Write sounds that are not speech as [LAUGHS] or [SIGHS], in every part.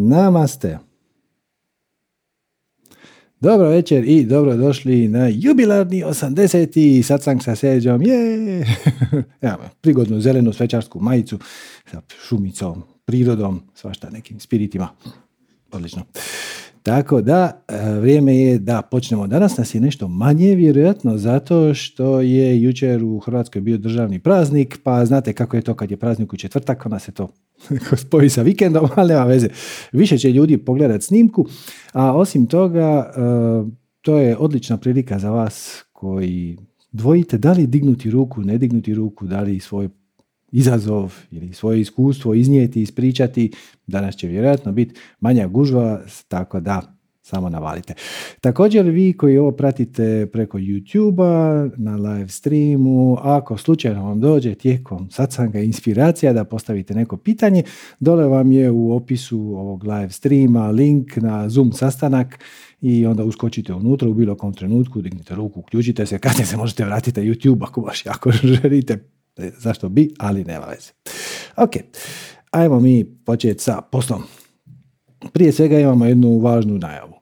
Namaste. Dobro večer i dobro došli na jubilarni 80. satsang sa seđom. Je! [LAUGHS] Evo, prigodnu zelenu svečarsku majicu sa šumicom, prirodom, svašta nekim spiritima. Odlično. Tako da, e, vrijeme je da počnemo. Danas nas je nešto manje, vjerojatno zato što je jučer u Hrvatskoj bio državni praznik, pa znate kako je to kad je praznik u četvrtak, onda se to [LAUGHS] spoji sa vikendom, [LAUGHS] ali nema veze. Više će ljudi pogledati snimku, a osim toga, e, to je odlična prilika za vas koji dvojite da li dignuti ruku, ne dignuti ruku, da li svoj izazov ili svoje iskustvo iznijeti, ispričati. Danas će vjerojatno biti manja gužva, tako da samo navalite. Također vi koji ovo pratite preko YouTube-a, na live streamu, ako slučajno vam dođe tijekom satsanga inspiracija da postavite neko pitanje, dole vam je u opisu ovog live streama link na Zoom sastanak i onda uskočite unutra u bilo kom trenutku, dignite ruku, uključite se, kasnije se možete vratiti na YouTube ako baš jako želite E, zašto bi, ali nema veze. Ok, ajmo mi početi sa poslom. Prije svega imamo jednu važnu najavu.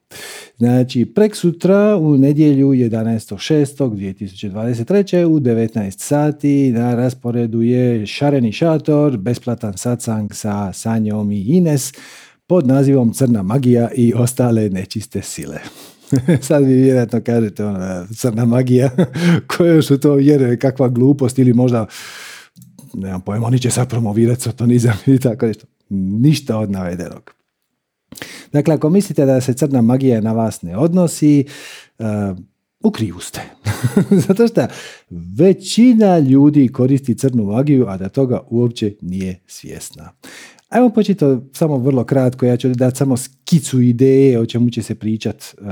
Znači, prek sutra u nedjelju 11.6.2023. u 19 sati na rasporedu je Šareni šator, besplatan satsang sa Sanjom i Ines pod nazivom Crna magija i ostale nečiste sile. [LAUGHS] Sad vi vjerojatno kažete ona crna magija, [LAUGHS] koje su to vjere, kakva glupost ili možda nemam pojma, oni će sad promovirati satanizam i tako nešto. Ništa od navedenog. Dakle, ako mislite da se crna magija na vas ne odnosi, uh, u ste. [LAUGHS] Zato što većina ljudi koristi crnu magiju, a da toga uopće nije svjesna. Ajmo početi samo vrlo kratko, ja ću dati samo skicu ideje o čemu će se pričat uh,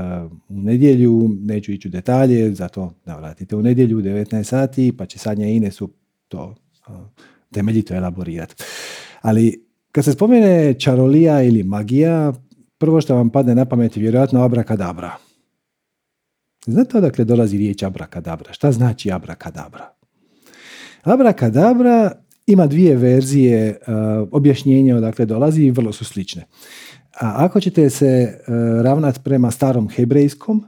u nedjelju, neću ići u detalje, zato navratite u nedjelju u 19 sati, pa će Sanja i Inesu to uh, temeljito elaborirati. Ali kad se spomene čarolija ili magija, prvo što vam padne na pamet je vjerojatno abrakadabra. Znate odakle dolazi riječ abrakadabra? Šta znači abrakadabra? Abrakadabra ima dvije verzije uh, objašnjenja odakle dolazi i vrlo su slične. A ako ćete se uh, ravnati prema starom hebrejskom,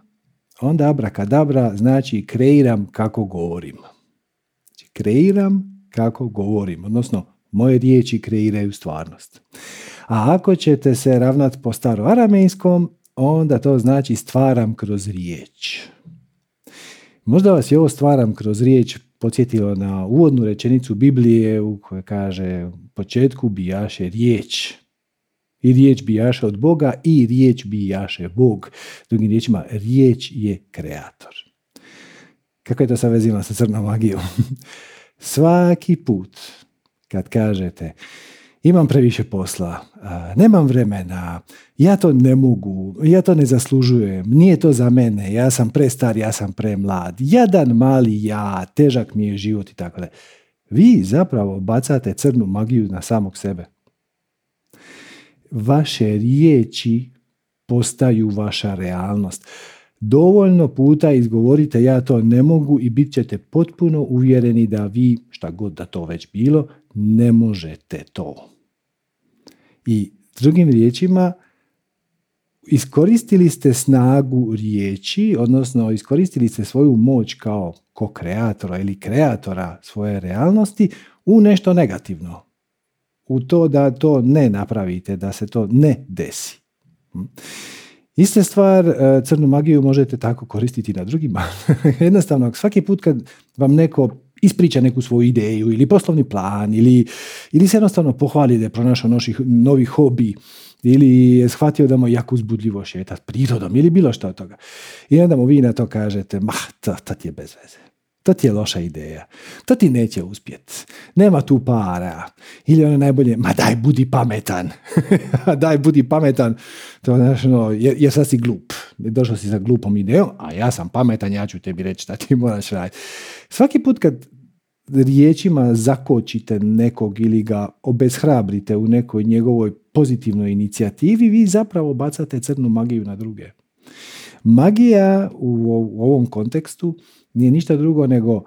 onda abrakadabra znači kreiram kako govorim. Znači, kreiram kako govorim, odnosno moje riječi kreiraju stvarnost. A ako ćete se ravnati po staroaramejskom, onda to znači stvaram kroz riječ. Možda vas je ovo stvaram kroz riječ podsjetilo na uvodnu rečenicu Biblije u kojoj kaže u početku bijaše riječ. I riječ bijaše od Boga i riječ bijaše Bog. Drugim riječima, riječ je kreator. Kako je to sa vezima sa crnom magijom? [LAUGHS] Svaki put kad kažete imam previše posla, nemam vremena, ja to ne mogu, ja to ne zaslužujem, nije to za mene, ja sam prestar, ja sam premlad, jadan mali ja, težak mi je život i tako da. Vi zapravo bacate crnu magiju na samog sebe. Vaše riječi postaju vaša realnost. Dovoljno puta izgovorite ja to ne mogu i bit ćete potpuno uvjereni da vi, šta god da to već bilo, ne možete to. I drugim riječima, iskoristili ste snagu riječi, odnosno iskoristili ste svoju moć kao ko-kreatora ili kreatora svoje realnosti u nešto negativno. U to da to ne napravite, da se to ne desi. Hm? Iste stvar, e, crnu magiju možete tako koristiti na drugima. [LAUGHS] Jednostavno, svaki put kad vam neko ispriča neku svoju ideju ili poslovni plan ili, ili se jednostavno pohvali da je pronašao novi hobi ili je shvatio da mu jako uzbudljivo šeta prirodom ili bilo što od toga. I onda mu vi na to kažete, ma, to, to ti je bez veze. To ti je loša ideja. To ti neće uspjet. Nema tu para. Ili ono najbolje, ma daj budi pametan. [LAUGHS] daj budi pametan. To znaš, no, jer, jer sad si glup. Došao si sa glupom idejom, a ja sam pametan, ja ću tebi reći šta ti moraš raditi. Svaki put kad riječima zakočite nekog ili ga obeshrabrite u nekoj njegovoj pozitivnoj inicijativi, vi zapravo bacate crnu magiju na druge. Magija u ovom kontekstu nije ništa drugo nego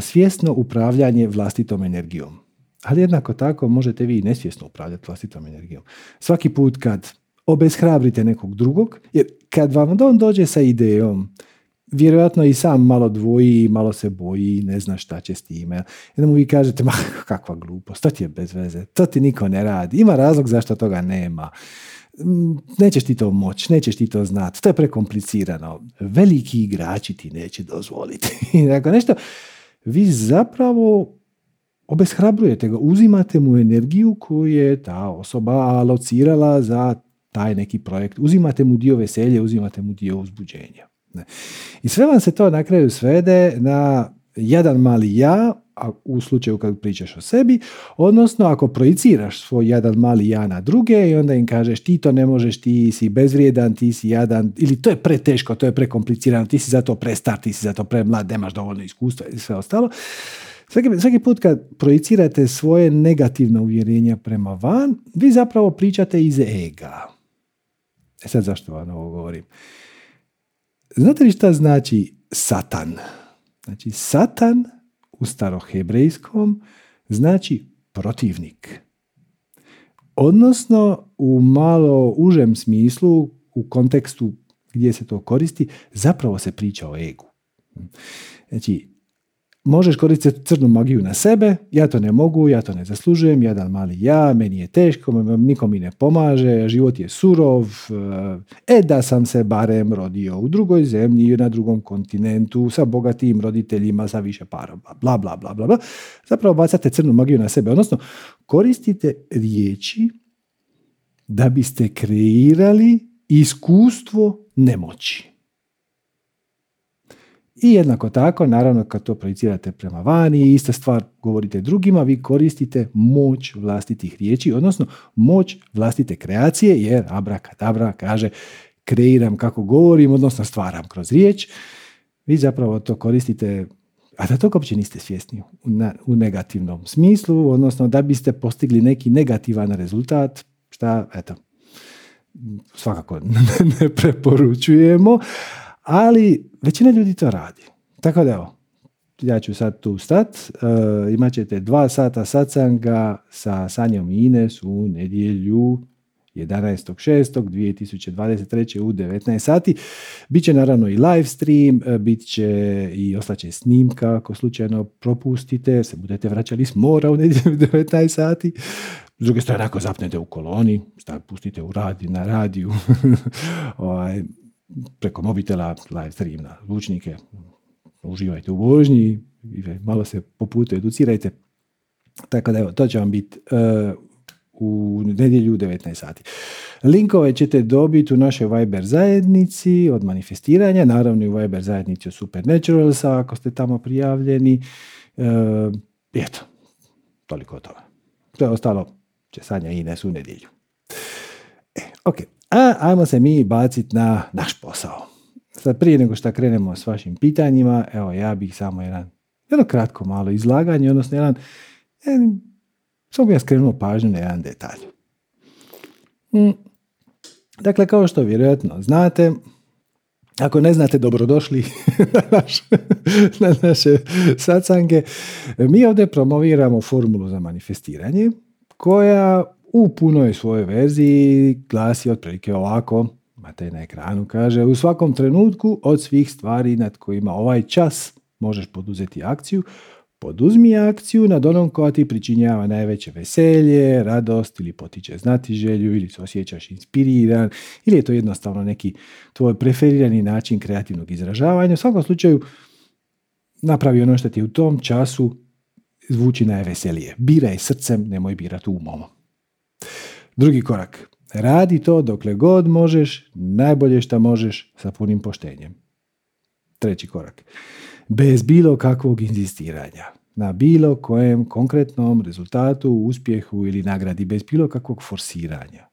svjesno upravljanje vlastitom energijom. Ali jednako tako možete vi nesvjesno upravljati vlastitom energijom. Svaki put kad obeshrabrite nekog drugog, jer kad vam on dođe sa idejom, vjerojatno i sam malo dvoji, malo se boji, ne zna šta će s time. Jedno mu vi kažete, ma kakva glupost, to ti je bez veze, to ti niko ne radi, ima razlog zašto toga nema. Nećeš ti to moći, nećeš ti to znati, to je prekomplicirano. Veliki igrači ti neće dozvoliti. [LAUGHS] Dakle, nešto, vi zapravo obeshrabrujete ga, uzimate mu energiju koju je ta osoba alocirala za taj neki projekt. Uzimate mu dio veselja, uzimate mu dio uzbuđenja. I sve vam se to na kraju svede na jedan mali ja, a u slučaju kad pričaš o sebi, odnosno ako projiciraš svoj jedan mali ja na druge i onda im kažeš ti to ne možeš, ti si bezvrijedan, ti si jadan, ili to je preteško, to je prekomplicirano, ti si zato prestar, ti si zato premlad, nemaš dovoljno iskustva i sve ostalo. Svaki, svaki put kad projicirate svoje negativne uvjerenja prema van, vi zapravo pričate iz ega. E sad zašto vam ovo govorim? Znate li šta znači satan? Znači satan u starohebrejskom znači protivnik. Odnosno u malo užem smislu, u kontekstu gdje se to koristi, zapravo se priča o egu. Znači, možeš koristiti crnu magiju na sebe, ja to ne mogu, ja to ne zaslužujem, jedan mali ja, meni je teško, niko mi ne pomaže, život je surov, e da sam se barem rodio u drugoj zemlji, na drugom kontinentu, sa bogatim roditeljima, sa više para, bla, bla, bla, bla, bla. Zapravo bacate crnu magiju na sebe, odnosno koristite riječi da biste kreirali iskustvo nemoći. I jednako tako, naravno kad to projicirate prema vani, ista stvar govorite drugima, vi koristite moć vlastitih riječi, odnosno moć vlastite kreacije, jer abrakadabra kaže kreiram kako govorim, odnosno stvaram kroz riječ. Vi zapravo to koristite, a da toga uopće niste svjesni u negativnom smislu, odnosno da biste postigli neki negativan rezultat, šta, eto, svakako [LAUGHS] ne preporučujemo, ali većina ljudi to radi. Tako da evo, ja ću sad tu stat. E, imat ćete dva sata satsanga sa Sanjom i Ines u nedjelju 11.6.2023. u 19 sati. Biće naravno i live stream, e, bit će i ostaće snimka ako slučajno propustite, se budete vraćali s mora u nedjelju 19 sati. S druge strane, ako zapnete u koloni, pustite u radi, na radiju, [LAUGHS] ovaj, preko mobitela, live stream na zvučnike, uživajte u vožnji, malo se po putu educirajte. Tako da evo, to će vam biti uh, u nedjelju 19 sati. Linkove ćete dobiti u našoj Viber zajednici od manifestiranja, naravno i u Viber zajednici od Supernaturalsa ako ste tamo prijavljeni. Uh, eto, toliko od toga. To je ostalo će Sanja i Ines u nedjelju. E, ok, a ajmo se mi baciti na naš posao. Sad prije nego što krenemo s vašim pitanjima, evo ja bih samo jedan, jedno kratko malo izlaganje, odnosno jedan, jedan samo bih ja skrenuo pažnju na jedan detalj. Mm. Dakle, kao što vjerojatno znate, ako ne znate, dobrodošli [LAUGHS] na, naš, na naše sacange. Mi ovdje promoviramo formulu za manifestiranje koja u punoj svojoj verziji glasi otprilike ovako, imate na ekranu, kaže u svakom trenutku od svih stvari nad kojima ovaj čas možeš poduzeti akciju, poduzmi akciju nad onom koja ti pričinjava najveće veselje, radost ili potiče znati želju ili se osjećaš inspiriran ili je to jednostavno neki tvoj preferirani način kreativnog izražavanja. U svakom slučaju napravi ono što ti u tom času zvuči najveselije. Biraj srcem, nemoj birati umom. Drugi korak. Radi to dokle god možeš, najbolje što možeš sa punim poštenjem. Treći korak. Bez bilo kakvog inzistiranja. Na bilo kojem konkretnom rezultatu, uspjehu ili nagradi. Bez bilo kakvog forsiranja.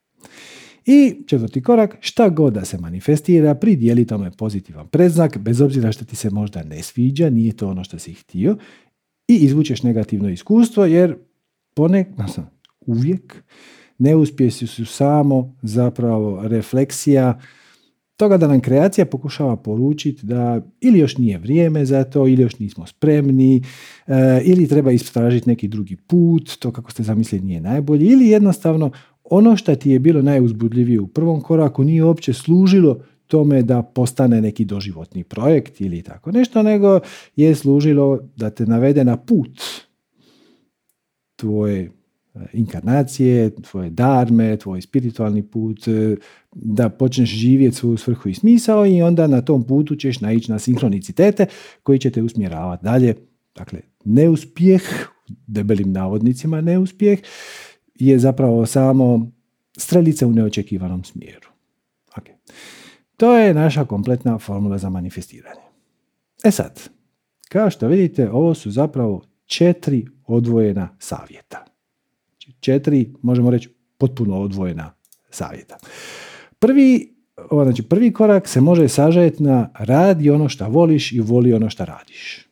I četvrti korak, šta god da se manifestira, pridijeli tome pozitivan predznak, bez obzira što ti se možda ne sviđa, nije to ono što si htio, i izvučeš negativno iskustvo, jer ponek, [LAUGHS] uvijek. Neuspjesi su samo zapravo refleksija toga da nam kreacija pokušava poručiti da ili još nije vrijeme za to, ili još nismo spremni, e, ili treba istražiti neki drugi put, to kako ste zamislili nije najbolje, ili jednostavno ono što ti je bilo najuzbudljivije u prvom koraku nije uopće služilo tome da postane neki doživotni projekt ili tako nešto, nego je služilo da te navede na put tvoje inkarnacije, tvoje darme, tvoj spiritualni put, e, da počneš živjeti svoju svrhu i smisao i onda na tom putu ćeš naići na sinhronicitete koji će te usmjeravati dalje. Dakle, neuspjeh, debelim navodnicima neuspjeh, je zapravo samo strelica u neočekivanom smjeru. Okay. To je naša kompletna formula za manifestiranje. E sad, kao što vidite, ovo su zapravo četiri odvojena savjeta. Četiri, možemo reći, potpuno odvojena savjeta. Prvi, znači prvi korak se može sažeti na radi ono što voliš i voli ono što radiš.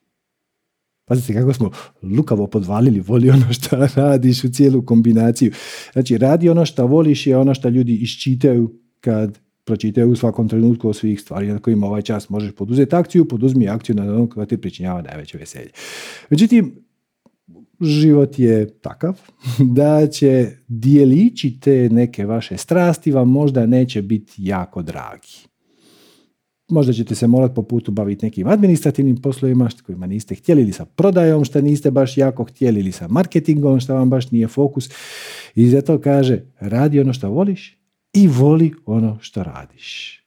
Pazite kako smo lukavo podvalili, voli ono što radiš u cijelu kombinaciju. Znači, radi ono što voliš je ono što ljudi iščitaju kad pročitaju u svakom trenutku o svih stvari na kojima ovaj čas možeš poduzeti akciju, poduzmi akciju na ono koja ti pričinjava najveće veselje. Međutim, život je takav [LAUGHS] da će dijelići te neke vaše strasti vam možda neće biti jako dragi. Možda ćete se morati po putu baviti nekim administrativnim poslovima kojima niste htjeli ili sa prodajom što niste baš jako htjeli ili sa marketingom što vam baš nije fokus. I zato kaže radi ono što voliš i voli ono što radiš.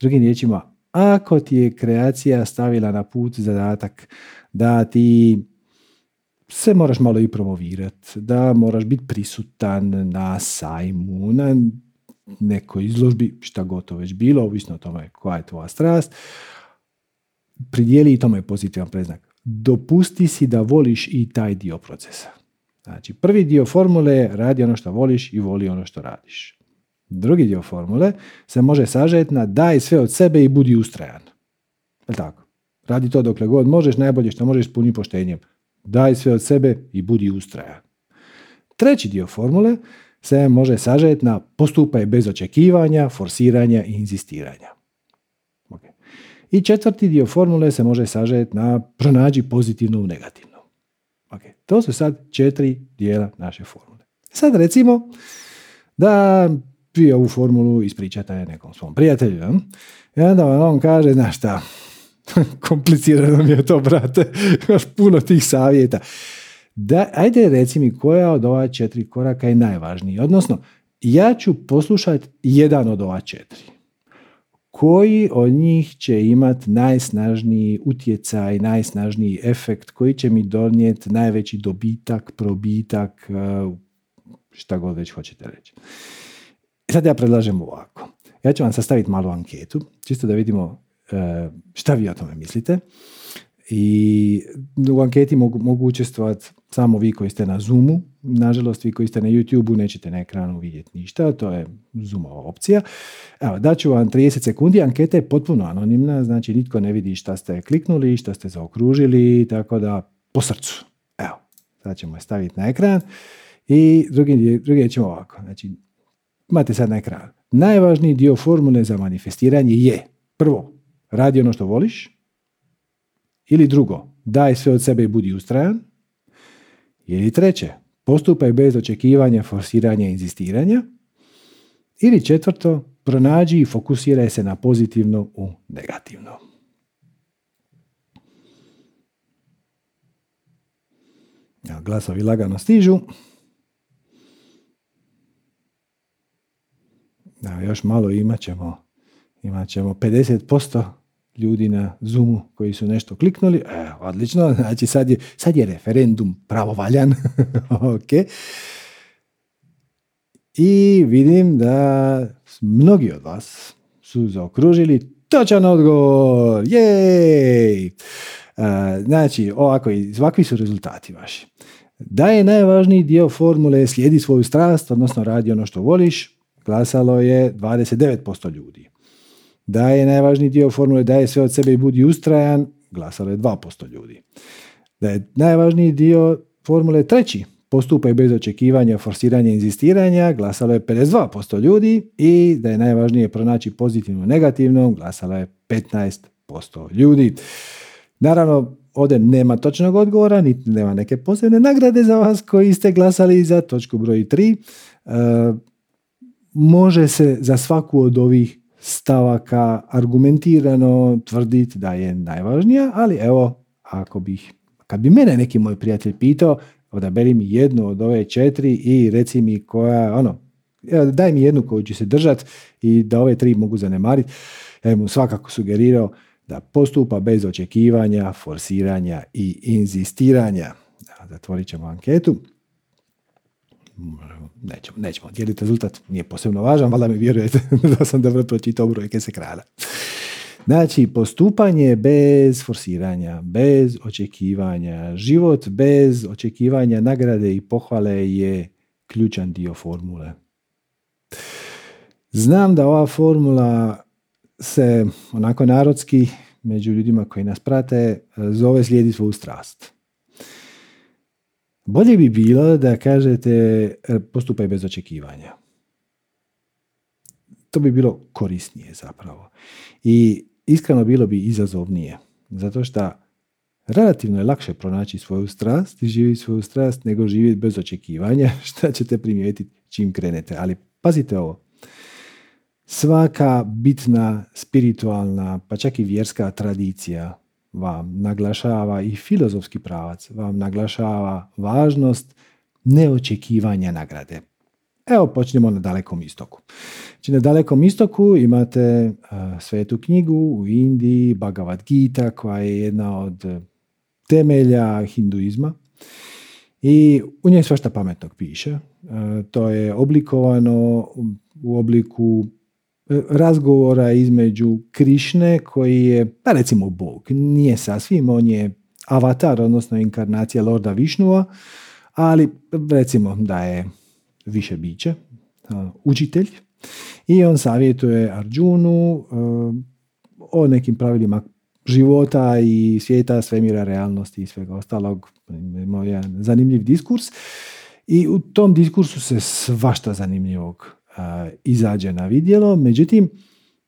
Drugim riječima, ako ti je kreacija stavila na put zadatak da ti se moraš malo i promovirati, da moraš biti prisutan na sajmu, na nekoj izložbi, šta god to već bilo, ovisno o tome koja je tvoja strast, pridijeli i tome pozitivan preznak. Dopusti si da voliš i taj dio procesa. Znači, prvi dio formule je radi ono što voliš i voli ono što radiš. Drugi dio formule se može sažeti na daj sve od sebe i budi ustrajan. Je tako? Radi to dokle god možeš, najbolje što možeš s punim poštenjem. Daj sve od sebe i budi ustrajan. Treći dio formule se može sažeti na postupaj bez očekivanja, forsiranja i inzistiranja. Okay. I četvrti dio formule se može sažeti na pronađi pozitivno u negativno. Okay. To su sad četiri dijela naše formule. Sad recimo da vi ovu formulu ispričate nekom svom prijatelju. Ja? I onda vam on kaže, znaš šta, [LAUGHS] komplicirano mi je to, brate, [LAUGHS] imaš puno tih savjeta. Da, ajde reci mi koja od ova četiri koraka je najvažniji. Odnosno, ja ću poslušati jedan od ova četiri. Koji od njih će imati najsnažniji utjecaj, najsnažniji efekt, koji će mi donijeti najveći dobitak, probitak, e, šta god već hoćete reći. Sad ja predlažem ovako. Ja ću vam sastaviti malu anketu, čisto da vidimo e, šta vi o tome mislite. I u anketi mogu, mogu učestvovati samo vi koji ste na Zoomu. Nažalost, vi koji ste na YouTubeu nećete na ekranu vidjeti ništa, to je Zoomova opcija. Evo, daću vam 30 sekundi, anketa je potpuno anonimna, znači nitko ne vidi šta ste kliknuli, šta ste zaokružili, tako da po srcu. Evo, sad ćemo je staviti na ekran i drugi, drugi ćemo ovako. Znači, imate sad na ekran. Najvažniji dio formule za manifestiranje je prvo, radi ono što voliš, ili drugo, daj sve od sebe i budi ustrajan. Ili treće, postupaj bez očekivanja, forsiranja i inzistiranja. Ili četvrto, pronađi i fokusiraj se na pozitivno u negativno. Glasovi lagano stižu. Da, još malo imat ćemo, imat ćemo 50% ljudi na Zoomu koji su nešto kliknuli. E, odlično, znači sad je, sad je referendum pravovaljan. [LAUGHS] ok. I vidim da mnogi od vas su zaokružili točan odgovor. Jej! Znači, ovako, ovakvi su rezultati vaši. Da je najvažniji dio formule slijedi svoju strast, odnosno radi ono što voliš, glasalo je 29% ljudi. Da je najvažniji dio formule daje sve od sebe i budi ustrajan, glasalo je 2% ljudi. Da je najvažniji dio formule treći, postupaju bez očekivanja, forsiranja inzistiranja, glasalo je 52% ljudi i da je najvažnije pronaći pozitivno negativno, glasalo je 15% ljudi. Naravno, ovdje nema točnog odgovora, niti nema neke posebne nagrade za vas koji ste glasali za točku broj 3. E, može se za svaku od ovih stavaka argumentirano tvrditi da je najvažnija, ali evo, ako bih, kad bi mene neki moj prijatelj pitao, odaberi mi jednu od ove četiri i reci mi koja, ono, daj mi jednu koju ću se držati i da ove tri mogu zanemariti. Ja mu svakako sugerirao da postupa bez očekivanja, forsiranja i inzistiranja. Zatvorit ćemo anketu. Nećemo, nećemo dijeliti rezultat, nije posebno važan, valjda mi vjerujete [LAUGHS] da sam dobro pročitao brojke se krala. Znači, postupanje bez forsiranja, bez očekivanja, život bez očekivanja nagrade i pohvale je ključan dio formule. Znam da ova formula se onako narodski među ljudima koji nas prate zove slijedi svoju strast. Bolje bi bilo da kažete postupaj bez očekivanja. To bi bilo korisnije zapravo. I iskreno bilo bi izazovnije. Zato što relativno je lakše pronaći svoju strast i živjeti svoju strast nego živjeti bez očekivanja, [LAUGHS] šta ćete primijetiti čim krenete. Ali pazite ovo, svaka bitna, spiritualna, pa čak i vjerska tradicija vam naglašava i filozofski pravac vam naglašava važnost neočekivanja nagrade. Evo počnemo na dalekom istoku. Znači na dalekom istoku imate svetu knjigu u Indiji, Bhagavad Gita koja je jedna od temelja hinduizma i u njoj svašta pametnog piše. to je oblikovano u obliku razgovora između Krišne koji je, pa recimo Bog, nije sasvim, on je avatar, odnosno inkarnacija Lorda Višnua, ali recimo da je više biće, učitelj, i on savjetuje Arđunu o nekim pravilima života i svijeta, svemira, realnosti i svega ostalog. Zanimljiv diskurs. I u tom diskursu se svašta zanimljivog izađe na vidjelo. Međutim,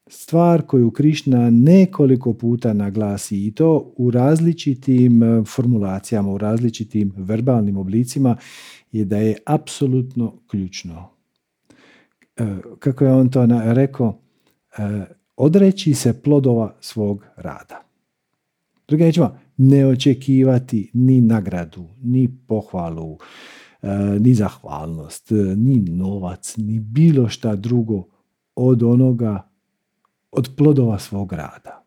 stvar koju Krišna nekoliko puta naglasi i to u različitim formulacijama, u različitim verbalnim oblicima je da je apsolutno ključno. E, kako je on to rekao, e, odreći se plodova svog rada. Drugim ne očekivati ni nagradu, ni pohvalu, e, ni zahvalnost, ni novac, ni bilo šta drugo od onoga, od plodova svog rada.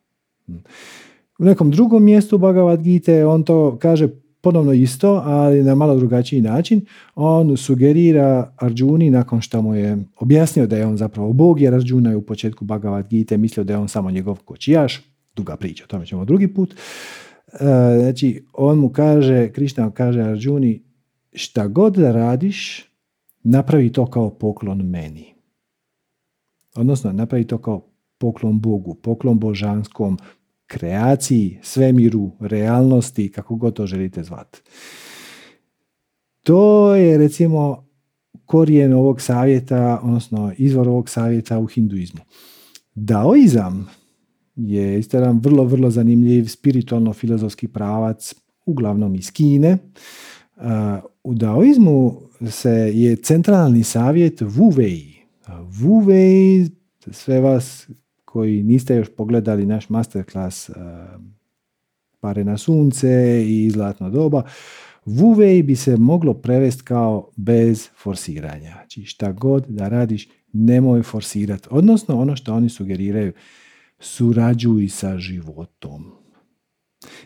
U nekom drugom mjestu Bhagavad Gita on to kaže ponovno isto, ali na malo drugačiji način. On sugerira Arđuni nakon što mu je objasnio da je on zapravo Bog, jer Arđuna je u početku Bhagavad Gita mislio da je on samo njegov kočijaš. Duga priča, o tome ćemo drugi put. E, znači, on mu kaže, Krišna kaže Arđuni, šta god da radiš, napravi to kao poklon meni. Odnosno, napravi to kao poklon Bogu, poklon božanskom, kreaciji, svemiru, realnosti, kako god to želite zvati. To je recimo korijen ovog savjeta, odnosno izvor ovog savjeta u hinduizmu. Daoizam je isto jedan vrlo, vrlo zanimljiv spiritualno-filozofski pravac, uglavnom iz Kine. U daoizmu se je centralni savjet Wu Wei. Wu Wei, sve vas koji niste još pogledali naš masterclass Pare na sunce i Zlatno doba, Vuvej bi se moglo prevesti kao bez forsiranja. Znači šta god da radiš, nemoj forsirati. Odnosno ono što oni sugeriraju, surađuj sa životom.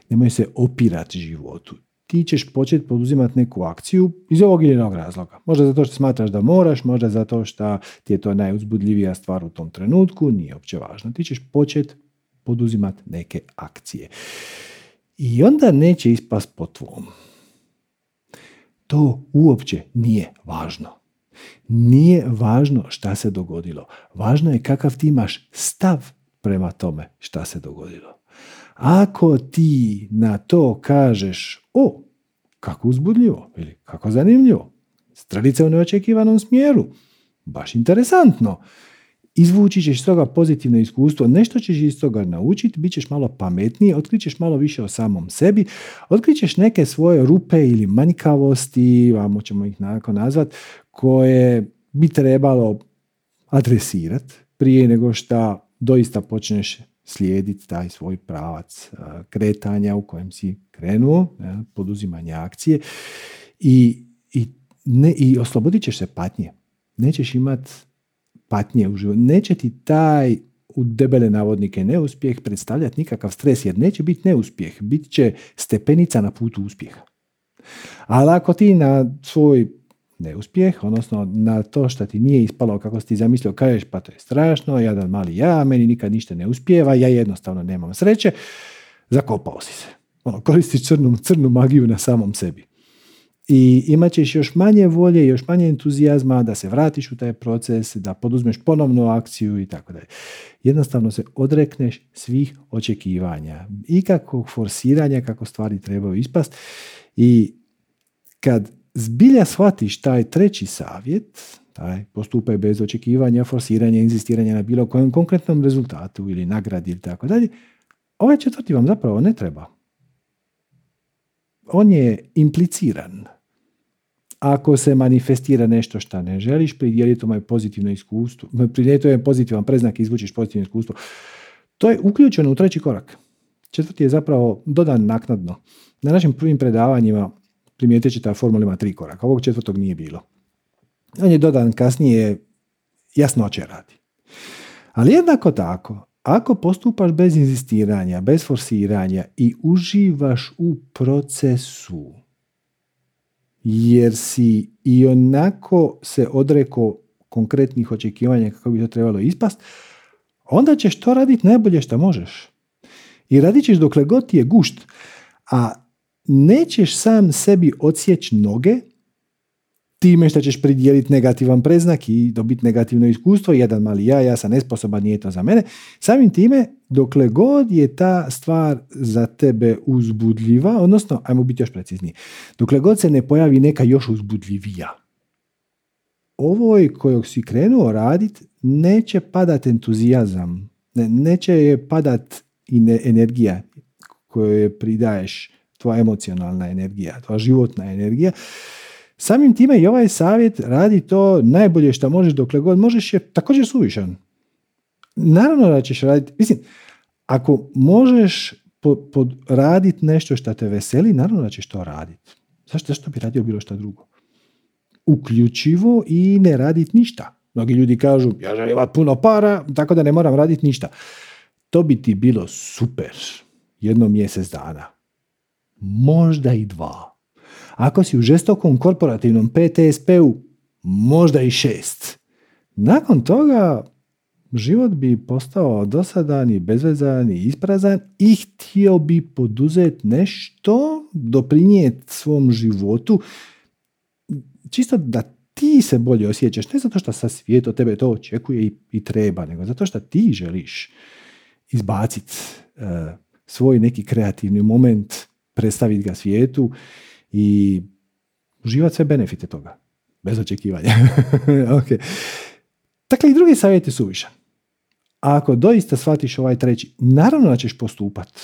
Nemoj se opirati životu ti ćeš početi poduzimati neku akciju iz ovog ili jednog razloga. Možda zato što smatraš da moraš, možda zato što ti je to najuzbudljivija stvar u tom trenutku, nije uopće važno. Ti ćeš početi poduzimati neke akcije. I onda neće ispast po tvom. To uopće nije važno. Nije važno šta se dogodilo. Važno je kakav ti imaš stav prema tome šta se dogodilo. Ako ti na to kažeš, o, kako uzbudljivo ili kako zanimljivo. Strelice u neočekivanom smjeru. Baš interesantno. Izvući ćeš toga pozitivno iskustvo, nešto ćeš iz toga naučiti, bit ćeš malo pametniji, otkrićeš malo više o samom sebi, otkrićeš neke svoje rupe ili manjkavosti, vamo ćemo ih nakon nazvat, koje bi trebalo adresirati prije nego što doista počneš slijediti taj svoj pravac kretanja u kojem si krenuo, poduzimanje akcije i, i, ne, i oslobodit ćeš se patnje. Nećeš imati patnje u životu. Neće ti taj u debele navodnike neuspjeh predstavljati nikakav stres, jer neće biti neuspjeh, bit će stepenica na putu uspjeha. Ali ako ti na svoj neuspjeh, odnosno na to što ti nije ispalo kako si ti zamislio, kažeš pa to je strašno, jedan mali ja, meni nikad ništa ne uspijeva, ja jednostavno nemam sreće, zakopao si se. Ono, koristiš crnu, crnu magiju na samom sebi. I imat ćeš još manje volje, još manje entuzijazma da se vratiš u taj proces, da poduzmeš ponovnu akciju i tako dalje. Jednostavno se odrekneš svih očekivanja, ikakvog forsiranja kako stvari trebaju ispast i kad zbilja shvatiš taj treći savjet, taj postupaj bez očekivanja, forsiranja, inzistiranja na bilo kojem konkretnom rezultatu ili nagradi ili tako dalje, ovaj četvrti vam zapravo ne treba. On je impliciran. Ako se manifestira nešto što ne želiš, pridjeli tome pozitivno iskustvo, pridjeli je pozitivan preznak i izvučiš pozitivno iskustvo. To je uključeno u treći korak. Četvrti je zapravo dodan naknadno. Na našim prvim predavanjima primijetit ćete da formula ima tri koraka. Ovog četvrtog nije bilo. On je dodan kasnije jasnoće radi. Ali jednako tako, ako postupaš bez inzistiranja, bez forsiranja i uživaš u procesu, jer si i onako se odreko konkretnih očekivanja kako bi to trebalo ispast, onda ćeš to raditi najbolje što možeš. I radit ćeš dokle god ti je gušt. A nećeš sam sebi odsjeći noge time što ćeš pridijeliti negativan preznak i dobiti negativno iskustvo, jedan mali ja, ja sam nesposoban, nije to za mene. Samim time, dokle god je ta stvar za tebe uzbudljiva, odnosno, ajmo biti još precizniji, dokle god se ne pojavi neka još uzbudljivija, ovoj kojeg si krenuo radit, neće padat entuzijazam, neće je padat energija koju je pridaješ tvoja emocionalna energija, tvoja životna energija. Samim time i ovaj savjet radi to najbolje što možeš dokle god možeš je također suvišan. Naravno da ćeš raditi, mislim, ako možeš raditi nešto što te veseli, naravno da ćeš to raditi. Zašto, zašto bi radio bilo što drugo? Uključivo i ne raditi ništa. Mnogi ljudi kažu, ja želim imati puno para, tako da ne moram raditi ništa. To bi ti bilo super jedno mjesec dana možda i dva. Ako si u žestokom korporativnom PTSP-u, možda i šest. Nakon toga život bi postao dosadan i bezvezan i isprazan i htio bi poduzeti nešto, doprinijeti svom životu, čisto da ti se bolje osjećaš, ne zato što sa svijet od tebe to očekuje i, i treba, nego zato što ti želiš izbaciti uh, svoj neki kreativni moment predstaviti ga svijetu i uživati sve benefite toga. Bez očekivanja. [LAUGHS] okay. Dakle, i drugi savjet je suvišan. A ako doista shvatiš ovaj treći, naravno da ćeš postupat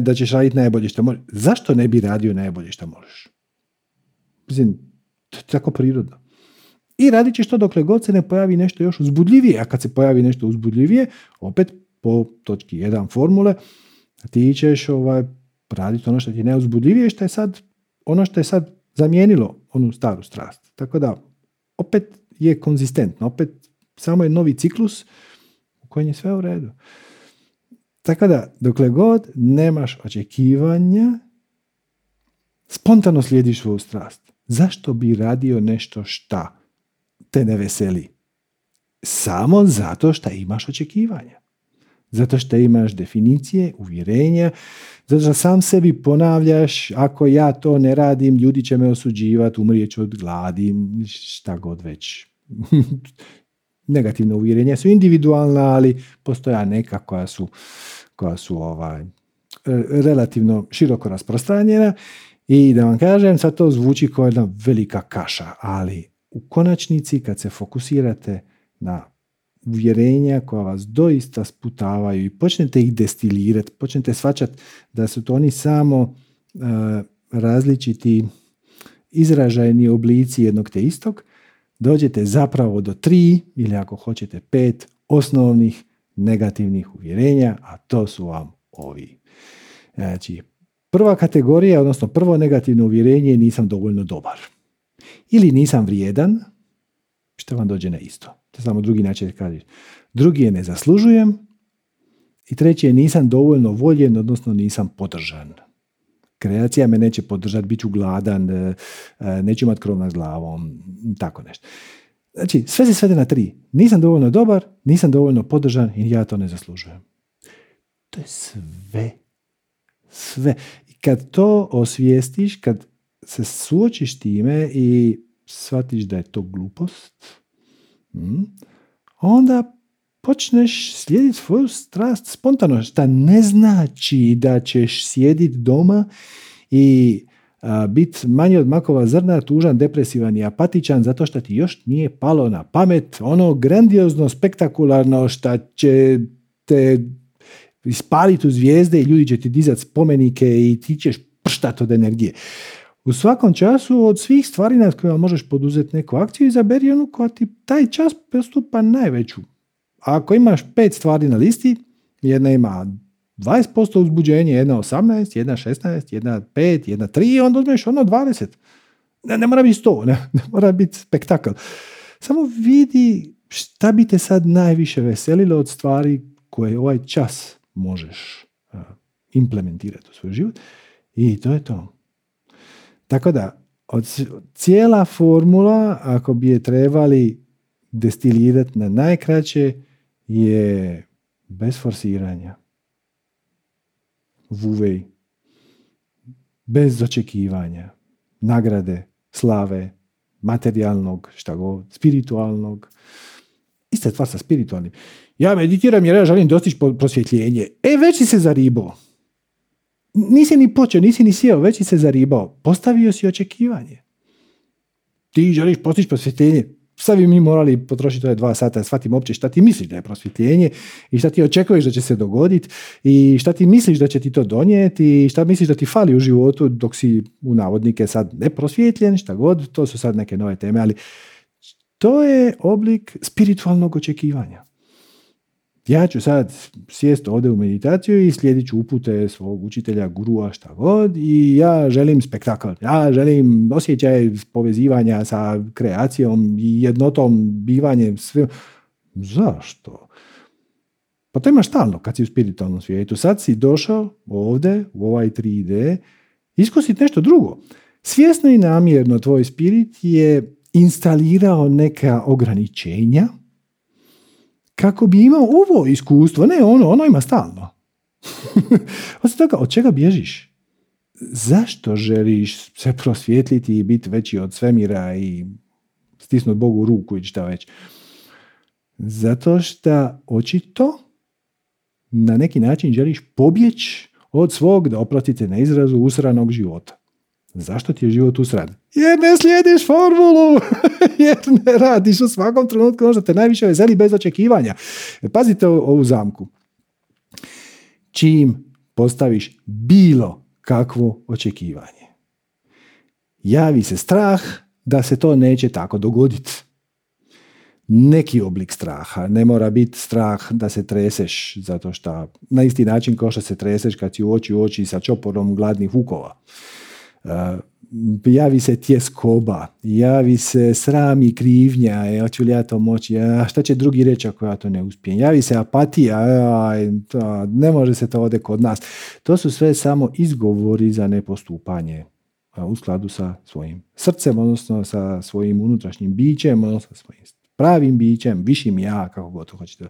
da ćeš raditi najbolje što možeš. Zašto ne bi radio najbolje što možeš? Mislim, to je tako prirodno. I radit ćeš to dokle god se ne pojavi nešto još uzbudljivije. A kad se pojavi nešto uzbudljivije, opet po točki 1 formule, ti ćeš ovaj, raditi ono što ti je neuzbudljivije, što je sad ono što je sad zamijenilo onu staru strast. Tako da, opet je konzistentno, opet samo je novi ciklus u kojem je sve u redu. Tako da, dokle god nemaš očekivanja, spontano slijediš svoju strast. Zašto bi radio nešto šta te ne veseli? Samo zato što imaš očekivanja. Zato što imaš definicije, uvjerenja, zato što sam sebi ponavljaš, ako ja to ne radim, ljudi će me osuđivati, umrijeću od gladi, šta god već. [LAUGHS] Negativna uvjerenja su individualna, ali postoja neka koja su, koja su ovaj, relativno široko rasprostranjena i da vam kažem, sad to zvuči kao jedna velika kaša, ali u konačnici kad se fokusirate na uvjerenja koja vas doista sputavaju i počnete ih destilirati, počnete svačati da su to oni samo e, različiti izražajni oblici jednog te istog, dođete zapravo do tri ili ako hoćete pet osnovnih negativnih uvjerenja, a to su vam ovi. Znači, prva kategorija, odnosno prvo negativno uvjerenje je nisam dovoljno dobar. Ili nisam vrijedan, što vam dođe na isto. To samo drugi način kažeš. Drugi je ne zaslužujem i treći je nisam dovoljno voljen, odnosno nisam podržan. Kreacija me neće podržati, bit ću gladan, e, e, neću imati krov nad glavom, tako nešto. Znači, sve se svede na tri. Nisam dovoljno dobar, nisam dovoljno podržan i ja to ne zaslužujem. To je sve. Sve. I kad to osvijestiš, kad se suočiš time i shvatiš da je to glupost, onda počneš slijediti svoju strast spontano, šta ne znači da ćeš sjediti doma i biti manje od makova zrna, tužan, depresivan i apatičan zato što ti još nije palo na pamet ono grandiozno, spektakularno što će te ispaliti u zvijezde i ljudi će ti dizati spomenike i ti ćeš prštati od energije. U svakom času od svih stvari na kojima možeš poduzeti neku akciju, izaberi onu koja ti taj čas postupa najveću. ako imaš pet stvari na listi, jedna ima 20% uzbuđenje, jedna 18, jedna 16, jedna 5, jedna 3, onda uzmeš ono 20. Ne, ne mora biti 100, ne, [LAUGHS] ne mora biti spektakl. Samo vidi šta bi te sad najviše veselilo od stvari koje ovaj čas možeš implementirati u svoj život i to je to. Tako da, od cijela formula, ako bi je trebali destilirati na najkraće, je bez forsiranja vuvej, bez očekivanja, nagrade, slave, materijalnog, šta god, spiritualnog. Ista stvar sa spiritualnim. Ja meditiram jer ja želim dostići prosvjetljenje. E, već si se zaribao. Nisi ni počeo, nisi ni sjeo, već si se zaribao. Postavio si očekivanje. Ti želiš postići prosvjetljenje sad bi mi morali potrošiti ove dva sata shvatim uopće šta ti misliš da je prosvjetljenje i šta ti očekuješ da će se dogoditi i šta ti misliš da će ti to donijeti i šta misliš da ti fali u životu dok si u navodnike sad neprosvjetljen, šta god, to su sad neke nove teme, ali to je oblik spiritualnog očekivanja ja ću sad sjest ovdje u meditaciju i slijedit ću upute svog učitelja, gurua, šta god i ja želim spektakl, ja želim osjećaj povezivanja sa kreacijom i jednotom, bivanjem, sve. Zašto? Pa to imaš stalno kad si u spiritualnom svijetu. Sad si došao ovdje u ovaj 3D iskusiti nešto drugo. Svjesno i namjerno tvoj spirit je instalirao neka ograničenja kako bi imao ovo iskustvo, ne ono, ono ima stalno. [LAUGHS] Osim toga, od čega bježiš? Zašto želiš se prosvjetliti i biti veći od svemira i stisnuti Bogu ruku i šta već? Zato što očito na neki način želiš pobjeći od svog, da oprostite na izrazu, usranog života. Zašto ti je život usrad? Jer ne slijediš formulu, [LAUGHS] jer ne radiš u svakom trenutku ono što te najviše veseli bez očekivanja. Pazite ovu zamku. Čim postaviš bilo kakvo očekivanje, javi se strah da se to neće tako dogoditi. Neki oblik straha, ne mora biti strah da se treseš zato što na isti način kao što se treseš kad si u oči u oči sa čoporom gladnih vukova javi se tjeskoba, javi se sram i krivnja, je, hoću li ja to moći, a šta će drugi reći ako ja to ne uspijem, javi se apatija, ne može se to ovdje kod nas. To su sve samo izgovori za nepostupanje u skladu sa svojim srcem, odnosno sa svojim unutrašnjim bićem, odnosno sa svojim pravim bićem, višim ja, kako god to hoćete.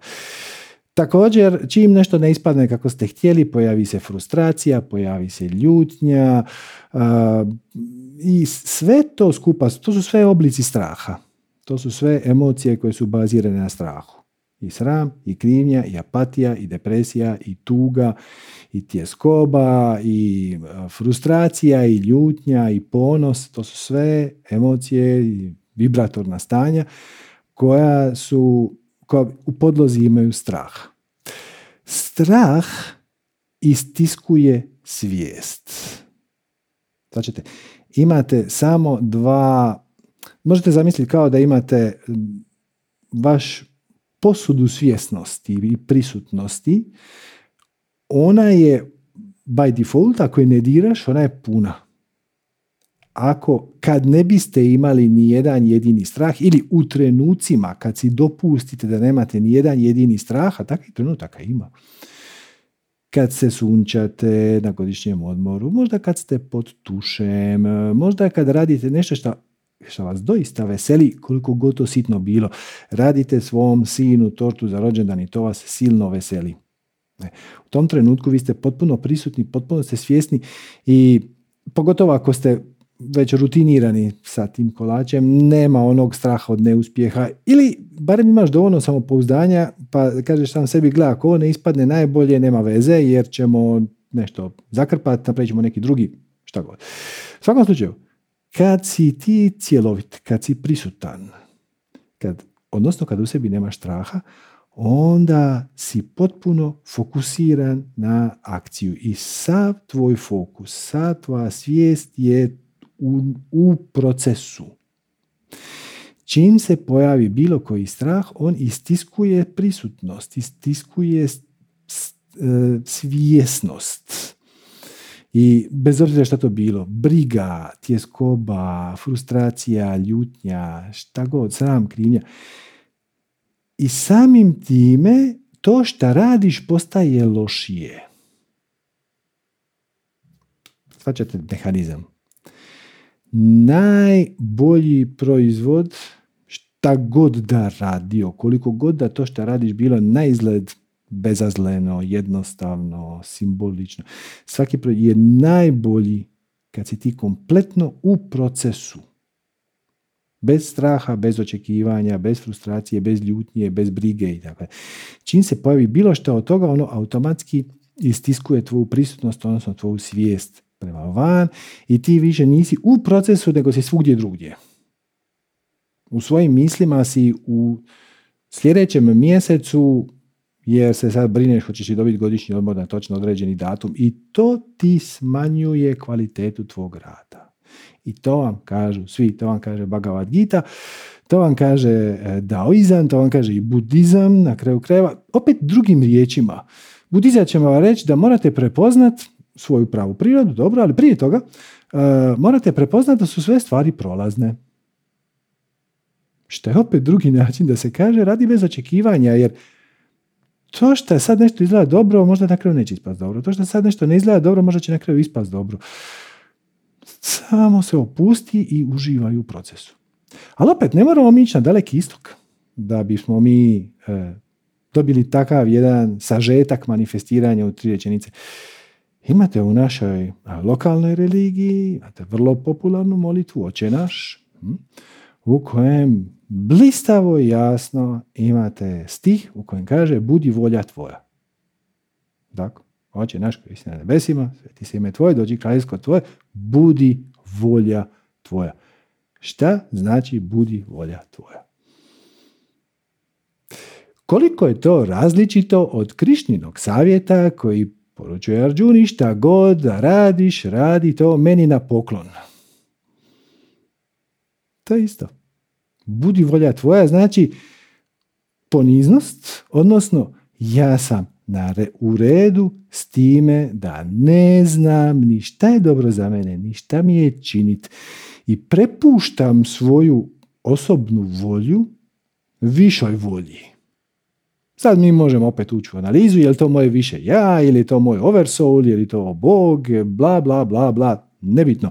Također, čim nešto ne ispadne kako ste htjeli, pojavi se frustracija, pojavi se ljutnja i sve to skupa, to su sve oblici straha. To su sve emocije koje su bazirane na strahu. I sram, i krivnja, i apatija, i depresija, i tuga, i tjeskoba, i frustracija, i ljutnja, i ponos. To su sve emocije i vibratorna stanja koja su koja u podlozi imaju strah. Strah istiskuje svijest. Znači, imate samo dva, možete zamisliti kao da imate vaš posudu svjesnosti i prisutnosti, ona je by default, ako je ne diraš, ona je puna. Ako kad ne biste imali ni jedan jedini strah ili u trenucima kad si dopustite da nemate ni jedan jedini strah, a takvih trenutaka ima, kad se sunčate na godišnjem odmoru, možda kad ste pod tušem, možda kad radite nešto što, što vas doista veseli, koliko god to sitno bilo, radite svom sinu tortu za rođendan i to vas silno veseli. E, u tom trenutku vi ste potpuno prisutni, potpuno ste svjesni i pogotovo ako ste već rutinirani sa tim kolačem, nema onog straha od neuspjeha ili barem imaš dovoljno samopouzdanja pa kažeš sam sebi gleda ako ovo ne ispadne najbolje nema veze jer ćemo nešto zakrpati, napravit ćemo neki drugi šta god. U svakom slučaju, kad si ti cjelovit, kad si prisutan, kad, odnosno kad u sebi nemaš straha, onda si potpuno fokusiran na akciju i sav tvoj fokus, sav tvoja svijest je u, u procesu. Čim se pojavi bilo koji strah, on istiskuje prisutnost, istiskuje e, svjesnost. I bez obzira što to bilo, briga, tjeskoba, frustracija, ljutnja, šta god, sram, krivnja. I samim time to što radiš postaje lošije. Svačate mehanizam najbolji proizvod šta god da radio, koliko god da to što radiš bilo na izgled bezazleno, jednostavno, simbolično. Svaki je najbolji kad si ti kompletno u procesu. Bez straha, bez očekivanja, bez frustracije, bez ljutnje, bez brige i tako. Čim se pojavi bilo što od toga, ono automatski istiskuje tvoju prisutnost, odnosno tvoju svijest prema van i ti više nisi u procesu nego si svugdje drugdje. U svojim mislima si u sljedećem mjesecu jer se sad brineš hoćeš li dobiti godišnji odmor na točno određeni datum i to ti smanjuje kvalitetu tvog rada. I to vam kažu svi, to vam kaže Bhagavad Gita, to vam kaže e, Daoizam, to vam kaže i Budizam na kraju krajeva. Opet drugim riječima. Budizam će vam reći da morate prepoznat svoju pravu prirodu, dobro, ali prije toga uh, morate prepoznati da su sve stvari prolazne. Što je opet drugi način da se kaže radi bez očekivanja, jer to što sad nešto izgleda dobro, možda na kraju neće ispast dobro. To što sad nešto ne izgleda dobro, možda će na kraju ispast dobro. Samo se opusti i uživaj u procesu. Ali opet, ne moramo mi ići na daleki istok da bismo mi e, dobili takav jedan sažetak manifestiranja u tri rečenice. Imate u našoj lokalnoj religiji, imate vrlo popularnu molitvu Oče naš, hm, u kojem blistavo i jasno imate stih u kojem kaže budi volja tvoja. Dakle, Oče naš koji si na nebesima, sveti se ime tvoje, dođi kraljevsko tvoje, budi volja tvoja. Šta znači budi volja tvoja? Koliko je to različito od Krišninog savjeta koji Poručuje Arđuni šta god da radiš, radi to meni na poklon. To je isto. Budi volja tvoja, znači poniznost, odnosno ja sam na u redu s time da ne znam ni šta je dobro za mene, ni šta mi je činit i prepuštam svoju osobnu volju višoj volji. Sad mi možemo opet ući u analizu, je li to moje više ja, ili to moj oversoul, je li to Bog, bla, bla, bla, bla, nebitno.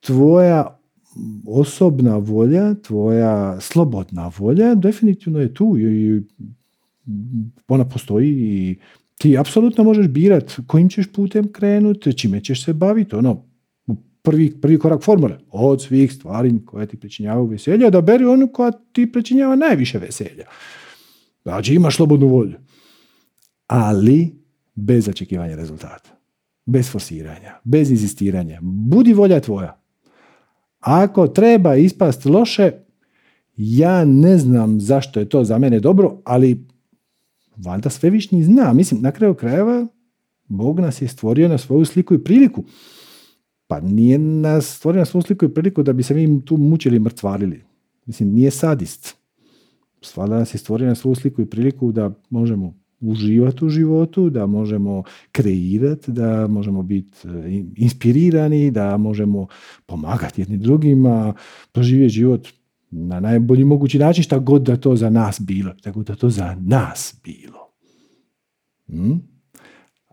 Tvoja osobna volja, tvoja slobodna volja definitivno je tu i ona postoji i ti apsolutno možeš birat kojim ćeš putem krenuti, čime ćeš se baviti, ono, prvi, prvi korak formule, od svih stvari koje ti pričinjavaju veselja, da beri onu koja ti pričinjava najviše veselja. Znači imaš slobodnu volju. Ali bez očekivanja rezultata. Bez forsiranja, bez inzistiranja. Budi volja tvoja. Ako treba ispast loše, ja ne znam zašto je to za mene dobro, ali valjda svevišnji zna. Mislim, na kraju krajeva, Bog nas je stvorio na svoju sliku i priliku. Pa nije nas stvorio na svoju sliku i priliku da bi se mi tu mučili i mrtvarili. Mislim, nije sadist. Stvarno nas je stvorio na svoju sliku i priliku da možemo uživati u životu, da možemo kreirati, da možemo biti e, inspirirani, da možemo pomagati jednim drugima, proživjeti život na najbolji mogući način, šta god da to za nas bilo, šta god da to za nas bilo. Hm?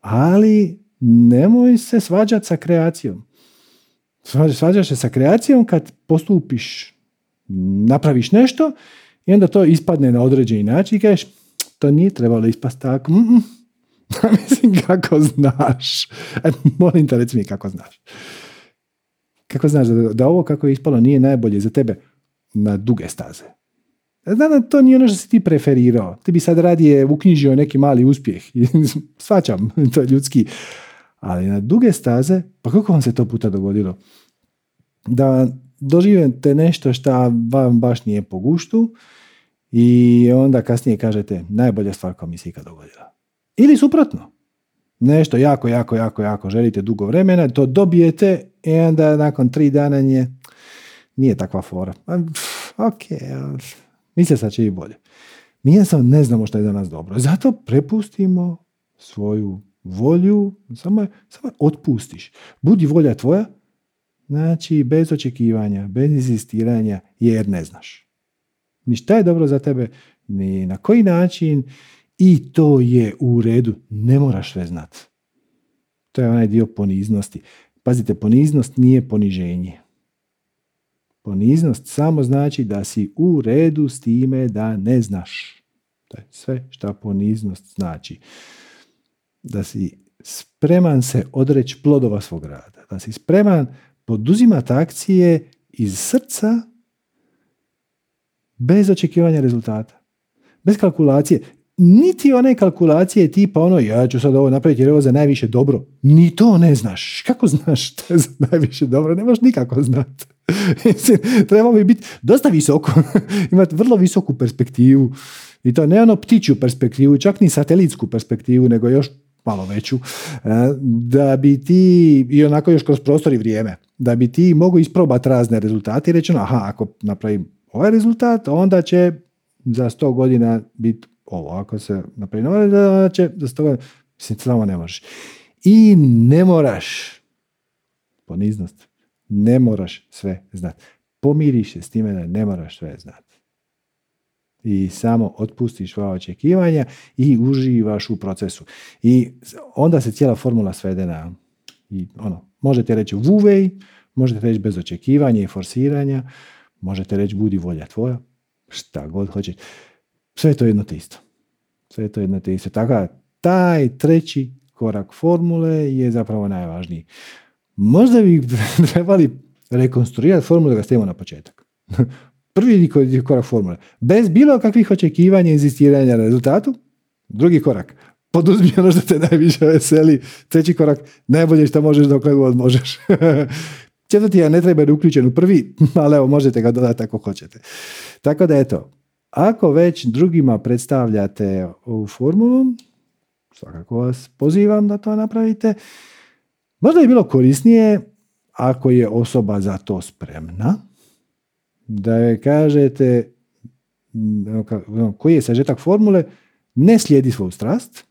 Ali nemoj se svađati sa kreacijom. Svađaš se sa kreacijom kad postupiš, napraviš nešto i onda to ispadne na određeni način i kažeš to nije trebalo ispast tako. [LAUGHS] Mislim, kako znaš? E, molim te, reci mi kako znaš. Kako znaš da, da ovo kako je ispalo nije najbolje za tebe na duge staze? Znam da to nije ono što si ti preferirao. Ti bi sad radije uknjižio neki mali uspjeh. [LAUGHS] Svačam, to je ljudski. Ali na duge staze, pa kako vam se to puta dogodilo? Da doživite nešto što vam baš nije po guštu, i onda kasnije kažete najbolja stvar koja mi se ikad dogodila. Ili suprotno. Nešto jako, jako, jako, jako želite dugo vremena, to dobijete i onda nakon tri dana nje nije takva fora. Ok, misle sad će i bolje. Mi sam ne znamo što je za nas dobro. Zato prepustimo svoju volju, samo, samo otpustiš. Budi volja tvoja, znači bez očekivanja, bez insistiranja, jer ne znaš ni šta je dobro za tebe, ni na koji način i to je u redu. Ne moraš sve znat. To je onaj dio poniznosti. Pazite, poniznost nije poniženje. Poniznost samo znači da si u redu s time da ne znaš. To je sve što poniznost znači. Da si spreman se odreći plodova svog rada. Da si spreman poduzimati akcije iz srca bez očekivanja rezultata. Bez kalkulacije. Niti one kalkulacije tipa ono ja ću sad ovo napraviti jer je ovo za najviše dobro. Ni to ne znaš. Kako znaš što je za najviše dobro? Ne možeš nikako znati. [LAUGHS] Treba bi biti dosta visoko. [LAUGHS] Imati vrlo visoku perspektivu. I to ne ono ptiću perspektivu, čak ni satelitsku perspektivu, nego još malo veću, e, da bi ti, i onako još kroz prostor i vrijeme, da bi ti mogu isprobati razne rezultate i reći, ono, aha, ako napravim ovaj rezultat, onda će za 100 godina biti ovo. Ako se napravi ovaj onda će za 100 godina, mislim, samo ne možeš. I ne moraš, poniznost, ne moraš sve znati. Pomiriš se s time da ne moraš sve znati. I samo otpustiš svoje očekivanja i uživaš u procesu. I onda se cijela formula svede na i ono, možete reći vuvej, možete reći bez očekivanja i forsiranja, Možete reći budi volja tvoja, šta god hoćeš. Sve je to jedno te isto. Sve je to jedno te isto. Tako taj treći korak formule je zapravo najvažniji. Možda bi [LAUGHS] trebali rekonstruirati formulu da ga stavimo na početak. Prvi korak formule. Bez bilo kakvih očekivanja i inzistiranja na rezultatu. Drugi korak. Poduzmi ono što te najviše veseli. Treći korak. Najbolje što možeš dok god možeš. [LAUGHS] Četvrti ja ne treba biti uključen u prvi, [LAUGHS] ali evo možete ga dodati ako hoćete. Tako da eto, ako već drugima predstavljate ovu formulu, svakako vas pozivam da to napravite. Možda je bilo korisnije ako je osoba za to spremna, da je kažete ono, koji je sažetak formule, ne slijedi svoju strast,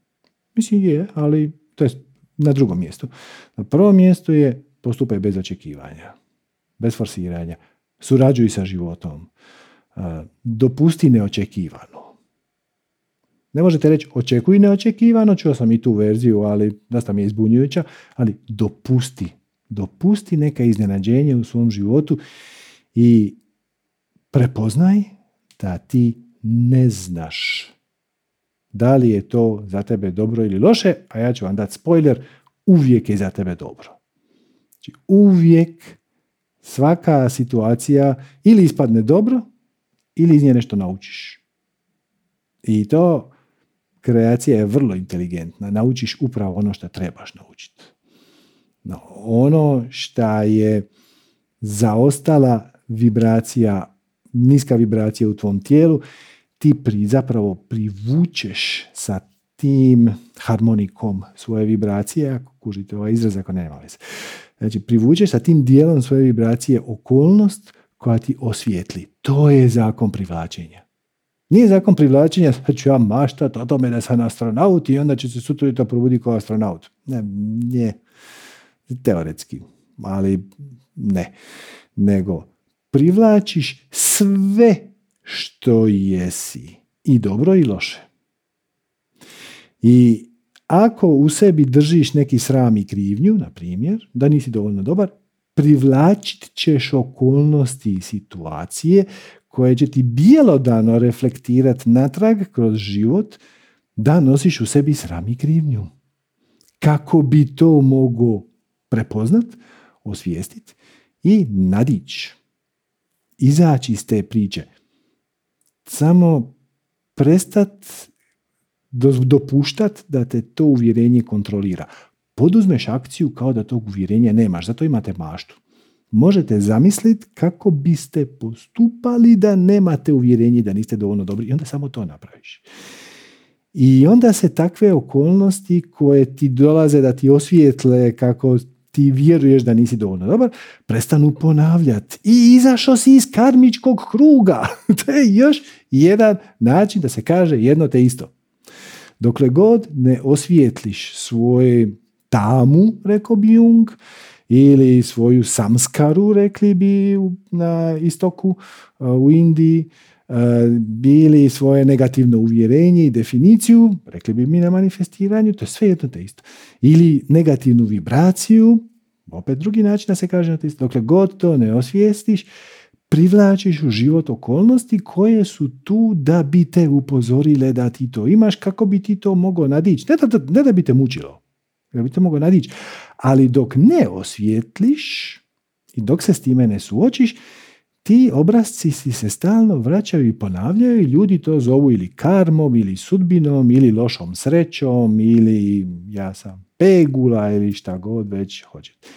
mislim je, ali to je na drugom mjestu. Na prvom mjestu je postupaj bez očekivanja, bez forsiranja, surađuj sa životom, dopusti neočekivano. Ne možete reći očekuj neočekivano, čuo sam i tu verziju, ali dosta mi je izbunjujuća, ali dopusti, dopusti neka iznenađenje u svom životu i prepoznaj da ti ne znaš da li je to za tebe dobro ili loše, a ja ću vam dati spoiler, uvijek je za tebe dobro. Znači uvijek svaka situacija ili ispadne dobro ili iz nje nešto naučiš. I to kreacija je vrlo inteligentna. Naučiš upravo ono što trebaš naučiti. No, ono što je zaostala vibracija, niska vibracija u tvom tijelu, ti pri, zapravo privučeš sa tim harmonikom svoje vibracije, ako kužite ovaj izraz, ako nema veze. Znači, privučeš sa tim dijelom svoje vibracije okolnost koja ti osvijetli. To je zakon privlačenja. Nije zakon privlačenja, sad ću ja maštat o tome da sam astronaut i onda će se sutra jutro probuditi kao astronaut. Ne, nije teoretski, ali ne. Nego privlačiš sve što jesi. I dobro i loše. I ako u sebi držiš neki sram i krivnju, na primjer, da nisi dovoljno dobar, privlačit ćeš okolnosti i situacije koje će ti bijelodano reflektirati natrag kroz život da nosiš u sebi sram i krivnju. Kako bi to mogo prepoznat, osvijestiti i nadići. Izaći iz te priče. Samo prestat dopuštat da te to uvjerenje kontrolira. Poduzmeš akciju kao da tog uvjerenja nemaš, zato imate maštu. Možete zamisliti kako biste postupali da nemate uvjerenje da niste dovoljno dobri i onda samo to napraviš. I onda se takve okolnosti koje ti dolaze da ti osvijetle kako ti vjeruješ da nisi dovoljno dobar, prestanu ponavljati. I izašao si iz karmičkog kruga. [LAUGHS] to je još jedan način da se kaže jedno te isto. Dokle god ne osvijetliš svoj tamu, rekao bi Jung, ili svoju samskaru, rekli bi na istoku, u Indiji, bili svoje negativno uvjerenje i definiciju, rekli bi mi na manifestiranju, to je sve jedno te isto. Ili negativnu vibraciju, opet drugi način da se kaže na to isto. Dokle god to ne osvijestiš, privlačiš u život okolnosti koje su tu da bi te upozorile da ti to imaš, kako bi ti to mogao nadići. Ne da, ne da bi te mučilo, da bi te mogao nadići. Ali dok ne osvijetliš i dok se s time ne suočiš, ti obrazci si se stalno vraćaju i ponavljaju i ljudi to zovu ili karmom, ili sudbinom, ili lošom srećom, ili ja sam pegula, ili šta god već hoćete.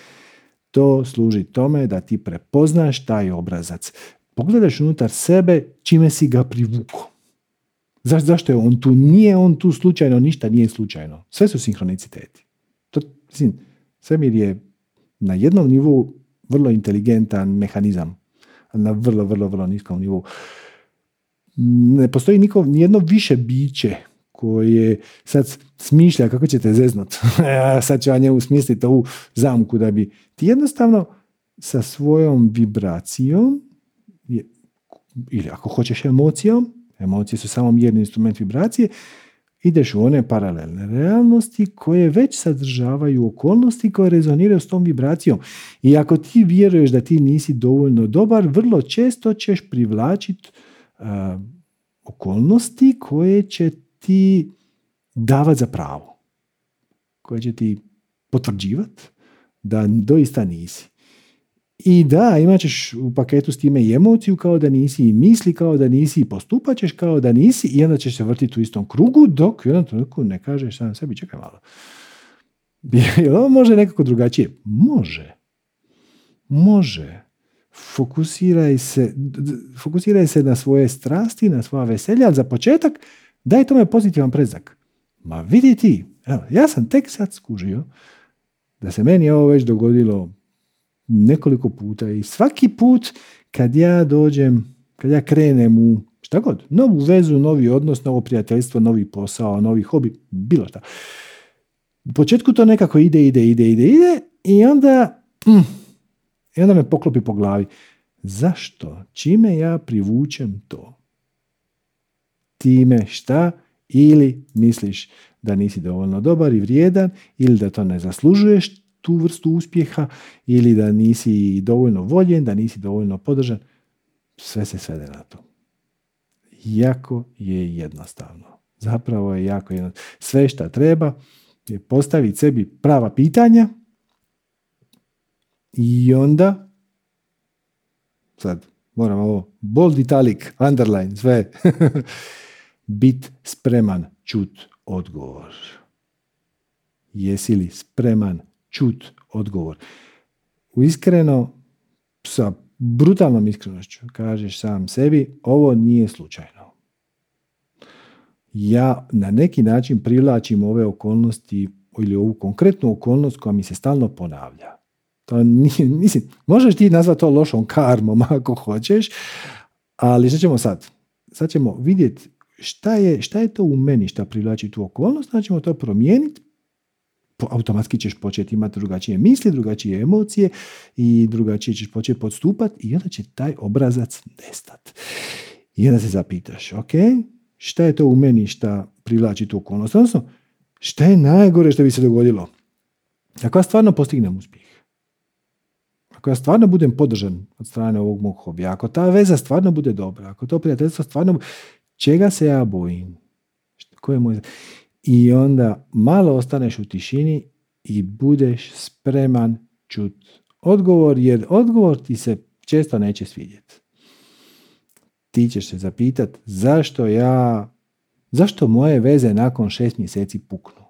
To služi tome da ti prepoznaš taj obrazac. Pogledaš unutar sebe čime si ga privuko. Za, zašto je on tu? Nije on tu slučajno, ništa nije slučajno. Sve su sinhroniciteti. To, mislim, svemir je na jednom nivou vrlo inteligentan mehanizam na vrlo, vrlo, vrlo niskom nivou. Ne postoji niko, nijedno više biće koje sad smišlja kako ćete zeznut. [LAUGHS] sad ću ja njemu smisliti ovu zamku da bi ti jednostavno sa svojom vibracijom ili ako hoćeš emocijom, emocije su samo mjerni instrument vibracije, ideš u one paralelne realnosti koje već sadržavaju okolnosti koje rezoniraju s tom vibracijom. I ako ti vjeruješ da ti nisi dovoljno dobar, vrlo često ćeš privlačiti okolnosti koje će ti davati za pravo. Koje će ti potvrđivati da doista nisi. I da, imat ćeš u paketu s time i emociju kao da nisi i misli kao da nisi i postupat ćeš kao da nisi i onda ćeš se vrtiti u istom krugu dok u jednom trenutku ne kažeš sam sebi čekaj malo. [LAUGHS] Jel ovo može nekako drugačije? Može. Može. Fokusiraj se, fokusiraj se na svoje strasti, na svoja veselja, ali za početak daj tome pozitivan prezak. Ma vidi ti, evo, ja sam tek sad skužio da se meni ovo već dogodilo nekoliko puta i svaki put kad ja dođem, kad ja krenem u šta god, novu vezu, novi odnos, novo prijateljstvo, novi posao, novi hobi, bilo šta. U početku to nekako ide, ide, ide, ide, ide i onda, mm, i onda me poklopi po glavi. Zašto? Čime ja privučem to? Time šta? Ili misliš da nisi dovoljno dobar i vrijedan ili da to ne zaslužuješ tu vrstu uspjeha ili da nisi dovoljno voljen, da nisi dovoljno podržan. Sve se svede na to. Jako je jednostavno. Zapravo je jako jednostavno. Sve što treba je postaviti sebi prava pitanja i onda sad moram ovo bold italic, underline, sve [LAUGHS] bit spreman čut odgovor. Jesi li spreman čut odgovor? U iskreno, sa brutalnom iskrenošću kažeš sam sebi, ovo nije slučajno. Ja na neki način privlačim ove okolnosti ili ovu konkretnu okolnost koja mi se stalno ponavlja. To nije, [LAUGHS] mislim, možeš ti nazvati to lošom karmom ako hoćeš, ali što ćemo sad? Sad ćemo vidjeti šta je, šta je to u meni šta privlači tu okolnost, znači ćemo to promijeniti, automatski ćeš početi imati drugačije misli, drugačije emocije i drugačije ćeš početi podstupati i onda će taj obrazac nestati. I onda se zapitaš, ok, šta je to u meni šta privlači tu okolnost? Odnosno, šta je najgore što bi se dogodilo? Ako ja stvarno postignem uspjeh, ako ja stvarno budem podržan od strane ovog mog hobija, ako ta veza stvarno bude dobra, ako to prijateljstvo stvarno... Čega se ja bojim? Ko je moj... I onda malo ostaneš u tišini i budeš spreman čut odgovor, jer odgovor ti se često neće svidjeti. Ti ćeš se zapitat zašto ja, zašto moje veze nakon šest mjeseci puknu.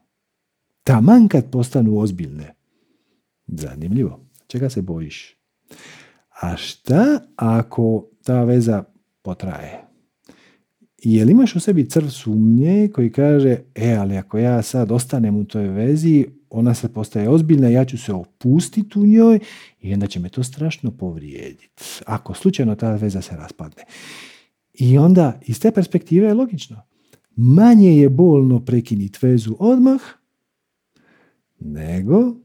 Taman kad postanu ozbiljne. Zanimljivo. Čega se bojiš? A šta ako ta veza potraje? Je li imaš u sebi crv sumnje koji kaže, e, ali ako ja sad ostanem u toj vezi, ona se postaje ozbiljna, ja ću se opustiti u njoj i onda će me to strašno povrijediti. Ako slučajno ta veza se raspadne. I onda, iz te perspektive je logično. Manje je bolno prekiniti vezu odmah, nego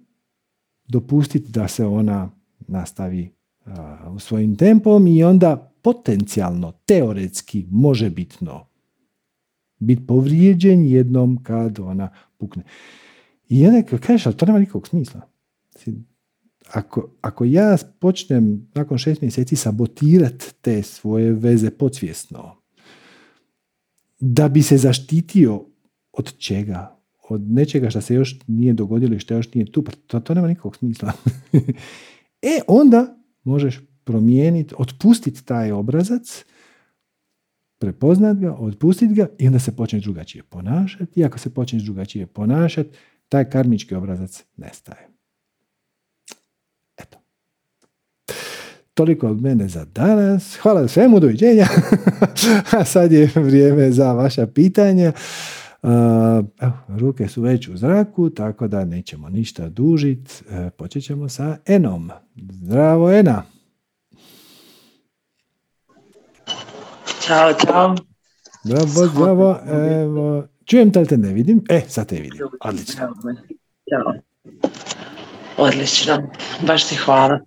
dopustiti da se ona nastavi u svojim tempom i onda potencijalno, teoretski, može bitno biti povrijeđen jednom kad ona pukne. I onda kažeš, ali to nema nikakvog smisla. Ako, ako ja počnem nakon šest mjeseci sabotirati te svoje veze podsvjesno, da bi se zaštitio od čega? Od nečega što se još nije dogodilo i što još nije tu, pa to, to nema nikakvog smisla. [LAUGHS] e, onda možeš promijeniti, otpustiti taj obrazac, prepoznat ga, otpustiti ga i onda se počneš drugačije ponašati. I ako se počneš drugačije ponašati, taj karmički obrazac nestaje. Eto. Toliko od mene za danas. Hvala svemu, doviđenja. [LAUGHS] A sad je vrijeme za vaša pitanja. evo, ruke su već u zraku, tako da nećemo ništa dužiti. E, počet ćemo sa Enom. Zdravo, Ena. Ćao, čao. Bravo, bravo. Evo, čujem da te ne vidim. E, sad te vidim. Odlično. Ćao. Odlično. Baš ti hvala.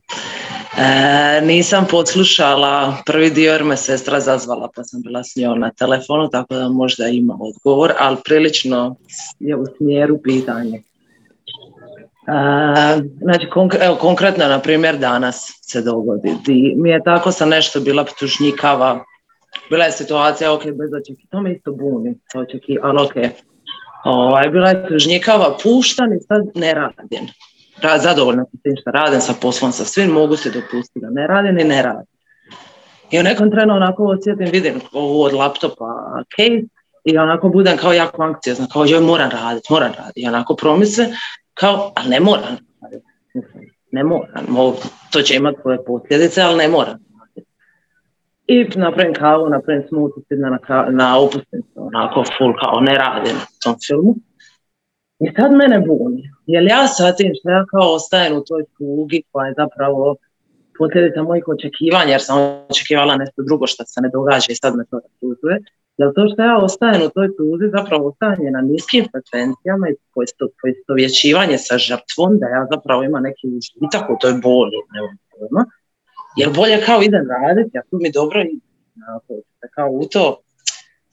E, nisam podslušala prvi dio jer me sestra zazvala pa sam bila s njom na telefonu tako da možda ima odgovor, ali prilično je u smjeru pitanje. E, znači, evo, konkretno, na primjer, danas se dogodi. Mi je tako sa nešto bila ptužnjikava bila je situacija, ok, bez očekivanja, to me isto buni, očeki, ali ok. Ovaj, bila je tužnjikava, puštan i sad ne radim. Rad, zadovoljna sam tim što radim, sa poslom, sa svim, mogu se dopustiti da ne radim i ne radim. I u nekom trenu onako osjetim, vidim ovu od laptopa case i onako budem kao jako anksiozna, kao joj moram raditi, moram raditi. I onako promisle, kao, ali ne moram raditi. Ne moram, to će imati svoje posljedice, ali ne moram i napravim kavu, napravim smoothie, na, na opusnicu, onako full kao ne radim na tom filmu. I sad mene buni, jer ja tim što ja kao ostajem u toj tugi koja je zapravo posljedica mojih očekivanja, jer sam očekivala nešto drugo što se ne događa i sad me to razuzuje. To što ja ostajem u toj tuzi zapravo ostajanje na niskim frekvencijama i poistovjećivanje sa žrtvom, da ja zapravo imam neki užitak u toj boli, ne jer bolje kao idem raditi, ako mi dobro i kao u to,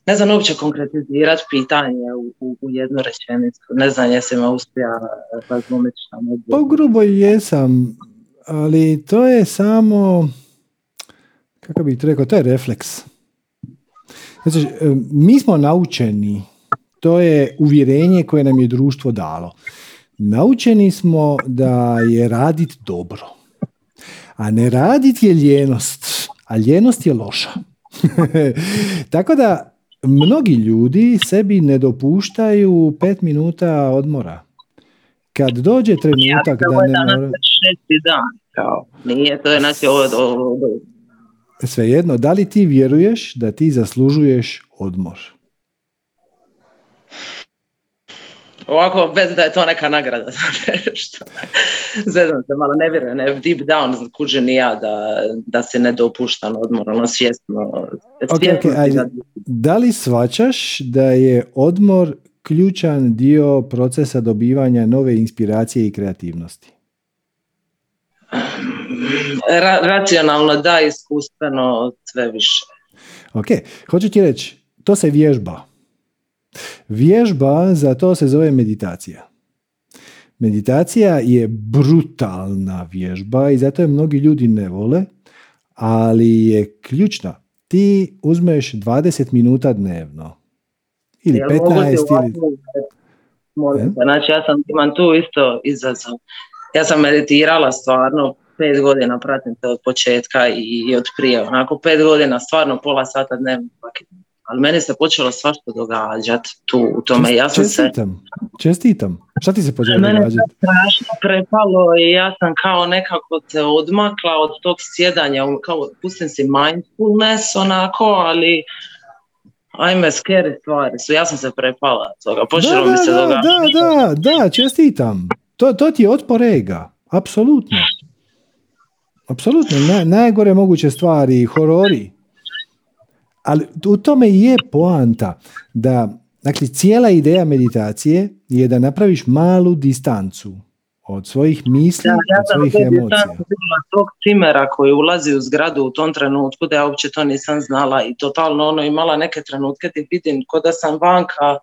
ne znam uopće konkretizirati pitanje u, u, u jednu rečenicu. Ne znam jesam me uspija razumjeti šta me Po grubo jesam, ali to je samo, kako bih rekao, to je refleks. Znači, mi smo naučeni, to je uvjerenje koje nam je društvo dalo. Naučeni smo da je raditi dobro. A ne raditi je ljenost, a ljenost je loša. [LAUGHS] Tako da mnogi ljudi sebi ne dopuštaju pet minuta odmora. Kad dođe trenutak ja, da ne danas mora... šesti dan, kao, nije, to je znači ovo, Svejedno, da li ti vjeruješ da ti zaslužuješ odmor? Ovako, bez da je to neka nagrada. [LAUGHS] što Zezam se malo, ne vjerujem, ne, deep down kuže ni ja da, da se ne dopuštam odmor, ono svjesno. Svjesno ok, ajde. da- Da li svačaš da je odmor ključan dio procesa dobivanja nove inspiracije i kreativnosti? Ra, racionalno da, iskustveno sve više. Ok, hoću ti reći, to se vježba. Vježba za to se zove meditacija. Meditacija je brutalna vježba i zato je mnogi ljudi ne vole, ali je ključna. Ti uzmeš 20 minuta dnevno. Ili Jel mogu ti 15 ili... E? Znači, ja sam, imam tu isto izazov. Ja sam meditirala stvarno pet godina, pratim te od početka i, i od prije. Onako pet godina, stvarno pola sata dnevno svaki dan. Ali meni se počelo svašta događati tu u tome. Ja sam se Čestitam. Čestitam. Šta ti se počelo Mene događati? strašno prepalo i ja sam kao nekako se odmakla od tog sjedanja, kao pustim si mindfulness onako, ali ajme, scary stvari su, ja sam se prepala toga, počelo da, mi se da, događati. da, da, da, čestitam. To, to ti je otpor ega. Apsolutno. Apsolutno. Naj, najgore moguće stvari, horori. Ali u tome i je poanta da, dakle, cijela ideja meditacije je da napraviš malu distancu od svojih misli, Da, ja od svojih emocija. tog cimera koji ulazi u zgradu u tom trenutku da ja uopće to nisam znala i totalno ono imala neke trenutke ti vidim ko da sam vanka,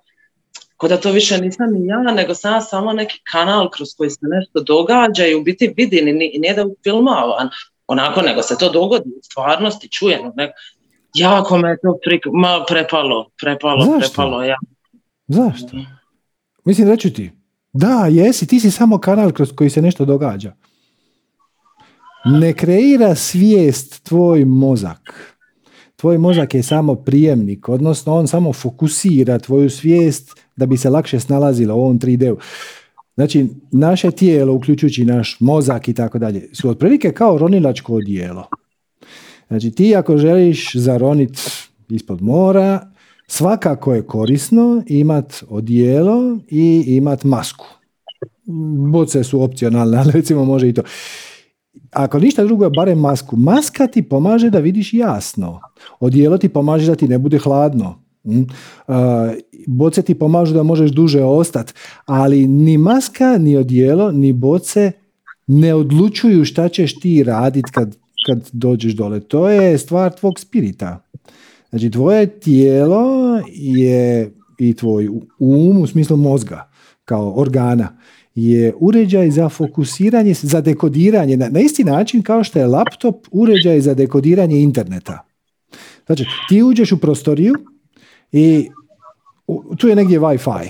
ko da to više nisam ni ja, nego sam ja samo neki kanal kroz koji se nešto događa i u biti vidim i ni- i nije da filmavan onako, nego se to dogodi u stvarnosti, čujem. Nek, jako me je to prik, ma, prepalo, prepalo, Zašto? prepalo. Ja. Zašto? Mislim, reću ti, da, jesi, ti si samo kanal kroz koji se nešto događa. Ne kreira svijest tvoj mozak. Tvoj mozak je samo prijemnik, odnosno on samo fokusira tvoju svijest da bi se lakše snalazila u ovom 3D-u. Znači, naše tijelo, uključujući naš mozak i tako dalje, su otprilike kao ronilačko odijelo. Znači, ti ako želiš zaronit ispod mora, svakako je korisno imat odijelo i imat masku. Boce su opcionalne, [LAUGHS] ali recimo može i to. Ako ništa drugo, barem masku. Maska ti pomaže da vidiš jasno. Odijelo ti pomaže da ti ne bude hladno. Mm. Boce ti pomažu da možeš duže ostati, ali ni maska, ni odijelo, ni boce ne odlučuju šta ćeš ti raditi kad, kad dođeš dole. To je stvar tvog spirita. Znači, tvoje tijelo je i tvoj um u smislu mozga kao organa je uređaj za fokusiranje, za dekodiranje, na, na isti način kao što je laptop uređaj za dekodiranje interneta. Znači, ti uđeš u prostoriju i u- tu je negdje Wi-Fi.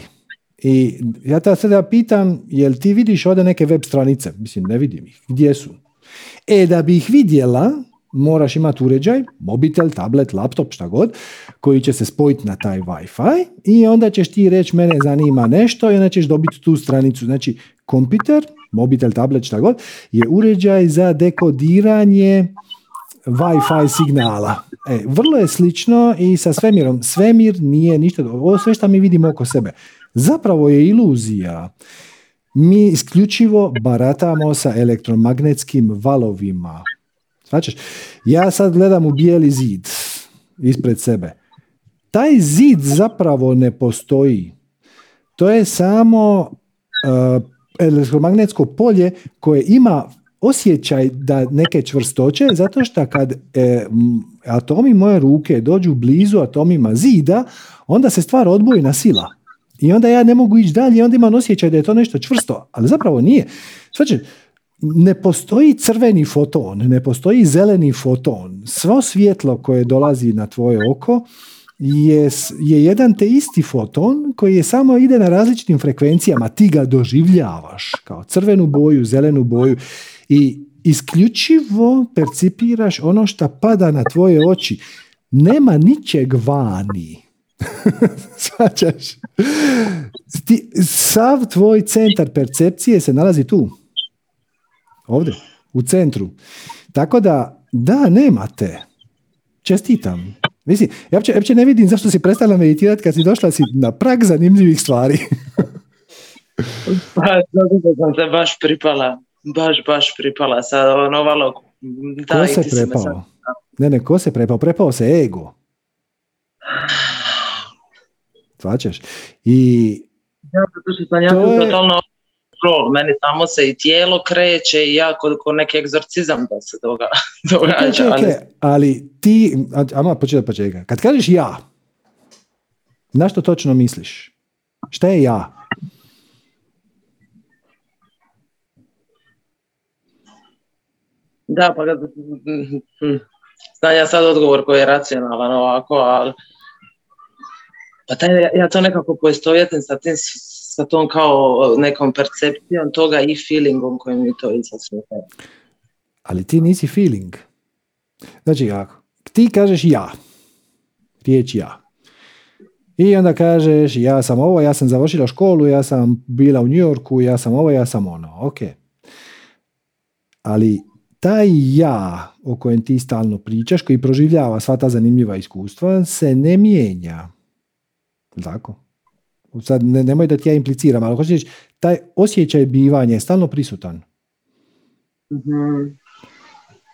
I ja te sada pitam, jel ti vidiš ovdje neke web stranice? Mislim, ne vidim ih. Gdje su? E, da bi ih vidjela, moraš imati uređaj, mobitel, tablet, laptop, šta god, koji će se spojiti na taj Wi-Fi i onda ćeš ti reći mene zanima nešto i onda ćeš dobiti tu stranicu. Znači, kompjuter, mobitel, tablet, šta god, je uređaj za dekodiranje Wi-Fi signala. E, vrlo je slično i sa svemirom. Svemir nije ništa, ovo sve što mi vidimo oko sebe. Zapravo je iluzija. Mi isključivo baratamo sa elektromagnetskim valovima. Značiš, ja sad gledam u bijeli zid ispred sebe. Taj zid zapravo ne postoji. To je samo uh, elektromagnetsko polje koje ima osjećaj da neke čvrstoće, zato što kad e, atomi moje ruke dođu blizu atomima zida, onda se stvar odbojna sila. I onda ja ne mogu ići dalje i onda imam osjećaj da je to nešto čvrsto, ali zapravo nije. Znači, ne postoji crveni foton, ne postoji zeleni foton. Svo svjetlo koje dolazi na tvoje oko je, je jedan te isti foton koji je samo ide na različitim frekvencijama. Ti ga doživljavaš kao crvenu boju, zelenu boju i isključivo percipiraš ono što pada na tvoje oči. Nema ničeg vani. [LAUGHS] Svačaš? sav tvoj centar percepcije se nalazi tu. Ovdje, u centru. Tako da, da, nemate. Čestitam. Mislim, ja uopće, ne vidim zašto si prestala meditirati kad si došla si na prag zanimljivih stvari. [LAUGHS] pa, sam se baš pripala. Baš, baš pripala sa ono Da, ko se prepao? Ne, ne, ko se prepao? Prepao se ego. [SIGHS] Svačaš? I ja, sam ja je... totalno meni samo se i tijelo kreće i ja kod, neki egzorcizam da se doga, [LAUGHS] događa. Čekaj, ali... ali ti, ama početi počeka, kad kažeš ja, na što točno misliš? Šta je ja? Da, pa [LAUGHS] znam ja sad odgovor koji je racionalan ovako, ali pa taj, ja to nekako poistovjetim sa tim sa tom kao nekom percepcijom toga i feelingom koji mi to izazove. Ali ti nisi feeling. Znači, ako ti kažeš ja, riječ ja, i onda kažeš ja sam ovo, ja sam završila školu, ja sam bila u New Yorku, ja sam ovo, ja sam ono. Ok. Ali taj ja o kojem ti stalno pričaš, koji proživljava sva ta zanimljiva iskustva, se ne mijenja. Tako? Sad ne, nemoj da ti ja impliciram, ali hoćeš taj osjećaj bivanja je stalno prisutan. Mhm.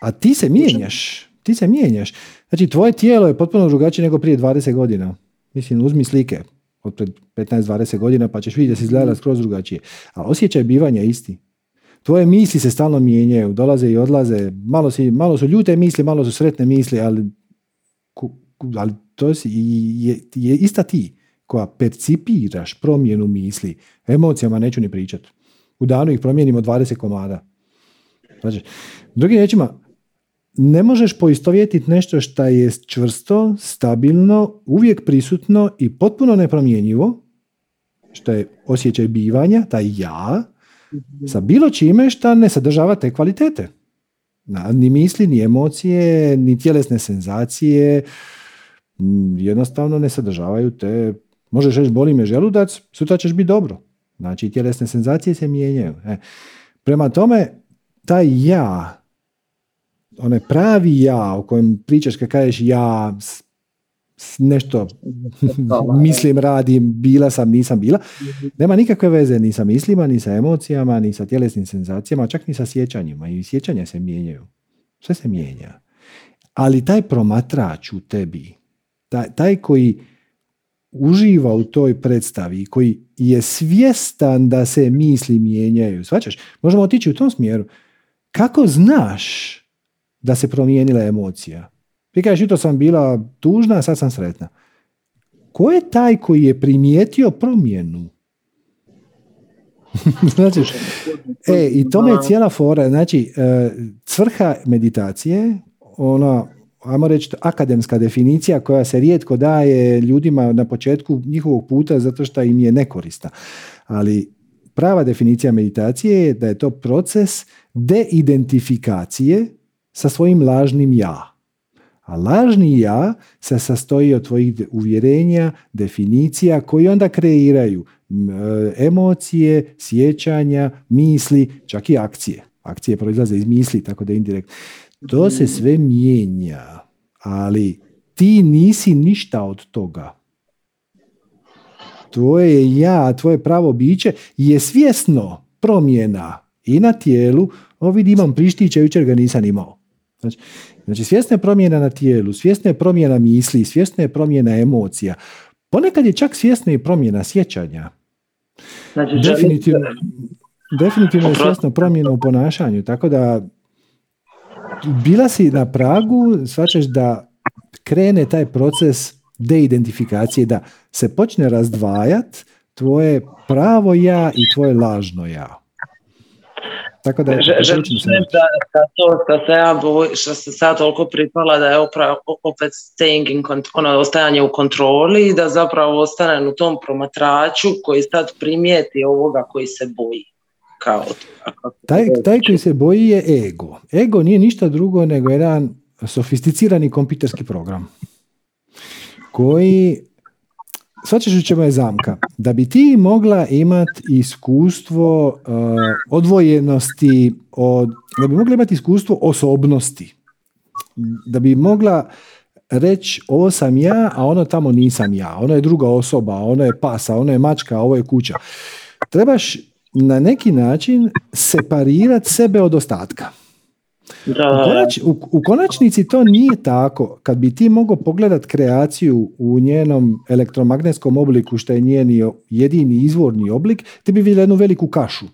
A ti se mijenjaš. Ti se mijenjaš. Znači, tvoje tijelo je potpuno drugačije nego prije 20 godina. Mislim, uzmi slike od pred 15-20 godina pa ćeš vidjeti da si izgledala skroz drugačije. A osjećaj bivanja je isti. Tvoje misli se stalno mijenjaju, dolaze i odlaze. Malo, si, malo su ljute misli, malo su sretne misli, ali, ali to si, je, je ista ti koja percipiraš promjenu misli, emocijama neću ni pričati. U danu ih promijenimo 20 komada. Znači, drugim riječima, ne možeš poistovjetiti nešto što je čvrsto, stabilno, uvijek prisutno i potpuno nepromjenjivo, što je osjećaj bivanja, taj ja, sa bilo čime što ne sadržava te kvalitete. Ni misli, ni emocije, ni tjelesne senzacije, jednostavno ne sadržavaju te Možeš reći boli me želudac, sutra ćeš biti dobro. Znači tjelesne senzacije se mijenjaju. E. Prema tome, taj ja, onaj pravi ja o kojem pričaš kad kažeš ja nešto [LAUGHS] mislim, radim, bila sam, nisam bila, nema nikakve veze ni sa mislima, ni sa emocijama, ni sa tjelesnim senzacijama, čak ni sa sjećanjima. I sjećanja se mijenjaju. Sve se mijenja. Ali taj promatrač u tebi, taj, taj koji uživa u toj predstavi, koji je svjestan da se misli mijenjaju, svačaš, možemo otići u tom smjeru. Kako znaš da se promijenila emocija? Ti kažeš, to sam bila tužna, a sad sam sretna. Ko je taj koji je primijetio promjenu? [LAUGHS] znači, e, i tome je cijela fora. Znači, e, svrha meditacije, ona ajmo reći, akademska definicija koja se rijetko daje ljudima na početku njihovog puta zato što im je nekorista. Ali prava definicija meditacije je da je to proces deidentifikacije sa svojim lažnim ja. A lažni ja se sastoji od tvojih uvjerenja, definicija koji onda kreiraju e, emocije, sjećanja, misli, čak i akcije. Akcije proizlaze iz misli, tako da indirekt. To se sve mijenja, ali ti nisi ništa od toga. Tvoje ja, tvoje pravo biće je svjesno promjena i na tijelu. O vidi imam prištića, jučer ga nisam imao. Znači, znači svjesna je promjena na tijelu, svjesna je promjena misli, svjesna je promjena emocija. Ponekad je čak svjesna i promjena sjećanja. Znači, definitivno, definitivno je svjesna promjena u ponašanju, tako da bila si na pragu, svačaš da krene taj proces deidentifikacije, da se počne razdvajat tvoje pravo ja i tvoje lažno ja. Tako da, Želim da, to što se ja što se sad toliko pripala da je opet staying in ono, ostajanje u kontroli i da zapravo ostane u tom promatraču koji sad primijeti ovoga koji se boji kao taj, taj koji se boji je ego. Ego nije ništa drugo nego jedan sofisticirani kompjuterski program koji svačaš u čemu je zamka. Da bi ti mogla imati iskustvo uh, odvojenosti, od, da bi mogla imati iskustvo osobnosti, da bi mogla reći ovo sam ja, a ono tamo nisam ja, ono je druga osoba, ono je pasa, ono je mačka, ovo je kuća. Trebaš na neki način separirati sebe od ostatka. U, u, konačnici to nije tako. Kad bi ti mogao pogledat kreaciju u njenom elektromagnetskom obliku, što je njeni jedini izvorni oblik, ti bi vidjela jednu veliku kašu.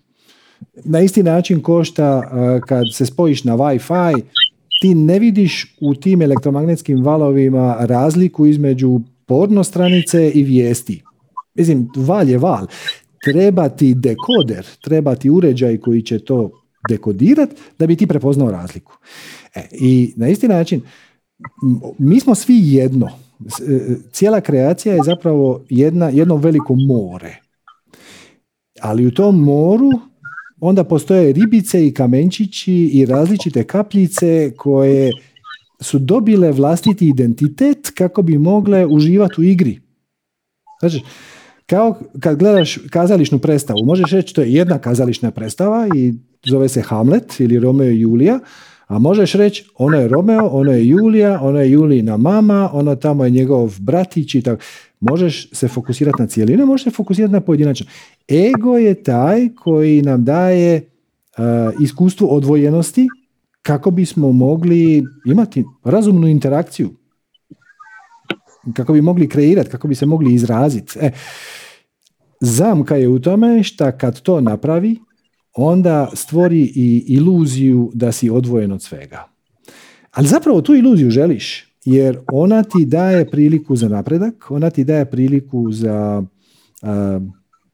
Na isti način košta kad se spojiš na Wi-Fi, ti ne vidiš u tim elektromagnetskim valovima razliku između porno stranice i vijesti. Mislim, val je val. Treba ti dekoder, treba ti uređaj koji će to dekodirati da bi ti prepoznao razliku. E, I na isti način, mi smo svi jedno. E, cijela kreacija je zapravo jedna, jedno veliko more. Ali u tom moru onda postoje ribice i kamenčići i različite kapljice koje su dobile vlastiti identitet kako bi mogle uživati u igri. Znači, kao kad gledaš kazališnu predstavu, možeš reći to je jedna kazališna predstava i zove se Hamlet ili Romeo i Julija, a možeš reći ono je Romeo, ono je Julija, ono je Julijina mama, ono tamo je njegov bratić i tako. Možeš se fokusirati na cijelinu, možeš se fokusirati na pojedinačno. Ego je taj koji nam daje uh, iskustvo odvojenosti kako bismo mogli imati razumnu interakciju. Kako bi mogli kreirati, kako bi se mogli izraziti. E, zamka je u tome što kad to napravi, onda stvori i iluziju da si odvojen od svega. Ali zapravo tu iluziju želiš, jer ona ti daje priliku za napredak, ona ti daje priliku za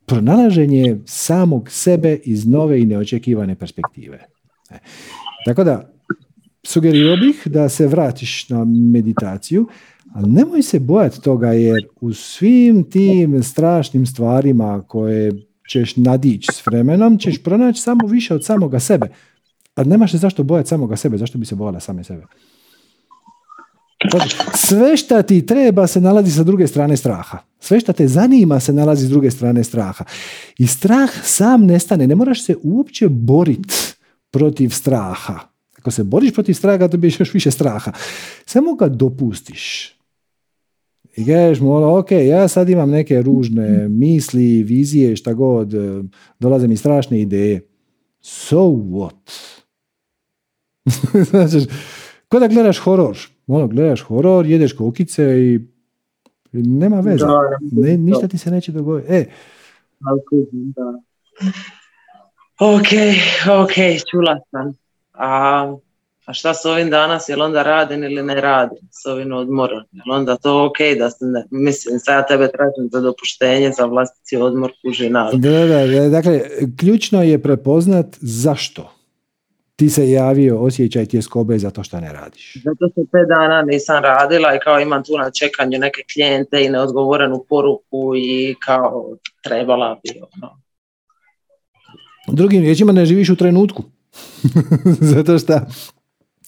pronalaženje samog sebe iz nove i neočekivane perspektive. E, tako da, sugerirao bih da se vratiš na meditaciju, ali nemoj se bojati toga jer u svim tim strašnim stvarima koje ćeš nadići s vremenom, ćeš pronaći samo više od samoga sebe. A nemaš se zašto bojati samoga sebe, zašto bi se bojala same sebe? Sve što ti treba se nalazi sa druge strane straha. Sve što te zanima se nalazi s druge strane straha. I strah sam nestane. Ne moraš se uopće boriti protiv straha. Ako se boriš protiv straha, dobiješ još više straha. Samo ga dopustiš. I kažeš mu ono, ok, ja sad imam neke ružne misli, vizije, šta god, e, dolaze mi strašne ideje. So what? [LAUGHS] znači, ko da gledaš horor? Ono, gledaš horor, jedeš kokice i nema veze. ne, ništa ti se neće dogoditi. E. Ok, ok, čula sam. A a šta s ovim danas, jel onda radim ili ne radim s ovim odmorom, jel onda to ok da se ne, mislim, sad ja tebe tražim za dopuštenje za vlastiti odmor kužina. Da, da, da, dakle, ključno je prepoznat zašto ti se javio osjećaj tjeskobe zato što ne radiš. Zato što te dana nisam radila i kao imam tu na čekanju neke klijente i neodgovorenu poruku i kao trebala bi ono. Drugim riječima ne živiš u trenutku. [LAUGHS] zato što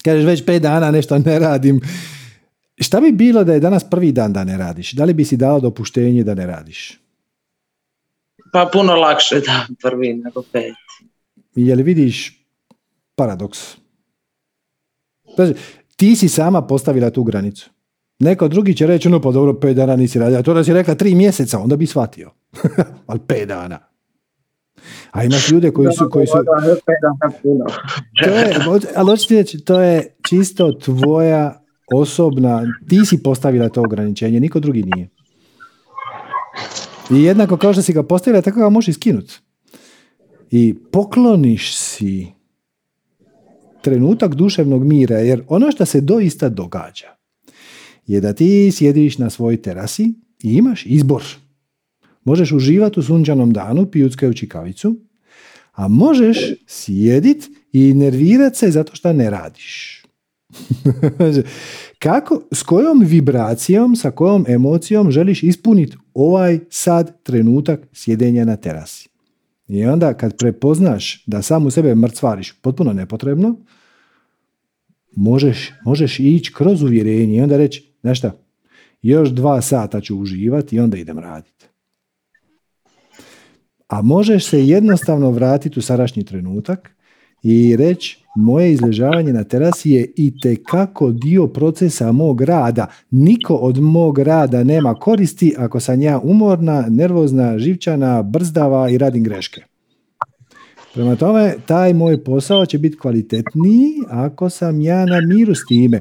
Kažeš već pet dana nešto ne radim. Šta bi bilo da je danas prvi dan da ne radiš? Da li bi si dao dopuštenje da ne radiš? Pa puno lakše da prvi nego pet. Je li vidiš paradoks? Znači, ti si sama postavila tu granicu. Neko drugi će reći, no pa dobro, pet dana nisi radio. To da si rekla tri mjeseca, onda bi shvatio. [LAUGHS] Ali pet dana. A imaš ljude koji su... Koji su... to je, ali reći, to je čisto tvoja osobna, ti si postavila to ograničenje, niko drugi nije. I jednako kao što si ga postavila, tako ga možeš skinuti. I pokloniš si trenutak duševnog mira, jer ono što se doista događa je da ti sjediš na svojoj terasi i imaš izbor. Možeš uživati u sunčanom danu pijuckajući kavicu, a možeš sjedit i nervirat se zato što ne radiš. [LAUGHS] Kako, s kojom vibracijom, sa kojom emocijom želiš ispuniti ovaj sad trenutak sjedenja na terasi? I onda kad prepoznaš da sam u sebe mrcvariš potpuno nepotrebno, možeš, možeš ići kroz uvjerenje i onda reći, znaš šta, još dva sata ću uživati i onda idem raditi. A možeš se jednostavno vratiti u sadašnji trenutak i reći moje izležavanje na terasi je i kako dio procesa mog rada. Niko od mog rada nema koristi ako sam ja umorna, nervozna, živčana, brzdava i radim greške. Prema tome, taj moj posao će biti kvalitetniji ako sam ja na miru s time.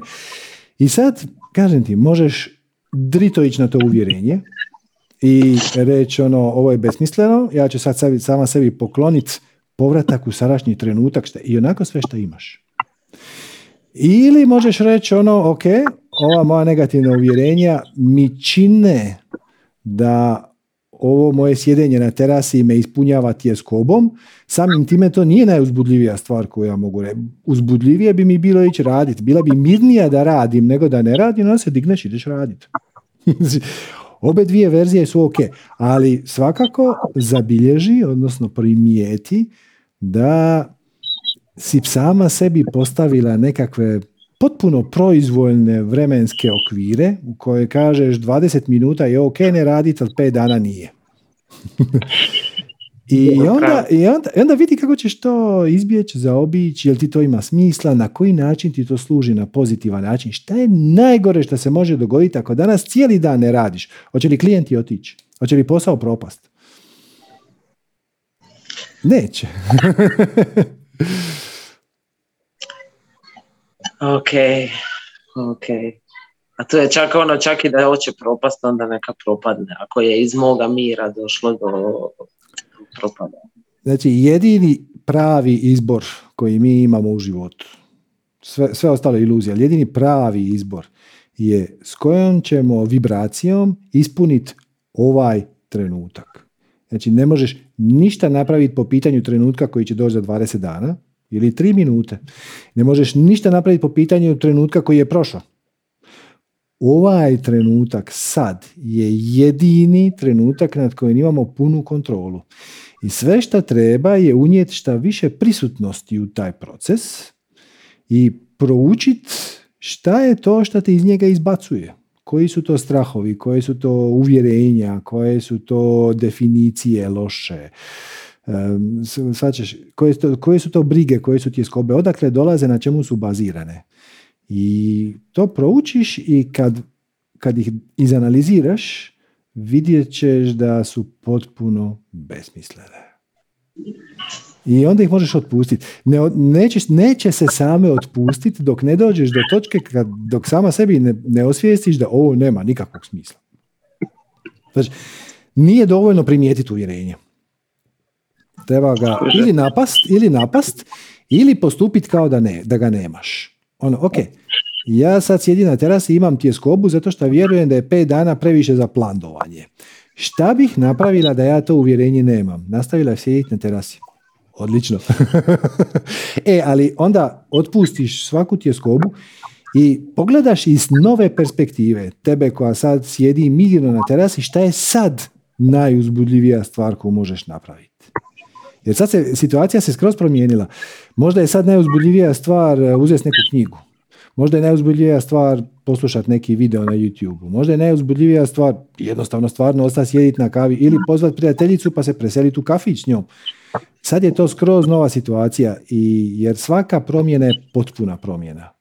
I sad, kažem ti, možeš drito ići na to uvjerenje i reći ono, ovo je besmisleno, ja ću sad sebi, sama sebi pokloniti povratak u sadašnji trenutak šta, i onako sve što imaš. Ili možeš reći ono, ok, ova moja negativna uvjerenja mi čine da ovo moje sjedenje na terasi me ispunjava tjeskobom, samim time to nije najuzbudljivija stvar koju ja mogu reći. Uzbudljivije bi mi bilo ići raditi. Bila bi mirnija da radim nego da ne radim, onda se digneš i ideš raditi. [LAUGHS] Obe dvije verzije su ok, ali svakako zabilježi, odnosno primijeti da si sama sebi postavila nekakve potpuno proizvoljne vremenske okvire u koje kažeš 20 minuta je ok ne raditi, ali 5 dana nije. [LAUGHS] I onda, I onda, onda vidi kako ćeš to izbjeći, zaobići, jel ti to ima smisla, na koji način ti to služi na pozitivan način. Šta je najgore što se može dogoditi ako danas cijeli dan ne radiš? Hoće li klijenti otići? Hoće li posao propast? Neće. [LAUGHS] ok, ok. A to je čak ono, čak i da hoće propast, onda neka propadne. Ako je iz moga mira došlo do propada. Znači, jedini pravi izbor koji mi imamo u životu, sve, sve ostale iluzije, ali jedini pravi izbor je s kojom ćemo vibracijom ispuniti ovaj trenutak. Znači, ne možeš ništa napraviti po pitanju trenutka koji će doći za 20 dana ili 3 minute. Ne možeš ništa napraviti po pitanju trenutka koji je prošao. Ovaj trenutak sad je jedini trenutak nad kojim imamo punu kontrolu. I sve što treba je unijeti šta više prisutnosti u taj proces i proučiti šta je to što te iz njega izbacuje. Koji su to strahovi, koje su to uvjerenja, koje su to definicije loše, Svačeš, koje, su to, koje su to brige, koje su ti skobe, odakle dolaze, na čemu su bazirane. I to proučiš i kad, kad ih izanaliziraš, vidjet ćeš da su potpuno besmislene. I onda ih možeš otpustiti. Ne, neće, neće se same otpustiti dok ne dođeš do točke kad, dok sama sebi ne, ne osvijestiš da ovo nema nikakvog smisla. Znači, nije dovoljno primijetiti uvjerenje. Treba ga ili napast, ili napast, ili postupiti kao da, ne, da ga nemaš. Ono, ok, ja sad sjedim na terasi i imam tjeskobu zato što vjerujem da je pet dana previše za plandovanje. Šta bih napravila da ja to uvjerenje nemam? Nastavila sjediti na terasi. Odlično. [LAUGHS] e, ali onda otpustiš svaku tjeskobu i pogledaš iz nove perspektive tebe koja sad sjedi mirno na terasi, šta je sad najuzbudljivija stvar koju možeš napraviti? Jer sad se, situacija se skroz promijenila. Možda je sad najuzbudljivija stvar e, uzeti neku knjigu. Možda je najuzbudljivija stvar poslušati neki video na YouTube. Možda je najuzbudljivija stvar jednostavno stvarno ostati sjediti na kavi ili pozvati prijateljicu pa se preseliti u kafić njom. Sad je to skroz nova situacija i jer svaka promjena je potpuna promjena.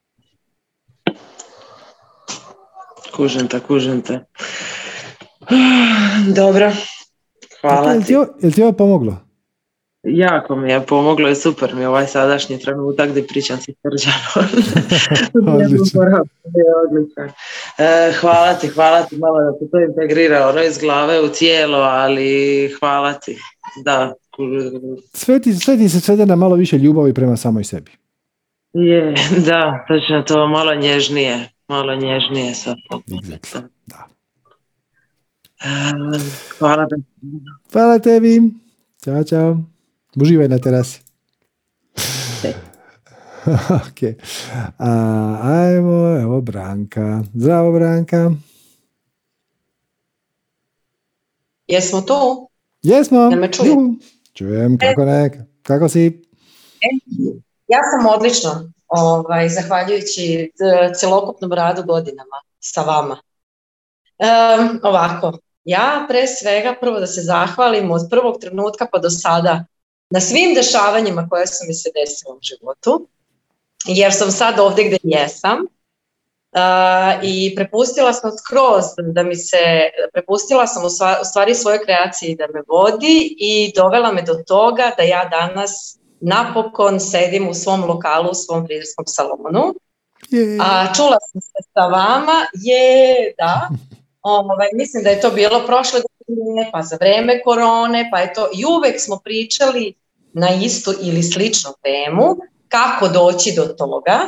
Kužem te, kužem te. [SIGHS] Dobro. Hvala ti. Je ti ovo pomoglo? Jako mi je pomoglo i super mi je ovaj sadašnji trenutak gdje pričam sa Srđanom. [LAUGHS] E, hvala ti, hvala ti malo da se to integrira ono iz glave u tijelo, ali hvala ti. Da. Sve ti, sve ti se svede na malo više ljubavi prema samoj sebi. Je, da, točno to malo nježnije, malo nježnije sad. Exactly. Da. E, hvala tebi. Hvala tebi. Ćao, čao. Uživaj na terasi. [LAUGHS] ok. A, ajmo, evo Branka. Zdravo Branka. Jesmo tu? Jesmo. me čuje? Čujem, kako ne? Kako si? E, ja sam odlično, ovaj, zahvaljujući celokupnom radu godinama sa vama. Um, ovako, ja pre svega prvo da se zahvalim od prvog trenutka pa do sada na svim dešavanjima koje su mi se desile u životu, jer sam sad ovde gde jesam uh, i prepustila sam skroz da mi se, prepustila sam u, sva, u stvari svoje kreacije da me vodi i dovela me do toga da ja danas napokon sedim u svom lokalu, u svom frizerskom salonu. A čula sam se sa vama, je, da. [LAUGHS] Ovaj, mislim da je to bilo prošle godine, pa za vreme korone, pa je to, i uvek smo pričali na istu ili sličnu temu, kako doći do toga,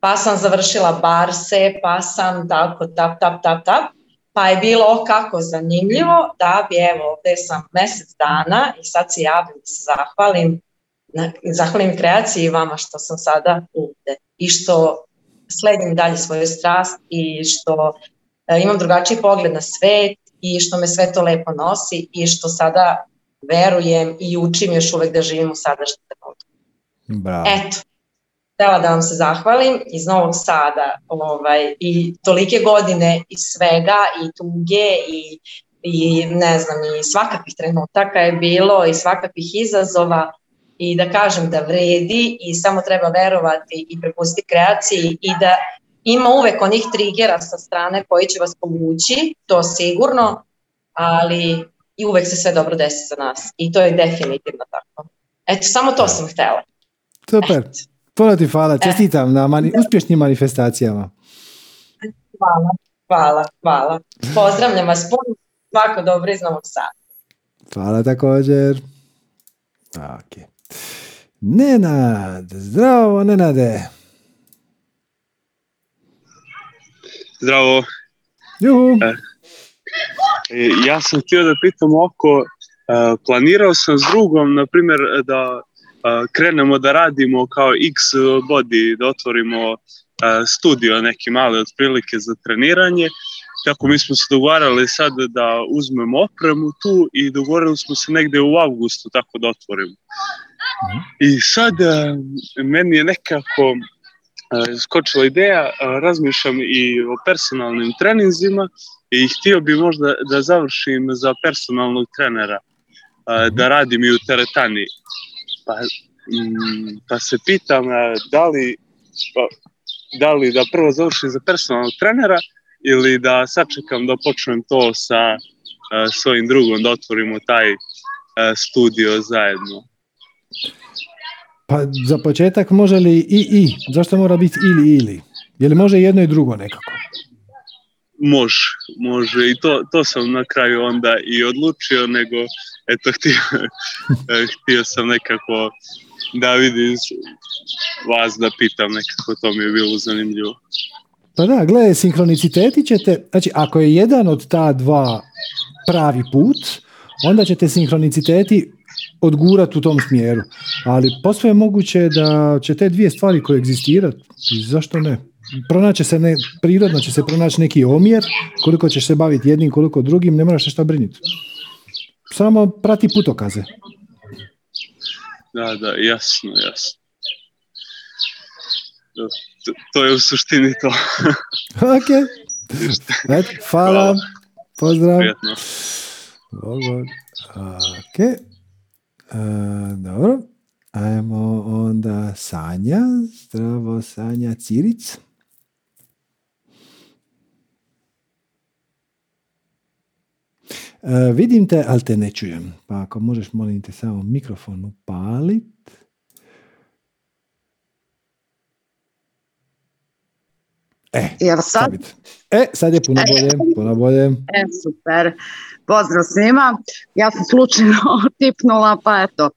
pa sam završila barse, pa sam tako tap, tap, tap, tap, pa je bilo kako zanimljivo da bi, evo, ovde sam mesec dana i sad se javim se zahvalim, na, zahvalim kreaciji vama što sam sada ovde i što sledim dalje svoju strast i što e, imam drugačiji pogled na svet i što me sve to lepo nosi i što sada verujem i učim još uvek da živim u sadašnjem trenutku. Bravo. Eto, htela da vam se zahvalim iz Novog Sada ovaj, i tolike godine i svega i tuge i, i ne znam i svakakvih trenutaka je bilo i svakakvih izazova i da kažem da vredi i samo treba verovati i prepustiti kreaciji i da ima uvek onih trigera sa strane koji će vas povući, to sigurno, ali i uvek se sve dobro desi za nas i to je definitivno tako. Eto, samo to sam htela. Super. Eto. Puno ti hvala, čestitam na mani uspješnim manifestacijama. Hvala, hvala, hvala. Pozdravljam vas puno, svako dobro iz Novog Sada. Hvala također. Ok. Nenad, zdravo Nenade. Zdravo. Juhu. E, ja sam htio da pitam oko, e, planirao sam s drugom, na primjer, da e, krenemo da radimo kao X body, da otvorimo e, studio neki mali otprilike za treniranje. Tako mi smo se dogovarali sad da uzmemo opremu tu i dogovorili smo se negde u avgustu tako da otvorimo. I sad meni je nekako skočila ideja, razmišljam i o personalnim treninzima i htio bi možda da završim za personalnog trenera, da radim i u teretani. Pa, mm, pa se pitam da li, pa, da li da prvo završim za personalnog trenera ili da sačekam da počnem to sa svojim drugom, da otvorimo taj studio zajedno. Pa za početak može li i i? Zašto mora biti ili ili? Je li može jedno i drugo nekako? Može, može i to, to sam na kraju onda i odlučio, nego eto [LAUGHS] htio, htio sam nekako da vidim vas da pitam nekako, to mi je bilo zanimljivo. Pa da, gledaj, sinhroniciteti ćete, znači ako je jedan od ta dva pravi put, onda ćete sinhroniciteti odgurati u tom smjeru. Ali posve je moguće da će te dvije stvari koegzistirati. Zašto ne? Pronaće se ne, prirodno će se pronaći neki omjer, koliko ćeš se baviti jednim, koliko drugim, ne moraš šta brinuti. Samo prati putokaze. Da, da, jasno, jasno. To, to je u suštini to. [LAUGHS] ok. Et, hvala. hvala. Pozdrav. Prijetno. Ok. E, dobro. Ajmo onda Sanja. Zdravo Sanja Ciric. E, vidim te, ali te ne čujem. Pa ako možeš, molim te samo mikrofon upalit. E, Jel sad? E, sad je puno bolje, puno bolje. E, super. Pozdrav svima. Ja sam slučajno [LAUGHS] tipnula, pa eto.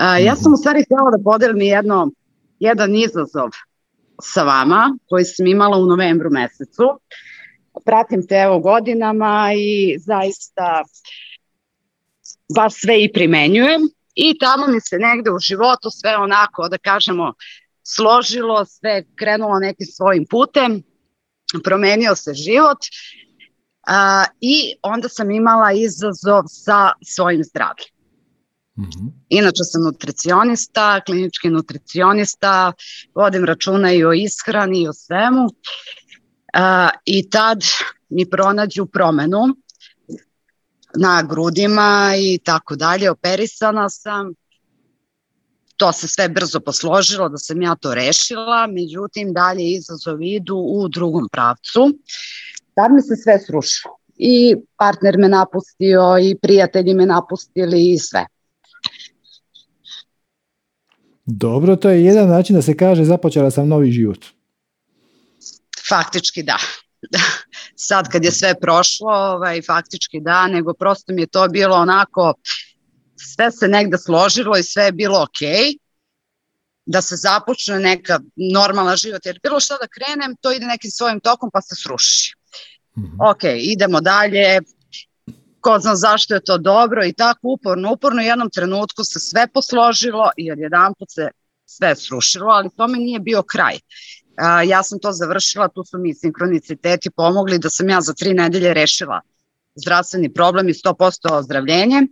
Uh, ja sam u stvari htjela da podelim jedno, jedan izazov sa vama koji sam imala u novembru mesecu. Pratim te evo godinama i zaista baš sve i primenjujem i tamo mi se negde u životu sve onako da kažemo složilo, sve krenulo nekim svojim putem, promenio se život a, i onda sam imala izazov sa svojim zdravljem. Mm -hmm. Inače sam nutricionista, klinički nutricionista, vodim računa i o ishrani i o svemu. I tad mi pronađu promenu na grudima i tako dalje, operisana sam. To se sve brzo posložilo da sam ja to rešila, međutim dalje izazovi idu u drugom pravcu. Tad mi se sve srušilo. I partner me napustio i prijatelji me napustili i sve. Dobro, to je jedan način da se kaže započela sam novi život. Faktički da. [LAUGHS] Sad kad je sve prošlo, ovaj, faktički da, nego prosto mi je to bilo onako, sve se negde složilo i sve je bilo okej. Okay da se započne neka normalna život, jer bilo šta da krenem, to ide nekim svojim tokom pa se sruši. Mm -hmm. Ok, idemo dalje, ko zna zašto je to dobro i tako uporno, uporno u jednom trenutku se sve posložilo i jedan put se sve srušilo, ali tome nije bio kraj. Ja sam to završila, tu su mi sinkroniciteti pomogli da sam ja za tri nedelje rešila zdravstveni problem i 100% ozdravljenje.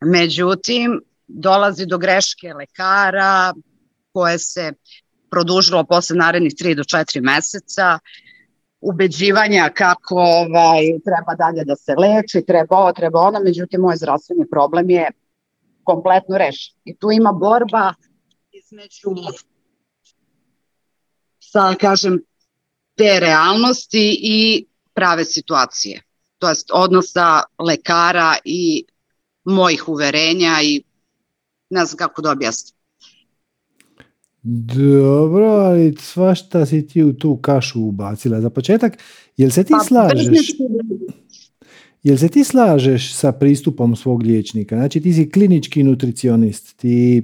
Međutim, dolazi do greške lekara koje se produžilo posle narednih 3 do 4 meseca, ubeđivanja kako ovaj, treba dalje da se leči, treba ovo, treba ono, međutim moj zdravstveni problem je kompletno rešen. I tu ima borba između sa, kažem, te realnosti i prave situacije. To jest odnosa lekara i mojih uverenja i ne znam kako da objasnim. Dobro, ali svašta si ti u tu kašu ubacila. Za početak, jel se ti pa, slažeš? Jel se ti slažeš sa pristupom svog liječnika? Znači ti si klinički nutricionist, ti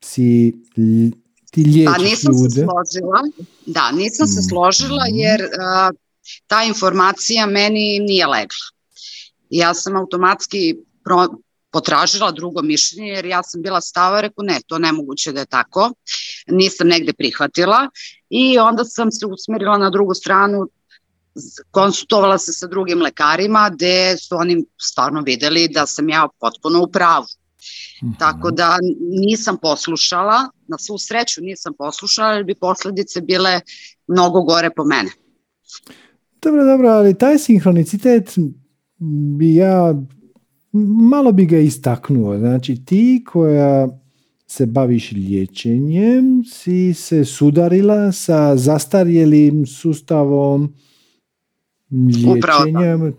si ti liječiš Pa nisam ljude. se složila. Da, nisam se složila mhm. jer uh, ta informacija meni nije legla. Ja sam automatski pro, potražila drugo mišljenje jer ja sam bila stava, reku ne, to nemoguće da je tako, nisam negde prihvatila i onda sam se usmerila na drugu stranu, konsultovala se sa drugim lekarima gde su oni stvarno videli da sam ja potpuno u pravu. Mm -hmm. Tako da nisam poslušala, na svu sreću nisam poslušala jer bi posledice bile mnogo gore po mene. Dobro, dobro, ali taj sinhronicitet bi ja malo bi ga istaknuo. Znači ti koja se baviš liječenjem si se sudarila sa zastarjelim sustavom liječenjem.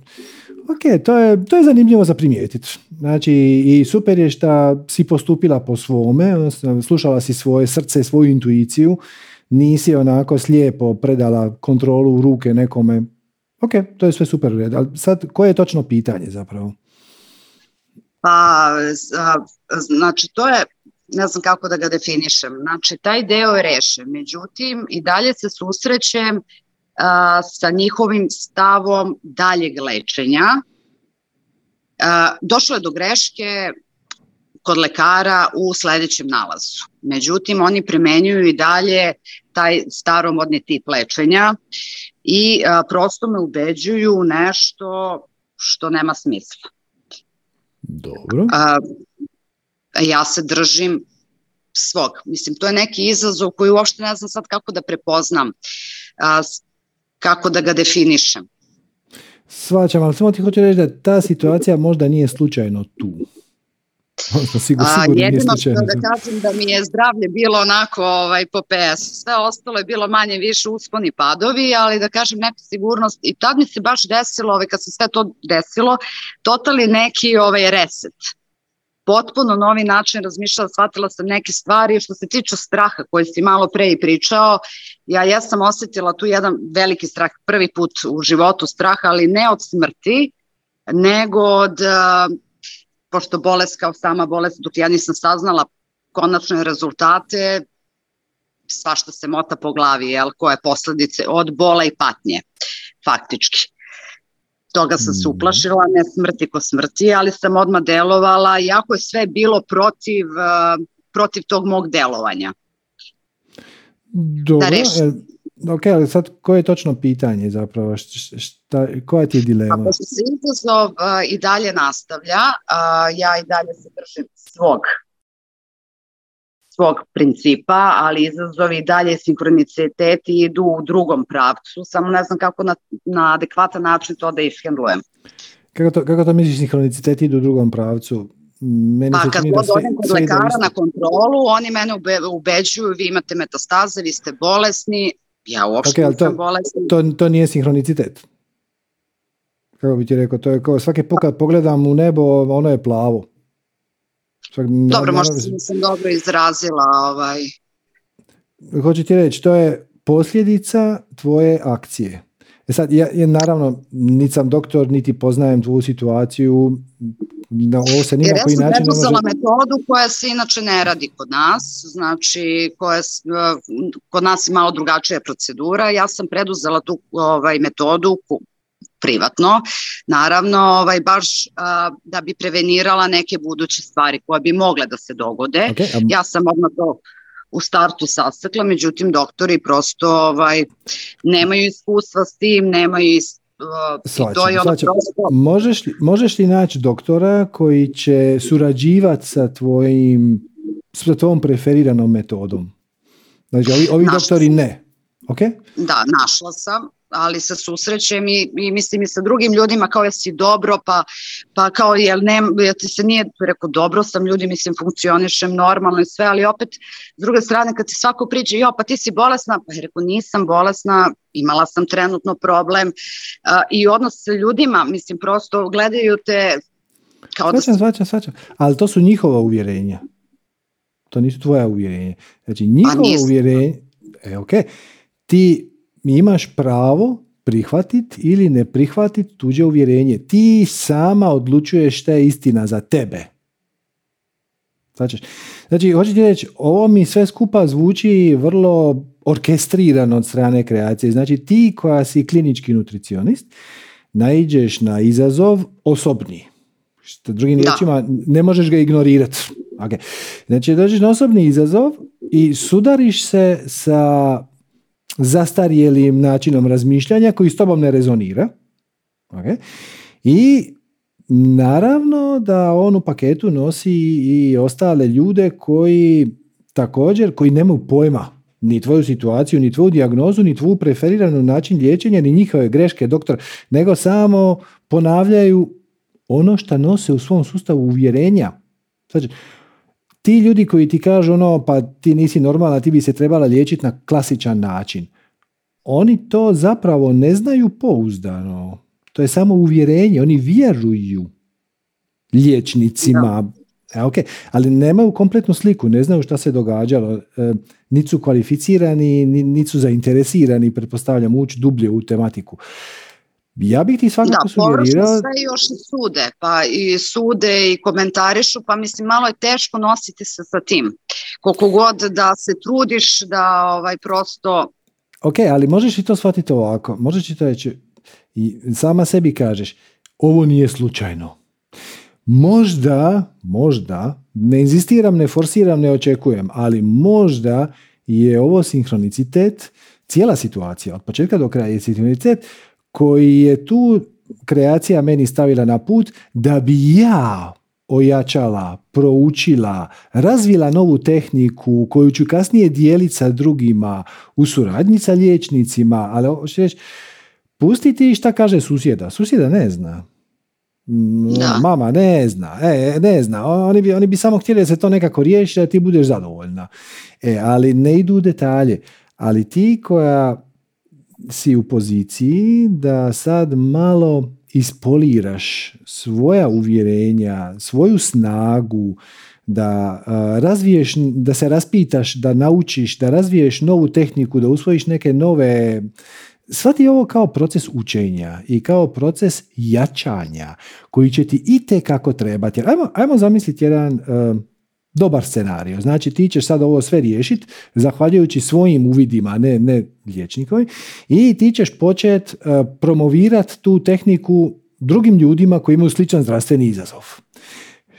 Ok, to je, to je zanimljivo za primijetiti. Znači, i super je što si postupila po svome, slušala si svoje srce, svoju intuiciju, nisi onako slijepo predala kontrolu u ruke nekome. Ok, to je sve super red. Ali sad, koje je točno pitanje zapravo? Pa, znači, to je, ne znam kako da ga definišem, znači, taj deo je rešen, međutim, i dalje se susrećem sa njihovim stavom daljeg lečenja. Došlo je do greške kod lekara u sledećem nalazu. Međutim, oni primenjuju i dalje taj staromodni tip lečenja i prosto me ubeđuju nešto što nema smisla. Dobro. Ja se držim svog. Mislim, to je neki izazov koji uopšte ne znam sad kako da prepoznam, kako da ga definišem. Svačam, ali samo ti hoću reći da ta situacija možda nije slučajno tu. Odnosno, sigur, sigurno jedino što da kažem da mi je zdravlje bilo onako ovaj, po PS. Sve ostalo je bilo manje više usponi padovi, ali da kažem neka sigurnost. I tad mi se baš desilo, ovaj, kad se sve to desilo, totali neki ovaj, reset potpuno novi način razmišljala, shvatila sam neke stvari što se tiče straha koji si malo pre i pričao. Ja ja sam osetila tu jedan veliki strah, prvi put u životu straha, ali ne od smrti, nego od pošto bolest kao sama bolest, dok ja nisam saznala konačne rezultate, svašta se mota po glavi, jel, koje posledice od bola i patnje, faktički. Toga sam se mhm. uplašila, ne smrti ko smrti, ali sam odmah delovala, iako je sve bilo protiv, uh, protiv tog mog delovanja. Dobro, da rešim. Ok, ali sad koje je točno pitanje zapravo? Šta, koja ti je dilema? Pa pošto se izazov uh, i dalje nastavlja, uh, ja i dalje se držim svog svog principa, ali izazovi i dalje sinhroniciteti idu u drugom pravcu, samo ne znam kako na, na adekvatan način to da ishendlujem. Kako to, kako to misliš sinhroniciteti idu u drugom pravcu? Meni pa kad god odem kod lekara na kontrolu, oni mene ube, ubeđuju, vi imate metastaze, vi ste bolesni, ja uopšte okay, nisam bolesni. To, to nije sinhronicitet. Kako bi ti rekao, to je kao svaki put kad pogledam u nebo, ono je plavo. Svak, dobro, možda se nisam dobro izrazila. Ovaj. Hoću ti reći, to je posljedica tvoje akcije. E sad, ja, ja naravno, niti sam doktor, niti poznajem tvoju situaciju, na ovo se ni na koji način ne može... metodu koja se inače ne radi kod nas, znači koja, kod nas je malo drugačija procedura. Ja sam preduzela tu ovaj, metodu privatno, naravno ovaj, baš a, da bi prevenirala neke buduće stvari koje bi mogle da se dogode. Okay, um... Ja sam odmah to u startu sastakla, međutim doktori prosto ovaj, nemaju iskustva s tim, nemaju is, uh, to je ono prosto... možeš, li, možeš li naći doktora koji će surađivati sa tvojim sa tvojom preferiranom metodom? Znači, ovi, ovi doktori ne. Okay? Da, našla sam ali se susrećem i, i mislim i sa drugim ljudima kao jesi dobro, pa, pa kao jel ne, ja ti se nije rekao dobro sam ljudi, mislim funkcionišem normalno i sve, ali opet s druge strane kad ti svako priđe, jo pa ti si bolesna, pa je rekao nisam bolesna, imala sam trenutno problem uh, i odnos sa ljudima, mislim prosto gledaju te kao svačam, da... Svačam, svačam, ali to su njihova uvjerenja. To nisu tvoja uvjerenja. Znači njihova uvjerenja, e, ok, ti imaš pravo prihvatiti ili ne prihvatiti tuđe uvjerenje. Ti sama odlučuješ šta je istina za tebe. Znači, znači ti reći, ovo mi sve skupa zvuči vrlo orkestrirano od strane kreacije. Znači, ti koja si klinički nutricionist, naiđeš na izazov osobni. Što drugim riječima, ne možeš ga ignorirati. Okay. Znači, dođeš na osobni izazov i sudariš se sa zastarjelim načinom razmišljanja koji s tobom ne rezonira. Okay. I naravno da on u paketu nosi i ostale ljude koji također, koji nemaju pojma ni tvoju situaciju, ni tvoju dijagnozu, ni tvoju preferiranu način liječenja, ni njihove greške, doktor, nego samo ponavljaju ono što nose u svom sustavu uvjerenja. Znači, ti ljudi koji ti kažu ono pa ti nisi normalna, ti bi se trebala liječiti na klasičan način. Oni to zapravo ne znaju pouzdano. To je samo uvjerenje. Oni vjeruju liječnicima. E, okay. Ali nemaju kompletnu sliku, ne znaju šta se događalo. E, niti su kvalificirani, niti su zainteresirani, pretpostavljam, ući dublje u tematiku. Ja bih ti svakako da, sugerirao... Da, sve još i sude, pa i sude i komentarišu, pa mislim malo je teško nositi se sa tim. Koliko god da se trudiš da ovaj prosto... Ok, ali možeš i to shvatiti ovako. Možeš i to reći i sama sebi kažeš ovo nije slučajno. Možda, možda, ne inzistiram, ne forsiram, ne očekujem, ali možda je ovo sinhronicitet, cijela situacija od početka do kraja je sinhronicitet koji je tu kreacija meni stavila na put da bi ja ojačala, proučila, razvila novu tehniku koju ću kasnije dijeliti sa drugima u suradnji sa liječnicima, ali reći, pustiti šta kaže susjeda. Susjeda ne zna. Da. Mama ne zna, e, ne zna. Oni bi, oni bi samo htjeli da se to nekako riješi da ti budeš zadovoljna. E, ali ne idu u detalje. Ali ti koja si u poziciji da sad malo ispoliraš svoja uvjerenja, svoju snagu, da razviješ, da se raspitaš, da naučiš, da razviješ novu tehniku, da usvojiš neke nove Svati ovo kao proces učenja i kao proces jačanja koji će ti i kako trebati. Ajmo, ajmo zamisliti jedan dobar scenario. Znači ti ćeš sad ovo sve riješiti zahvaljujući svojim uvidima, ne, ne liječnikovim, i ti ćeš početi uh, promovirati tu tehniku drugim ljudima koji imaju sličan zdravstveni izazov.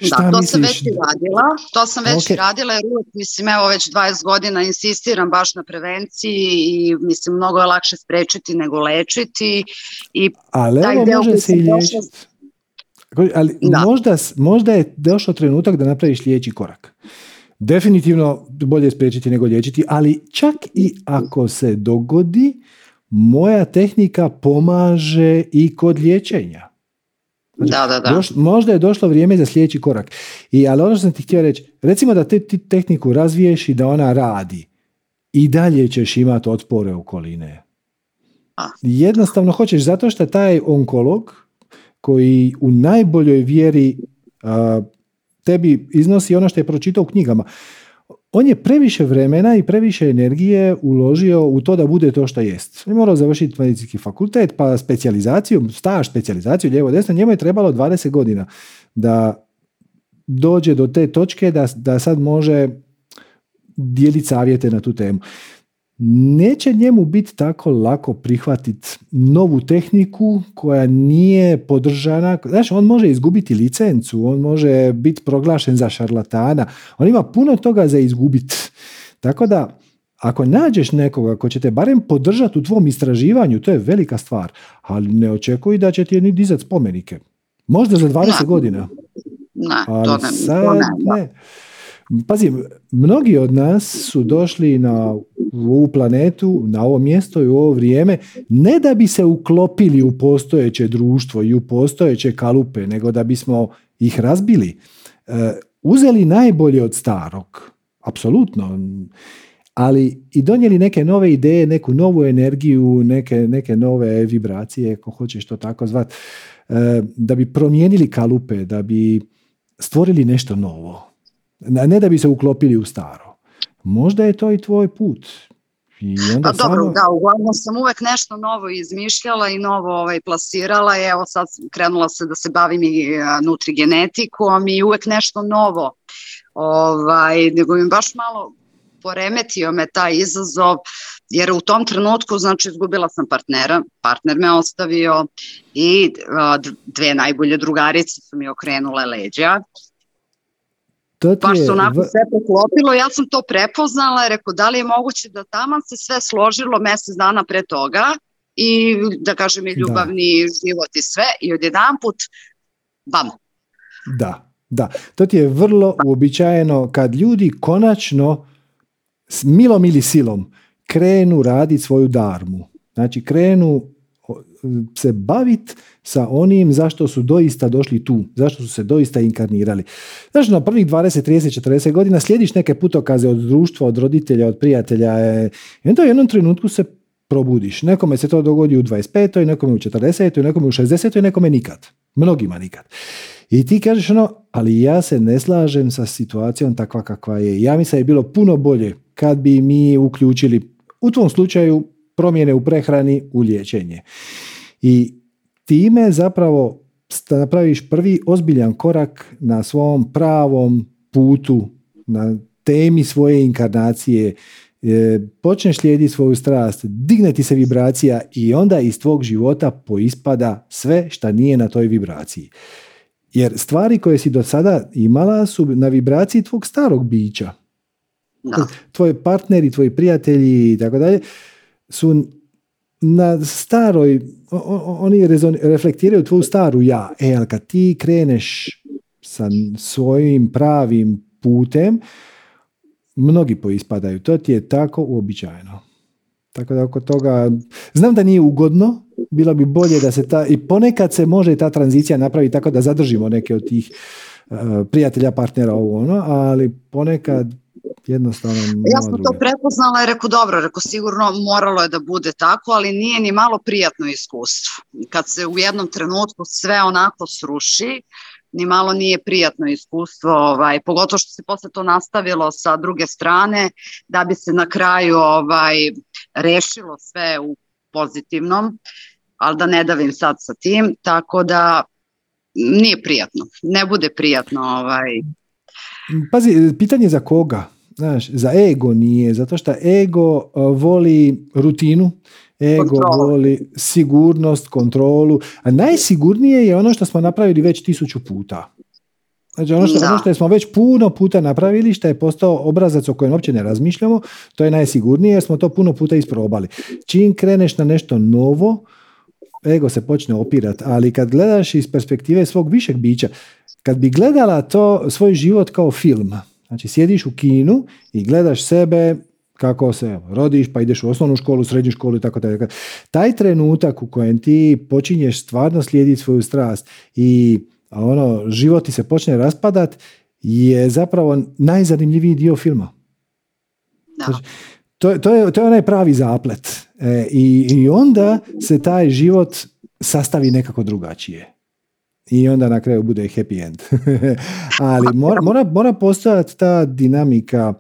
Šta da, to misliš? sam već i radila, to sam već okay. radila jer uvijek, mislim, evo već 20 godina insistiram baš na prevenciji i mislim, mnogo je lakše sprečiti nego lečiti. I Ali evo može se i liječiti. Ali možda, možda je došao trenutak da napraviš sljedeći korak. definitivno bolje spriječiti nego liječiti, ali čak i ako se dogodi, moja tehnika pomaže i kod liječenja. Znači, da, da, da. možda je došlo vrijeme za sljedeći korak. I, ali ono što sam ti htio reći, recimo da ti tehniku razviješ i da ona radi i dalje ćeš imati otpore okoline. Jednostavno hoćeš zato što taj onkolog koji u najboljoj vjeri tebi iznosi ono što je pročitao u knjigama. On je previše vremena i previše energije uložio u to da bude to što jest. On je morao završiti medicinski fakultet, pa specijalizaciju, staž, specijalizaciju, lijevo desno, njemu je trebalo 20 godina da dođe do te točke da, da sad može dijeliti savjete na tu temu neće njemu biti tako lako prihvatiti novu tehniku koja nije podržana. Znaš, on može izgubiti licencu, on može biti proglašen za šarlatana, on ima puno toga za izgubiti. Tako da, ako nađeš nekoga ko će te barem podržati u tvom istraživanju, to je velika stvar, ali ne očekuj da će ti ni dizati spomenike. Možda za 20 godina. Ne, to ne, ne. Pazi, mnogi od nas su došli na ovu planetu, na ovo mjesto i u ovo vrijeme, ne da bi se uklopili u postojeće društvo i u postojeće kalupe, nego da bismo ih razbili. E, uzeli najbolje od starog, apsolutno, ali i donijeli neke nove ideje, neku novu energiju, neke, neke nove vibracije, ako hoćeš to tako zvat, e, da bi promijenili kalupe, da bi stvorili nešto novo ne da bi se uklopili u staro. Možda je to i tvoj put. I onda pa dobro, da, uglavnom sam uvek nešto novo izmišljala i novo ovaj, plasirala evo sad krenula se da se bavim i nutrigenetikom i uvek nešto novo. Ovaj, nego mi baš malo poremetio me taj izazov, jer u tom trenutku, znači, izgubila sam partnera, partner me ostavio i dve najbolje drugarice su mi okrenule leđa to ti Baš se onako sve poklopilo, ja sam to prepoznala i rekao da li je moguće da tamo se sve složilo mjesec dana pre toga i da kažem i ljubavni život i sve i odjedan put bam. Da, da. To ti je vrlo uobičajeno kad ljudi konačno s milom ili silom krenu raditi svoju darmu. Znači krenu se baviti sa onim zašto su doista došli tu, zašto su se doista inkarnirali. Znači, na prvih 20, 30, 40 godina slijediš neke putokaze od društva, od roditelja, od prijatelja e, i onda u jednom trenutku se probudiš. Nekome se to dogodi u 25. nekome u 40. nekome u 60. nekome nikad. Mnogima nikad. I ti kažeš ono, ali ja se ne slažem sa situacijom takva kakva je. Ja mislim da je bilo puno bolje kad bi mi uključili u tvom slučaju promjene u prehrani u liječenje. I time zapravo napraviš prvi ozbiljan korak na svom pravom putu, na temi svoje inkarnacije, e, počneš slijediti svoju strast, digne ti se vibracija i onda iz tvog života poispada sve šta nije na toj vibraciji. Jer stvari koje si do sada imala su na vibraciji tvog starog bića. Tvoji partneri, tvoji prijatelji i tako dalje su na staroj, oni reflektiraju tvoju staru ja. E, ali kad ti kreneš sa svojim pravim putem, mnogi poispadaju. To ti je tako uobičajeno. Tako da oko toga, znam da nije ugodno, bilo bi bolje da se ta, i ponekad se može ta tranzicija napraviti tako da zadržimo neke od tih uh, prijatelja, partnera, ovo ono, ali ponekad jednostavno Ja sam to prepoznala i rekao dobro, rekao sigurno moralo je da bude tako, ali nije ni malo prijatno iskustvo. Kad se u jednom trenutku sve onako sruši, ni malo nije prijatno iskustvo, ovaj, pogotovo što se posle to nastavilo sa druge strane, da bi se na kraju ovaj, rešilo sve u pozitivnom, ali da ne davim sad sa tim, tako da nije prijatno, ne bude prijatno. Ovaj. Pazi, pitanje za koga? Znaš, za ego nije, zato što ego uh, voli rutinu, ego voli sigurnost, kontrolu, a najsigurnije je ono što smo napravili već tisuću puta. Znači ono što, ono što smo već puno puta napravili, što je postao obrazac o kojem uopće ne razmišljamo, to je najsigurnije jer smo to puno puta isprobali. Čim kreneš na nešto novo, ego se počne opirati, ali kad gledaš iz perspektive svog višeg bića, kad bi gledala to svoj život kao film, Znači, sjediš u kinu i gledaš sebe kako se rodiš, pa ideš u osnovnu školu, srednju školu i tako dalje. Taj trenutak u kojem ti počinješ stvarno slijediti svoju strast i ono, život ti se počne raspadat, je zapravo najzanimljiviji dio filma. Znači, to, to, je, to je onaj pravi zaplet. E, i, I onda se taj život sastavi nekako drugačije. I onda na kraju bude happy end. [LAUGHS] Ali mora, mora, mora postojati ta dinamika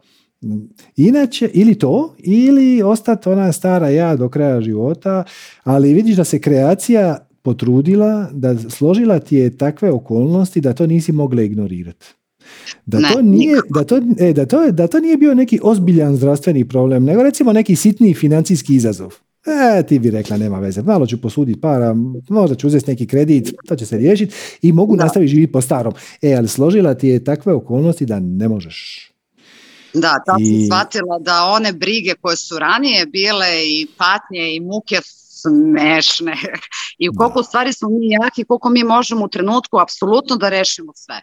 Inače, ili to, ili ostati ona stara ja do kraja života, ali vidiš da se kreacija potrudila, da složila ti je takve okolnosti da to nisi mogla ignorirati. Da, to nije, da, to, e, da, to, da to nije bio neki ozbiljan zdravstveni problem, nego recimo neki sitni financijski izazov. E, ti bi rekla, nema veze, malo ću posuditi para, možda ću uzeti neki kredit, to će se riješiti i mogu nastaviti živjeti po starom. E, ali složila ti je takve okolnosti da ne možeš. Da, tad I... sam shvatila da one brige koje su ranije bile i patnje i muke smešne [LAUGHS] i u koliko stvari smo mi jaki, koliko mi možemo u trenutku apsolutno da rešimo sve.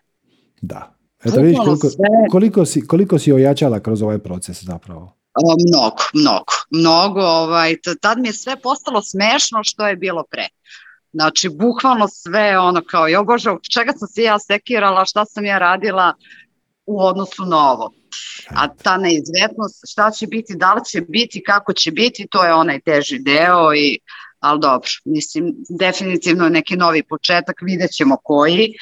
Da. Eto vidiš koliko, koliko, si, koliko si ojačala kroz ovaj proces zapravo? Mnogo, mnogo, mnogo. Ovaj, tad mi je sve postalo smešno što je bilo pre. Znači, bukvalno sve ono kao, jo Bože, čega sam se ja sekirala, šta sam ja radila u odnosu na ovo. A ta neizvjetnost, šta će biti, da li će biti, kako će biti, to je onaj teži deo i ali dobro, mislim, definitivno neki novi početak, vidjet ćemo koji,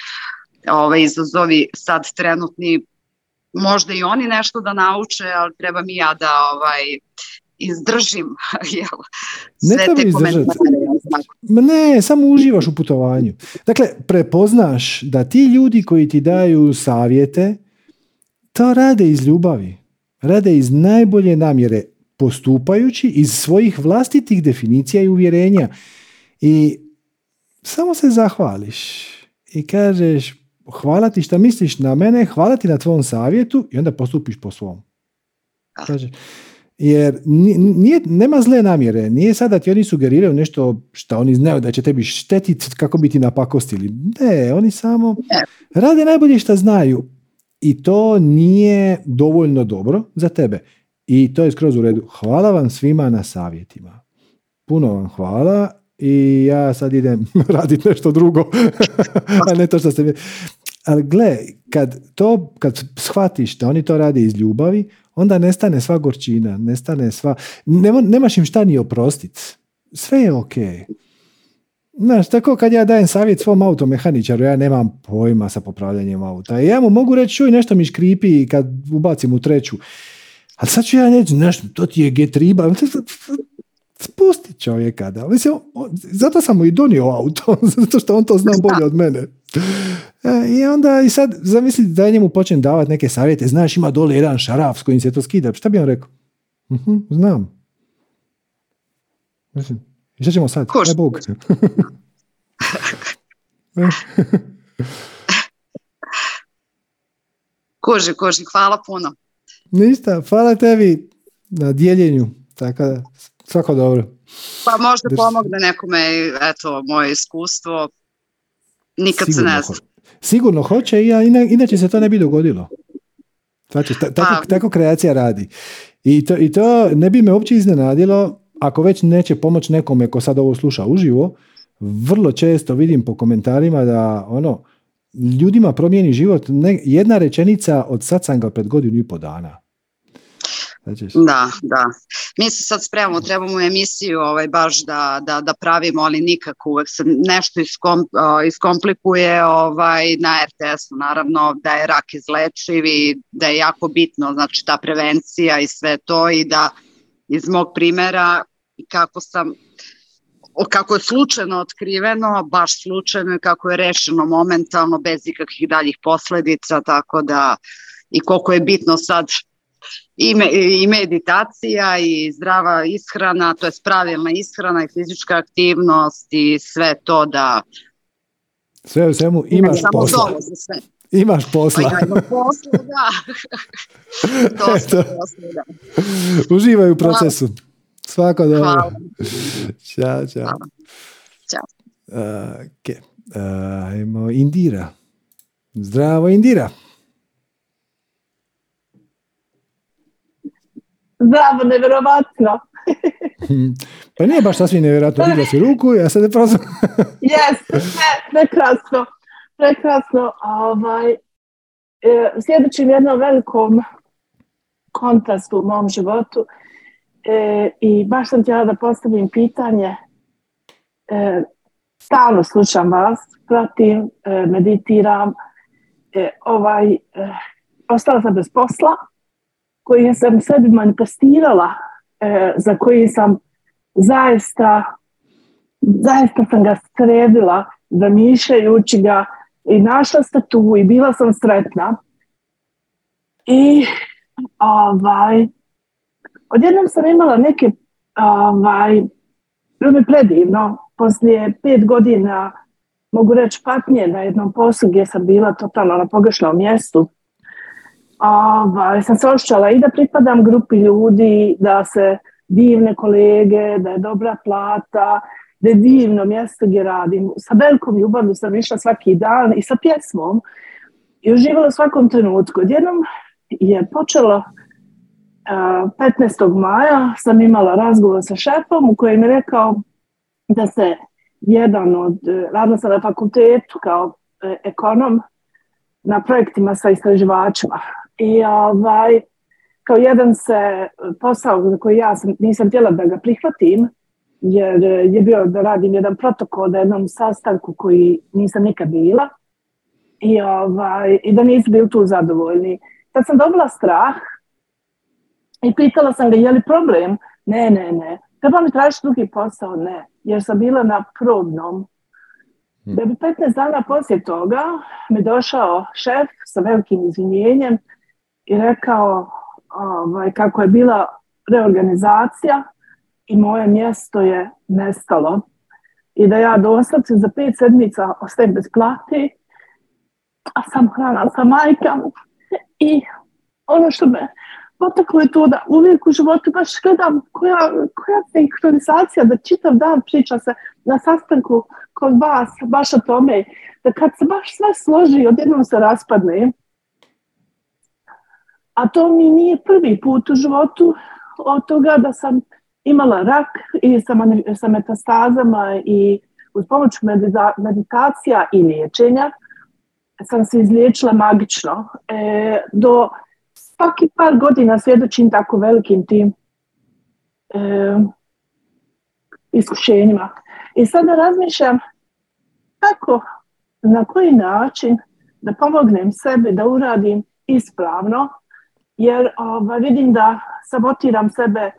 ovaj, izazovi sad trenutni, možda i oni nešto da nauče, ali treba mi ja da ovaj, izdržim [LAUGHS] jel, sve ne te komentare. Ne, samo uživaš u putovanju. Dakle, prepoznaš da ti ljudi koji ti daju savjete, to rade iz ljubavi. Rade iz najbolje namjere, postupajući iz svojih vlastitih definicija i uvjerenja. I samo se zahvališ i kažeš hvala ti što misliš na mene, hvala ti na tvom savjetu i onda postupiš po svom. Kažeš, jer nije, nema zle namjere. Nije sad da ti oni sugeriraju nešto što oni znaju da će tebi štetiti kako bi ti napakostili. Ne, oni samo rade najbolje što znaju i to nije dovoljno dobro za tebe. I to je skroz u redu. Hvala vam svima na savjetima. Puno vam hvala i ja sad idem [LAUGHS] raditi nešto drugo. [LAUGHS] A ne to što mi... Ali gle, kad to, kad shvatiš da oni to rade iz ljubavi, onda nestane sva gorčina, nestane sva... nemaš im šta ni oprostiti. Sve je ok. Znaš, tako kad ja dajem savjet svom automehaničaru, ja nemam pojma sa popravljanjem auta. I ja mu mogu reći, čuj, nešto mi škripi kad ubacim u treću. Ali sad ću ja reći, nešto, to ti je G3, spusti čovjeka. Da. Mislim, zato sam mu i donio auto, [LAUGHS] zato što on to zna bolje od mene. E, I onda i sad zamisli da njemu počnem davati neke savjete, znaš ima dole jedan šaraf s kojim se to skida. Šta bi on rekao? uh znam. Mislim, šta ćemo sad? Koš. Bog. [LAUGHS] koži, koži, hvala puno. Ništa, hvala tebi na dijeljenju. Tako da, svako dobro. Pa možda Drž... pomogne nekome, eto, moje iskustvo. Nikad Sigurno se ne zna. Sigurno hoće, i inače se to ne bi dogodilo. Znači, tako, pa. tako kreacija radi. I to, I to ne bi me uopće iznenadilo ako već neće pomoći nekome ko sad ovo sluša uživo, vrlo često vidim po komentarima da ono, ljudima promijeni život ne, jedna rečenica od satsanga pred godinu i po dana. Da, da. Mi se sad spremamo, trebamo emisiju ovaj, baš da, da, da pravimo, ali nikako uvek se nešto iskom, uh, iskomplikuje ovaj, na RTS-u. Naravno da je rak izlečiv i da je jako bitno znači, ta prevencija i sve to i da iz mog primera kako sam kako je slučajno otkriveno, baš slučajno i kako je rešeno momentalno bez ikakvih daljih posledica, tako da i koliko je bitno sad i, me, i meditacija i zdrava ishrana, to je pravilna ishrana i fizička aktivnost i sve to da sve u svemu imaš posla. Sve. Imaš posla. Pa ja imam posla, da. [LAUGHS] Dosta posla, da. Uživaj u procesu. Svako dobro. Hvala. Ćao, čao. Hvala. Ćao. Uh, okay. uh, ajmo Indira. Zdravo Indira. Zdravo, nevjerovatno. [LAUGHS] pa nije baš sasvim nevjerojatno, vidio si ruku, ja sad ne prozvam. [LAUGHS] Jes, prekrasno, prekrasno. Ovaj, e, sljedećim jednom velikom kontrastu u mom životu e, i baš sam htjela da postavim pitanje. E, stalno slušam vas, pratim, e, meditiram. E, ovaj, e, ostala sam bez posla koji sam sebi manifestirala, e, za koji sam zaista zaista sam ga sredila zamišljajući ga i našla ste tu i bila sam sretna. I ovaj, odjednom sam imala neke ovaj, bilo mi predivno, poslije pet godina mogu reći patnje na jednom poslu gdje sam bila totalno na pogrešnom mjestu. Ovaj, sam se osjećala i da pripadam grupi ljudi, da se divne kolege, da je dobra plata, da je divno mjesto gdje radim. Sa velikom ljubavlju sam išla svaki dan i sa pjesmom i uživala u svakom trenutku. Odjednom je počelo 15. maja sam imala razgovor sa šefom u kojem je rekao da se jedan od, radila sam na fakultetu kao e, ekonom na projektima sa istraživačima. I ovaj, kao jedan se posao za koji ja sam, nisam htjela da ga prihvatim, jer je bio da radim jedan protokol na jednom sastanku koji nisam nikad bila i, ovaj, i da nisu bili tu zadovoljni. Tad sam dobila strah i pitala sam ga je li problem? Ne, ne, ne. Treba mi tražiti drugi posao? Ne. Jer sam bila na probnom. Da bi 15 dana poslije toga mi došao šef sa velikim izvinjenjem i rekao ovaj, kako je bila reorganizacija i moje mjesto je nestalo. I da ja doslovce za pet sedmica ostajem bez plati, a sam hrana sa majkama. I ono što me potaklo je to da uvijek u životu baš gledam koja, koja sinkronizacija, da čitav dan priča se na sastanku kod vas, baš o tome, da kad se baš sve složi, odjednom se raspadne. A to mi nije prvi put u životu od toga da sam imala rak i sa, metastazama i uz pomoć meditacija i liječenja sam se izliječila magično. E, do svaki par godina svjedočim tako velikim tim e, iskušenjima. I sada razmišljam kako, na koji način da pomognem sebi da uradim ispravno, jer ovaj, vidim da sabotiram sebe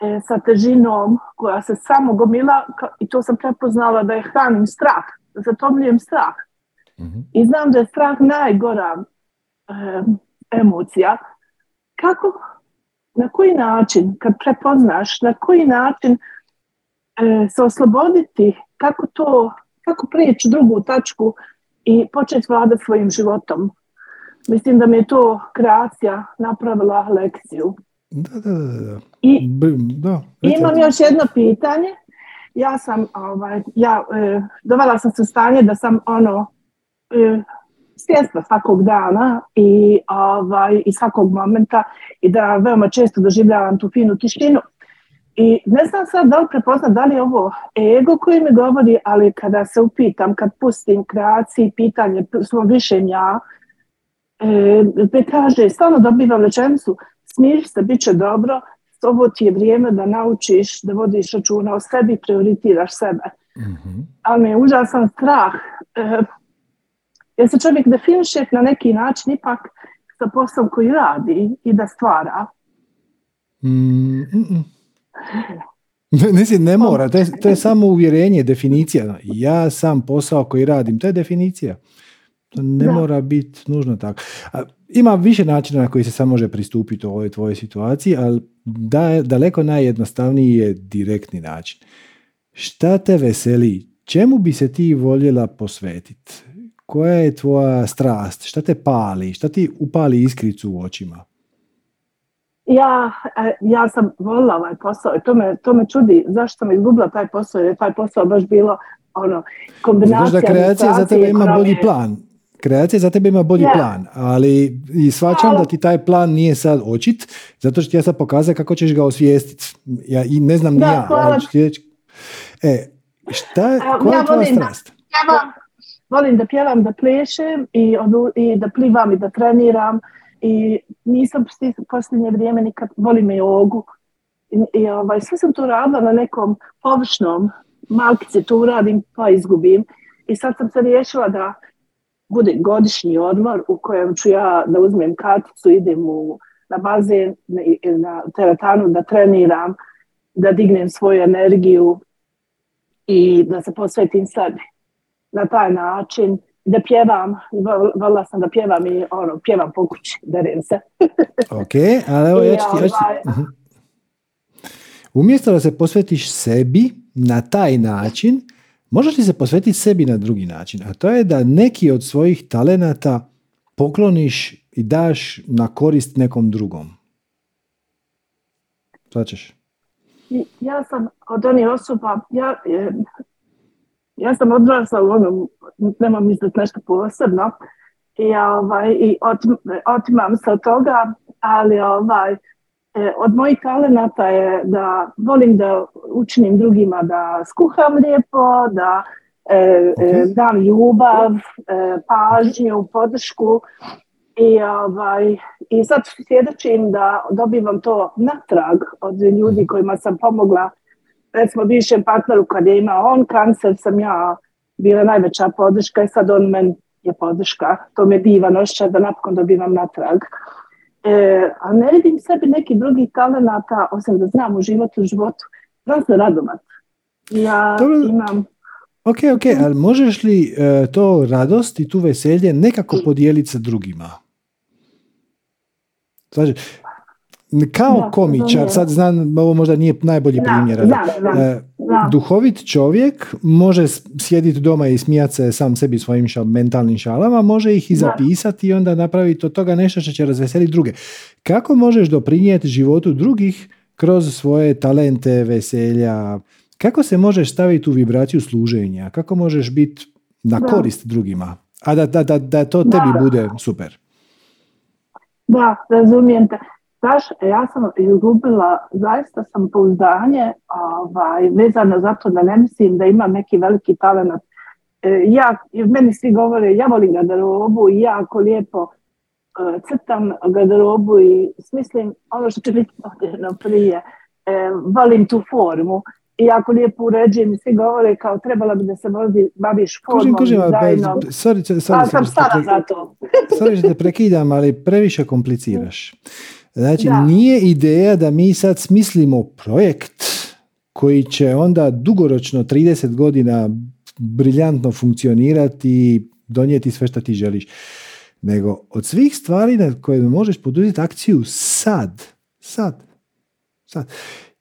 e, sa težinom koja se samo gomila i to sam prepoznala da je hranim strah, zatomljujem strah. mm I znam da je strah najgora e, emocija. Kako, na koji način, kad prepoznaš, na koji način e, se osloboditi, kako to, kako prijeći drugu tačku i početi vladati svojim životom. Mislim da mi je to kreacija napravila lekciju. Da, da, da. I da, imam još jedno pitanje. Ja sam, ovaj, ja, e, dovela sam se u stanje da sam ono, e, svjesna svakog dana i, ovaj, i svakog momenta i da veoma često doživljavam tu finu tišinu. I ne znam sad da li prepoznam da li je ovo ego koji mi govori, ali kada se upitam, kad pustim kreaciji, pitanje svom višem ja, e, me kaže, stvarno dobivam rečenicu, smiriš se, bit će dobro, ovo ti je vrijeme da naučiš, da vodiš računa o sebi, prioritiraš sebe. Mm-hmm. Ali mi je užasan strah. E, jer se čovjek definiše na neki način ipak sa poslom koji radi i da stvara. Mm, [LAUGHS] ne mora, to je, to je [LAUGHS] samo uvjerenje, definicija. Ja sam posao koji radim, to je definicija. To ne mora biti nužno tako. Ima više načina na koji se samo može pristupiti u ovoj tvojoj situaciji, ali da, daleko najjednostavniji je direktni način. Šta te veseli? Čemu bi se ti voljela posvetiti? Koja je tvoja strast? Šta te pali? Šta ti upali iskricu u očima? Ja, e, ja sam volila ovaj posao i to me, to me čudi zašto sam izgubila taj posao jer je taj posao baš bilo ono, kombinacija... Znaš da kreacija za tebe ima bolji plan kreacija za tebe ima bolji Da. plan, ali i shvaćam da ti taj plan nije sad očit, zato što ti ja sad pokazati kako ćeš ga osvijestiti. Ja i ne znam ni ja, ali ću ti reći- E, šta, koja ja je tvoja volim da- strast? pjevam, volim da pjevam, da plešem i, odu- i da plivam i da treniram i nisam posljednje vrijeme nikad, volim jogu i, i ovaj, sve sam to radila na nekom površnom, malkice to uradim pa izgubim i sad sam se riješila da bude godišnji odmor u kojem ću ja da uzmem karticu, idem u, na bazen ili na teretanu da treniram, da dignem svoju energiju i da se posvetim sebi na taj način, da pjevam, voljela sam da pjevam i ono, pjevam po kući, derim se. [LAUGHS] Ok, ali evo ja ću ti, ja ću ovaj, Mhm. Umjesto da se posvetiš sebi na taj način, možeš li se posvetiti sebi na drugi način, a to je da neki od svojih talenata pokloniš i daš na korist nekom drugom. Svačeš? I Ja sam od onih osoba, ja, e, ja sam odrasla u onom, nemam misliti nešto posebno, i, ovaj, i otim, otimam se od toga, ali ovaj, od mojih talenata je da volim da učinim drugima da skuham lijepo, da e, e, Ok. dam ljubav, e, pažnju, podršku i, ovaj, i sad svjedočim da dobivam to natrag od ljudi kojima sam pomogla. Recimo, bivšem partneru kad je imao on kancer, sam ja bila najveća podrška i sad on meni je podrška. To me divan osjećaj da napokon dobivam natrag. E, a ne vidim sebi neki drugi talenata, osim da znam u životu, u životu. Znam se radovat. Ja Dobro. imam Ok, ok, ali možeš li e, to radost i tu veselje nekako podijeliti sa drugima? Znači, kao Da, komičar, sad znam, ovo možda nije najbolji Da, primjer, znam, znam, e, duhovit čovjek može sjediti doma i smijati se sam sebi svojim ša- mentalnim šalama, može ih i Da. zapisati i onda napraviti od toga nešto što će razveseliti druge. Kako možeš doprinijeti životu drugih kroz svoje talente, veselja? Kako se možeš staviti u vibraciju služenja? Kako možeš biti na Da. korist drugima? A da, da, da, da to Da, tebi da. bude super. Da, razumijem te. Znaš, ja sam izgubila, zaista sam pouzdanje ovaj, vezano za to da ne mislim da imam neki veliki talent. E, ja, meni svi govore, ja volim garderobu i jako lijepo e, crtam garderobu i smislim ono što će biti moderno prije. E, volim tu formu i jako lijepo uređujem i svi govore kao trebala bi da se vozi, baviš formom, kužim, ali bez- dizajnom. sorry, sorry, Ja sorry, sam stara te- za to. Sorry što te prekidam, ali previše kompliciraš. Znači, Da. nije ideja da mi sad smislimo projekt koji će onda dugoročno 30 godina briljantno funkcionirati i donijeti sve što ti želiš. Nego od svih stvari na koje možeš poduzeti akciju sad, sad, sad.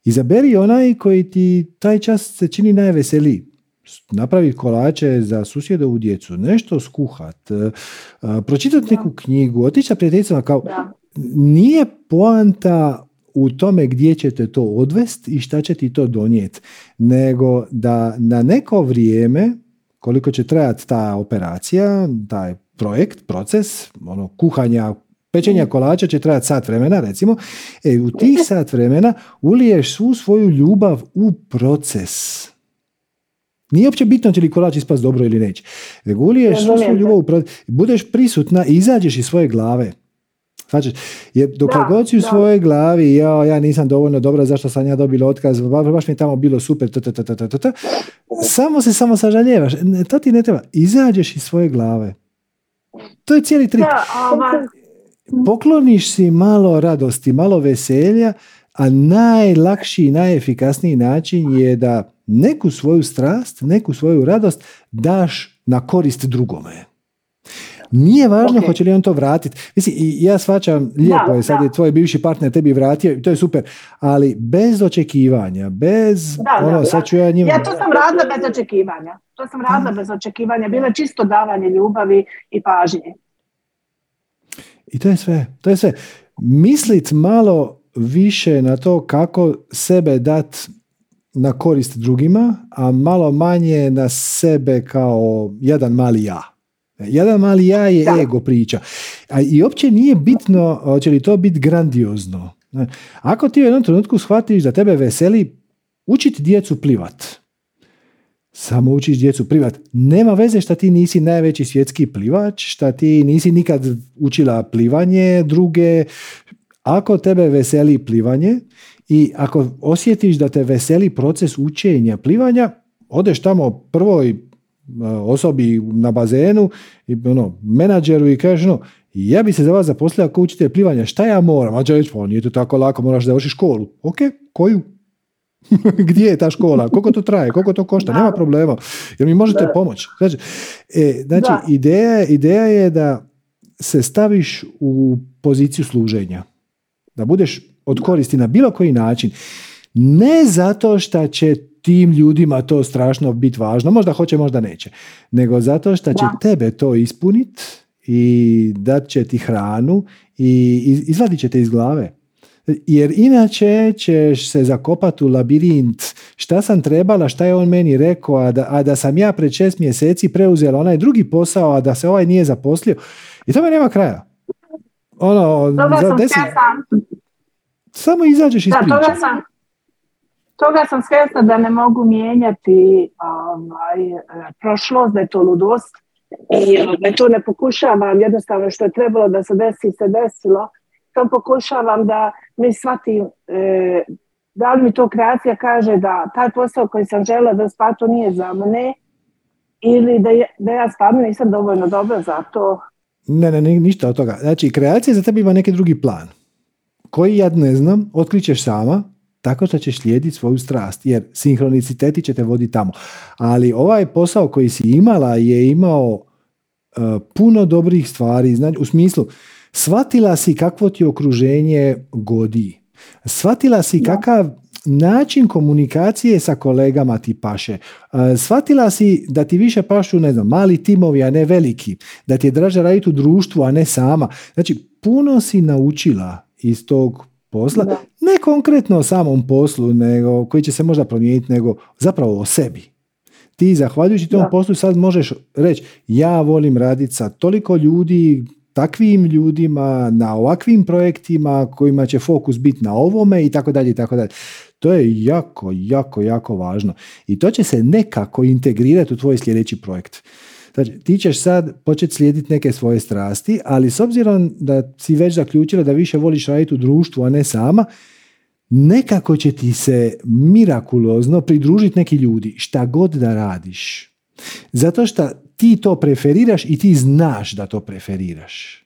Izaberi onaj koji ti taj čas se čini najveseliji. Napraviti kolače za susjedovu djecu, nešto skuhat, pročitati neku knjigu, otići sa prijateljicama kao Da. Nije poanta u tome gdje ćete to odvesti i šta će ti to donijeti, nego da na neko vrijeme, koliko će trajati ta operacija, taj projekt, proces, ono, kuhanja, pečenja kolača će trajati sat vremena, recimo, e, u tih sat vremena uliješ svu svoju ljubav u proces. Nije uopće bitno će li kolač ispast dobro ili neće. Nego uliješ svu svoju ljubav u proces. Budeš prisutna i izađeš iz svoje glave. Znači, jer dok Da, god si u svojoj glavi, ja, ja nisam dovoljno dobra, zašto sam ja dobila otkaz, ba- baš mi je tamo bilo super, t, t, t, samo se samo sažaljevaš. Ne, to ti ne treba. Izađeš iz svoje glave. To je cijeli trik. Pokloniš si malo radosti, malo veselja, a najlakši i najefikasniji način je da neku svoju strast, neku svoju radost daš na korist drugome. Nije važno Ok. hoće li on to vratiti. Mislim, i ja svačam, lijepo Da, je, sad da. je tvoj bivši partner tebi vratio, i to je super, ali bez očekivanja, bez, Da, da, ono, da. sad ću ja njima... Ja to sam radila bez očekivanja. To sam radila bez očekivanja. Bilo je čisto davanje ljubavi i pažnje. I to je sve. To je sve. Mislit malo više na to kako sebe dat na korist drugima, a malo manje na sebe kao jedan mali ja. Jedan mali ja je ego priča. A I uopće nije bitno hoće li to biti grandiozno. Ako ti u jednom trenutku shvatiš da tebe veseli učiti djecu plivat, samo učiš djecu plivat. Nema veze šta ti nisi najveći svjetski plivač, šta ti nisi nikad učila plivanje druge. Ako tebe veseli plivanje i ako osjetiš da te veseli proces učenja plivanja, odeš tamo prvoj osobi na bazenu i ono, menadžeru i kažeš no, ja bi se za vas zaposlio ako učite plivanja, šta ja moram? A reći, pa nije to tako lako, moraš završiti školu. Ok, koju? [LAUGHS] Gdje je ta škola? Koliko to traje? Koliko to košta? Nema problema. Jel mi možete pomoći? Znači, e, znači ideja, ideja je da se staviš u poziciju služenja. Da budeš od koristi na bilo koji način. Ne zato što će tim ljudima to strašno biti važno, možda hoće, možda neće, nego zato što će tebe to ispuniti i dat će ti hranu i izvadit će te iz glave. Jer inače ćeš se zakopati u labirint šta sam trebala, šta je on meni rekao, a da, a da sam ja pred šest mjeseci preuzela onaj drugi posao, a da se ovaj nije zaposlio. I tome nema kraja. Ono, za deset... Samo izađeš iz da, Toga sam, toga sam svjesna da ne mogu mijenjati ovaj, prošlost, da je to ludost. I ovaj, to ne pokušavam, jednostavno što je trebalo da se desi, se desilo to pokušavam da mi shvatim e, da li mi to kreacija kaže da taj posao koji sam žela da spato nije za mene ili da, je, da ja stvarno nisam dovoljno dobra za to. Ne, ne, ništa od toga. Znači, kreacija za tebe ima neki drugi plan. Koji ja ne znam, otkrićeš sama, tako što ćeš slijediti svoju strast, jer sinhroniciteti će te voditi tamo. Ali ovaj posao koji si imala je imao e, puno dobrih stvari, znači, u smislu, Shvatila si kakvo ti okruženje godi. Shvatila si kakav način komunikacije sa kolegama ti paše. E, shvatila si da ti više pašu, ne znam, mali timovi, a ne veliki. Da ti je draže raditi u društvu, a ne sama. Znači, puno si naučila iz tog posla. Ne konkretno o samom poslu, nego koji će se možda promijeniti, nego zapravo o sebi. Ti zahvaljujući tom poslu sad možeš reći ja volim raditi sa toliko ljudi takvim ljudima, na ovakvim projektima kojima će fokus biti na ovome i tako dalje i tako dalje. To je jako, jako, jako važno. I to će se nekako integrirati u tvoj sljedeći projekt. Znači, ti ćeš sad početi slijediti neke svoje strasti, ali s obzirom da si već zaključila da više voliš raditi u društvu, a ne sama, nekako će ti se mirakulozno pridružiti neki ljudi, šta god da radiš. Zato što ti to preferiraš i ti znaš da to preferiraš.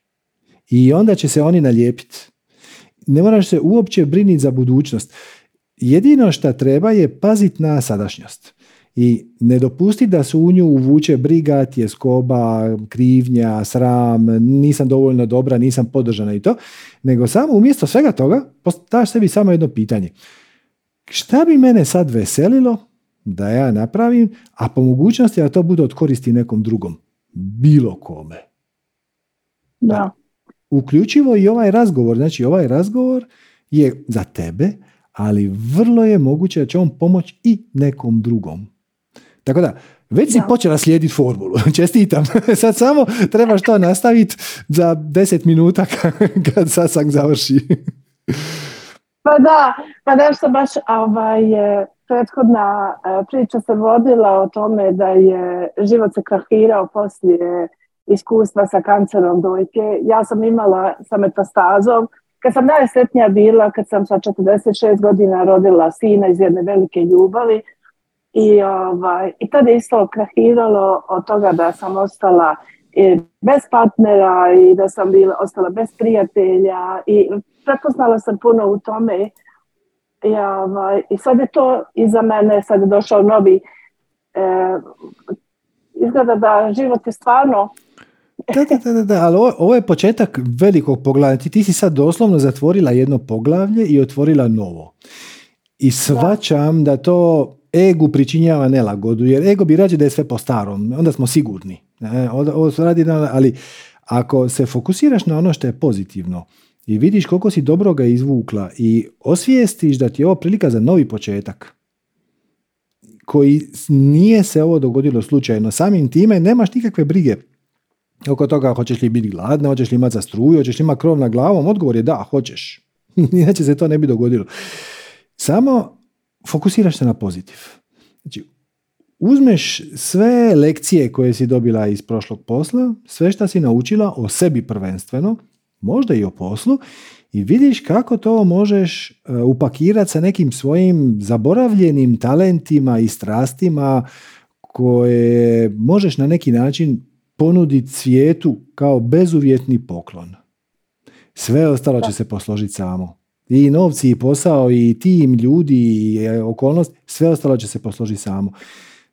I onda će se oni nalijepiti. Ne moraš se uopće briniti za budućnost. Jedino što treba je paziti na sadašnjost. I ne dopustiti da se u nju uvuče briga, tjeskoba, krivnja, sram, nisam dovoljno dobra, nisam podržana i to. Nego samo umjesto svega toga postaviš sebi samo jedno pitanje. Šta bi mene sad veselilo da ja napravim, a po mogućnosti da to bude od koristi nekom drugom. Bilo kome. Da. Uključivo i ovaj razgovor. Znači ovaj razgovor je za tebe, ali vrlo je moguće da će on pomoći i nekom drugom. Tako da, već si počela slijediti formulu. [LAUGHS] Čestitam. [LAUGHS] Sad samo trebaš to nastaviti za deset minuta [LAUGHS] kad sam završi. Pa da, pa nešto baš ovaj, prethodna e, priča se vodila o tome da je život se krahirao poslije iskustva sa kancerom dojke. Ja sam imala sa metastazom. Kad sam najsretnija bila, kad sam sa 46 godina rodila sina iz jedne velike ljubavi, i, ovaj, i tada je isto krahiralo od toga da sam ostala bez partnera i da sam bila, ostala bez prijatelja i prepoznala sam puno u tome i, ovaj, I sad je to iza mene, sad je došao novi, e, izgleda da život je stvarno da, da, da, da, ali ovo, ovo, je početak velikog poglavlja. Ti, ti si sad doslovno zatvorila jedno poglavlje i otvorila novo. I svačam da, da to egu pričinjava nelagodu, jer ego bi rađe da je sve po starom, onda smo sigurni. Ovo se radi, ali ako se fokusiraš na ono što je pozitivno, i vidiš koliko si dobroga izvukla i osvijestiš da ti je ovo prilika za novi početak koji nije se ovo dogodilo slučajno. Samim time nemaš nikakve brige oko toga hoćeš li biti gladna, hoćeš li imati za struju, hoćeš li imati krov na glavom, odgovor je da, hoćeš. [LAUGHS] Inače se to ne bi dogodilo. Samo fokusiraš se na pozitiv. Znači, uzmeš sve lekcije koje si dobila iz prošlog posla, sve što si naučila o sebi prvenstveno, možda i o poslu, i vidiš kako to možeš e, upakirati sa nekim svojim zaboravljenim talentima i strastima koje možeš na neki način ponuditi svijetu kao bezuvjetni poklon. Sve ostalo će se posložiti samo. I novci, i posao, i tim, ljudi, i e, okolnost, sve ostalo će se posložiti samo.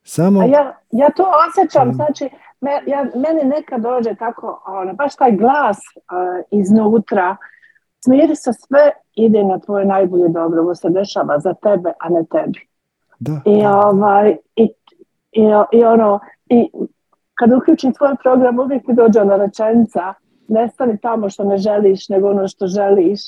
Samo... A ja, ja to osjećam, znači, me, ja, meni nekad dođe tako, ono, baš taj glas uh, iznutra, smiri se sve, ide na tvoje najbolje dobro, ovo se dešava za tebe, a ne tebi. Da. I, ovaj, i, i, i ono, i kad uključim tvoj program, uvijek mi dođe ona rečenica, ne stani tamo što ne želiš, nego ono što želiš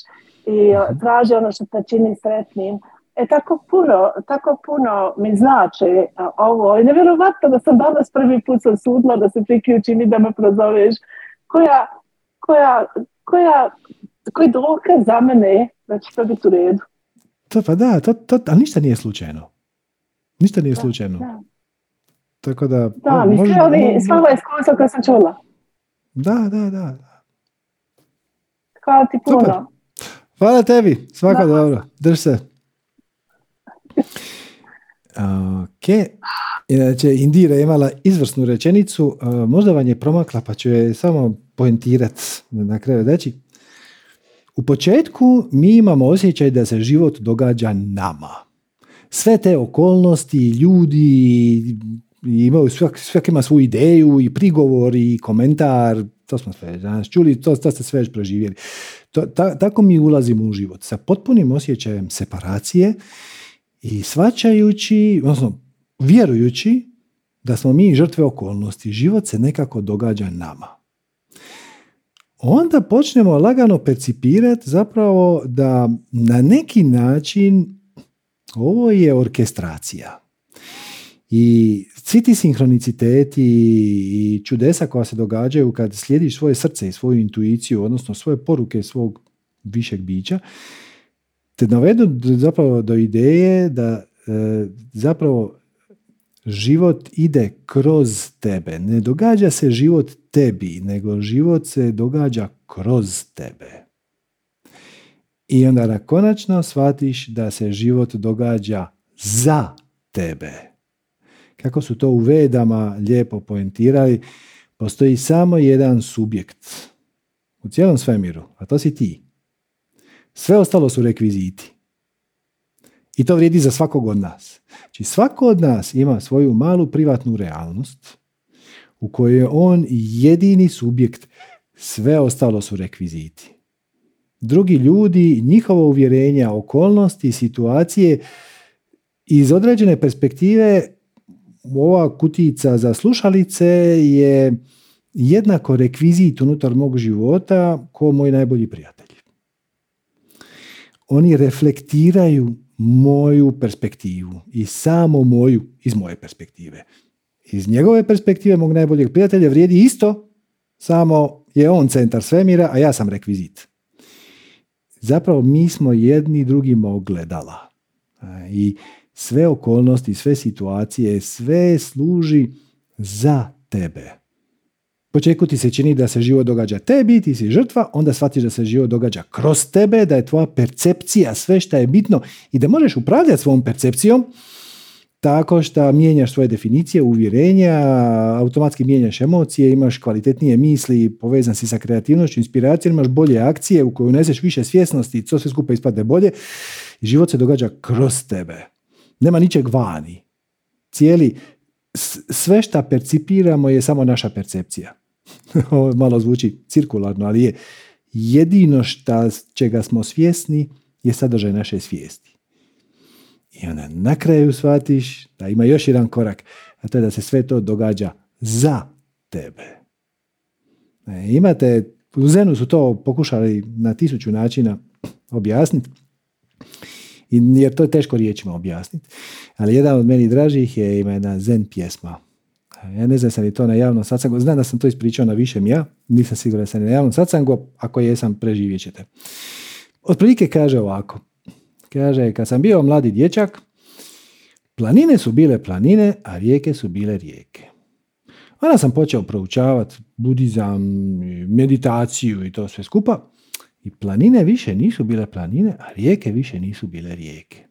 i Mhm. traži ono što te čini sretnim. E tako puno, tako puno mi znači a, ovo. I nevjerovatno da sam danas prvi put sam sudla da se priključim i da me prozoveš. Koja, koja, koja, koji dokaz za mene da će to biti u redu. To, pa da, to, to, ali ništa nije slučajno. Ništa nije slučajno. Da, Tako da... da mi sve ovi, sva ova iskustva koja sam čula. Da, da, da. Hvala ti puno. Super. Hvala tebi, svako Da. dobro, drž se. Ok, inače Indira je imala izvrsnu rečenicu, a, možda vam je promakla pa ću je samo poentirat na kraju reći. U početku mi imamo osjećaj da se život događa nama. Sve te okolnosti, ljudi, imaju svak, svak ima svoju ideju i prigovor i komentar, to smo sve danas čuli, to, to ste sve već proživjeli. To, ta- tako mi ulazimo u život sa potpunim osjećajem separacije i svačajući, odnosno vjerujući da smo mi žrtve okolnosti. Život se nekako događa nama. Onda počnemo lagano percipirati zapravo da na neki način ovo je orkestracija. I svi ti sinhroniciteti i čudesa koja se događaju kad slijediš svoje srce i svoju intuiciju, odnosno svoje poruke svog višeg bića, te navedu zapravo do ideje da e, zapravo život ide kroz tebe. Ne događa se život tebi, nego život se događa kroz tebe. I onda da konačno shvatiš da se život događa za tebe. Kako su to u vedama lijepo poentirali, postoji samo jedan subjekt u cijelom svemiru, a to si ti. Sve ostalo su rekviziti. I to vrijedi za svakog od nas. Znači svako od nas ima svoju malu privatnu realnost u kojoj je on jedini subjekt, sve ostalo su rekviziti. Drugi ljudi, njihova uvjerenja, okolnosti, situacije iz određene perspektive ova kutijica za slušalice je jednako rekvizit unutar mog života ko moj najbolji prijatelj. Oni reflektiraju moju perspektivu i samo moju iz moje perspektive. Iz njegove perspektive mog najboljeg prijatelja vrijedi isto, samo je on centar svemira, a ja sam rekvizit. Zapravo mi smo jedni drugima ogledala. I sve okolnosti, sve situacije, sve služi za tebe. Početku ti se čini da se život događa tebi, ti si žrtva, onda shvatiš da se život događa kroz tebe, da je tvoja percepcija sve što je bitno i da možeš upravljati svojom percepcijom tako što mijenjaš svoje definicije, uvjerenja, automatski mijenjaš emocije, imaš kvalitetnije misli, povezan si sa kreativnošću, inspiracijom, imaš bolje akcije u koju uneseš više svjesnosti i to sve skupa ispadne bolje život se događa kroz tebe. Nema ničeg vani. Cijeli, sve što percipiramo je samo naša percepcija. [LAUGHS] Ovo malo zvuči cirkularno, ali je jedino šta, čega smo svjesni je sadržaj naše svijesti. I onda na kraju shvatiš da ima još jedan korak, a to je da se sve to događa za tebe. E, imate, u Zenu su to pokušali na tisuću načina objasniti, i- jer to je teško riječima objasniti. Ali jedan od meni dražih je ima jedna zen pjesma. Ja ne znam sam li to na javnom sacangu, znam da sam to ispričao na višem ja, nisam siguran da sam na javnom sacangu, ako jesam, preživjet ćete. Otprilike kaže ovako, kaže, kad sam bio mladi dječak, planine su bile planine, a rijeke su bile rijeke. Onda sam počeo proučavati budizam, meditaciju i to sve skupa. I planine više nisu bile planine, a rijeke više nisu bile rijeke.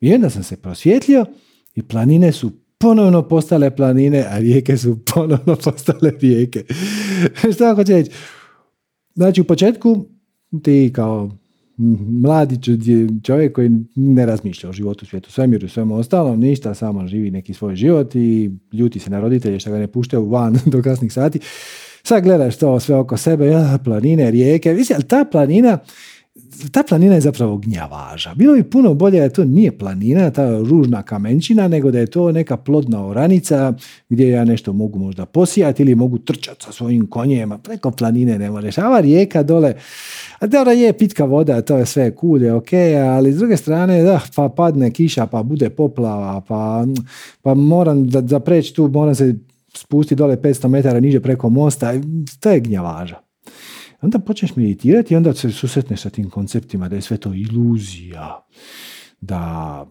I onda sam se prosvjetlio i planine su ponovno postale planine, a rijeke su ponovno postale rijeke. [LAUGHS] Što hoće reći? Znači u početku ti kao mladi čovjek koji ne razmišlja o životu, svijetu, svemiru svemu ostalom, ništa, samo živi neki svoj život i ljuti se na roditelje što ga ne puštaju van [LAUGHS] do kasnih sati. Sad gledaš to sve oko sebe, ja, planine, rijeke, visi, ali ta planina, ta planina je zapravo gnjavaža. Bilo bi puno bolje da to nije planina, ta ružna kamenčina, nego da je to neka plodna oranica gdje ja nešto mogu možda posijati ili mogu trčati sa svojim konjema. Preko planine ne možeš. A ova rijeka dole, a dobro je pitka voda, to je sve cool, je ok, ali s druge strane, da, pa padne kiša, pa bude poplava, pa, pa moram da, da preći tu, moram se spustiti dole 500 metara niže preko mosta, to je gnjavaža. Onda počneš meditirati i onda se susretneš sa tim konceptima da je sve to iluzija, da,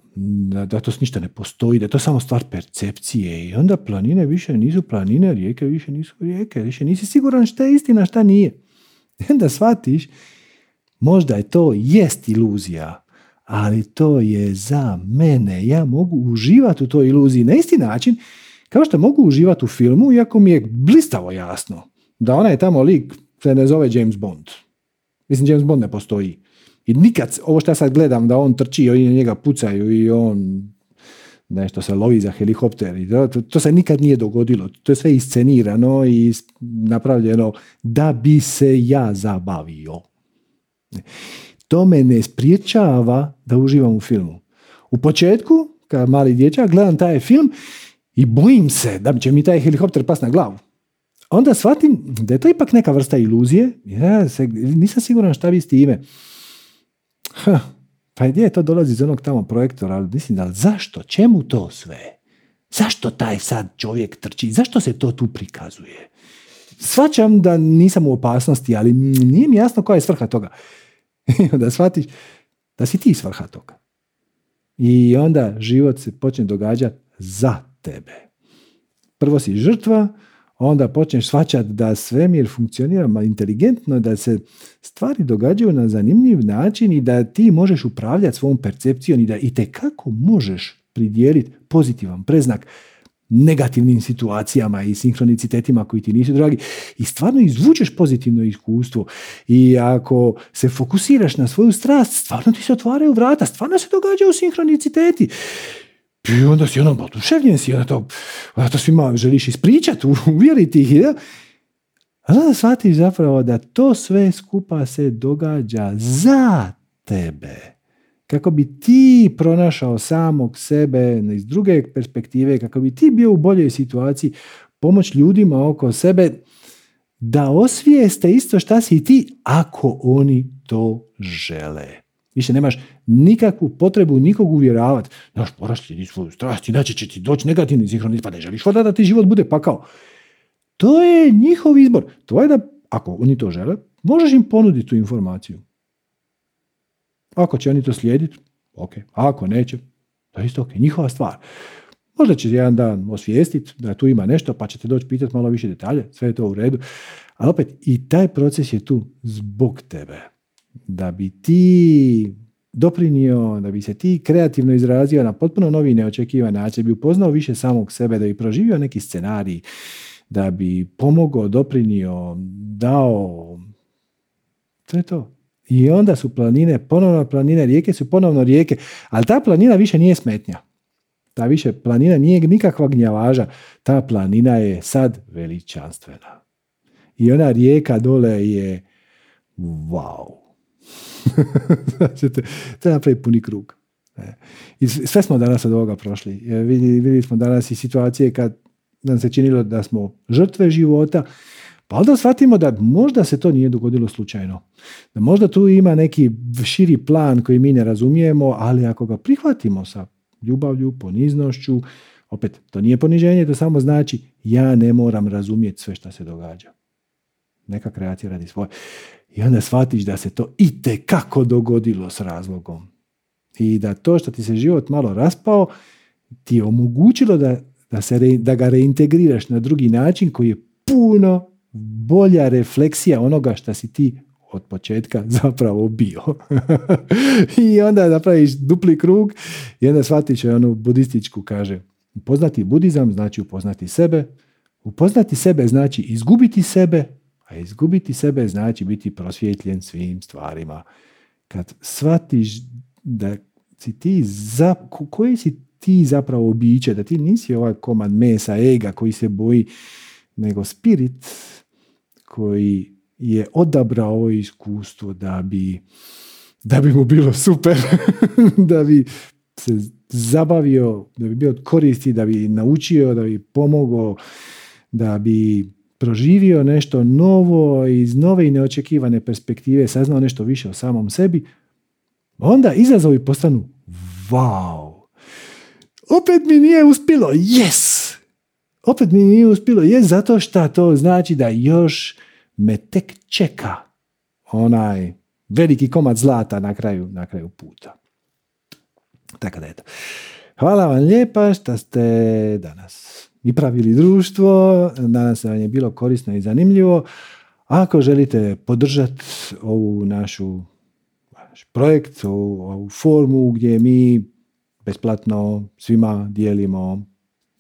da to ništa ne postoji, da je to samo stvar percepcije i onda planine više nisu planine, rijeke više nisu rijeke, više nisi siguran šta je istina, šta nije. I [LAUGHS] onda shvatiš, možda je to jest iluzija, ali to je za mene. Ja mogu uživati u toj iluziji na isti način kao što mogu uživati u filmu, iako mi je blistavo jasno da onaj tamo lik se ne zove James Bond. Mislim, James Bond ne postoji. I nikad, ovo što ja sad gledam, da on trči i oni njega pucaju i on nešto se lovi za helikopter. I to, to se nikad nije dogodilo. To je sve iscenirano i napravljeno da bi se ja zabavio. To me ne spriječava da uživam u filmu. U početku, kao mali dječak, gledam taj film i bojim se da će mi taj helikopter pas na glavu onda shvatim da je to ipak neka vrsta iluzije. Ja se, nisam siguran šta bi s time. Ha, pa gdje to dolazi iz onog tamo projektora, ali mislim da zašto, čemu to sve? Zašto taj sad čovjek trči? Zašto se to tu prikazuje? Svačam da nisam u opasnosti, ali nije mi jasno koja je svrha toga. [LAUGHS] da shvatiš da si ti svrha toga. I onda život se počne događati za tebe. Prvo si žrtva, onda počneš shvaćati da svemir funkcionira inteligentno, da se stvari događaju na zanimljiv način i da ti možeš upravljati svom percepcijom i da i kako možeš pridijeliti pozitivan preznak negativnim situacijama i sinhronicitetima koji ti nisu dragi i stvarno izvučeš pozitivno iskustvo i ako se fokusiraš na svoju strast, stvarno ti se otvaraju vrata, stvarno se događaju sinhroniciteti i onda si ono oduševljen si, onda to, onda to svima želiš ispričati, uvjeriti ih. Ja? A onda shvatiš zapravo da to sve skupa se događa za tebe. Kako bi ti pronašao samog sebe iz druge perspektive, kako bi ti bio u boljoj situaciji, pomoć ljudima oko sebe da osvijeste isto šta si ti ako oni to žele. Više nemaš nikakvu potrebu nikog uvjeravati. Znaš, porašljeni svoju strast, inače će ti doći negativni sinhronizam, pa ne želiš da ti život bude pakao. To je njihov izbor. To je da, ako oni to žele, možeš im ponuditi tu informaciju. Ako će oni to slijediti, ok. Ako neće, to je isto ok. Njihova stvar. Možda će jedan dan osvijestiti da tu ima nešto, pa ćete doći pitati malo više detalje, sve je to u redu. Ali opet, i taj proces je tu zbog tebe da bi ti doprinio, da bi se ti kreativno izrazio na potpuno novi neočekivan način, bi upoznao više samog sebe, da bi proživio neki scenarij, da bi pomogao, doprinio, dao, sve to. I onda su planine, ponovno planine, rijeke su ponovno rijeke, ali ta planina više nije smetnja. Ta više planina nije nikakva gnjavaža, ta planina je sad veličanstvena. I ona rijeka dole je wow [LAUGHS] Treba napraviti puni krug. E. I sve smo danas od ovoga prošli. E, vidjeli, vidjeli smo danas i situacije kad nam se činilo da smo žrtve života, pa onda shvatimo da možda se to nije dogodilo slučajno. Da možda tu ima neki širi plan koji mi ne razumijemo, ali ako ga prihvatimo sa ljubavlju, poniznošću, opet, to nije poniženje, to samo znači Ja ne moram razumjeti sve što se događa. Neka kreacija radi svoje. I onda shvatiš da se to i kako dogodilo s razlogom. I da to što ti se život malo raspao, ti je omogućilo da, da, se da ga reintegriraš na drugi način koji je puno bolja refleksija onoga što si ti od početka [LAUGHS] zapravo bio. [LAUGHS] I onda napraviš dupli krug i onda shvatiš onu budističku kaže upoznati budizam znači upoznati sebe, upoznati sebe znači izgubiti sebe, a izgubiti sebe znači biti prosvjetljen svim stvarima. Kad shvatiš da si ti za, koji si ti zapravo biće, da ti nisi ovaj komad mesa, ega koji se boji, nego spirit koji je odabrao ovo iskustvo da bi, da bi mu bilo super, [LAUGHS] da bi se zabavio, da bi bio koristi, da bi naučio, da bi pomogao, da bi proživio nešto novo iz nove i neočekivane perspektive, saznao nešto više o samom sebi, onda izazovi postanu wow. Opet mi nije uspjelo, yes! Opet mi nije uspjelo, yes, zato što to znači da još me tek čeka onaj veliki komad zlata na kraju, na kraju puta. Tako da eto. Hvala vam lijepa što ste danas i pravili društvo. Nadam se vam je bilo korisno i zanimljivo. Ako želite podržati ovu našu naš projekt, ovu, ovu formu gdje mi besplatno svima dijelimo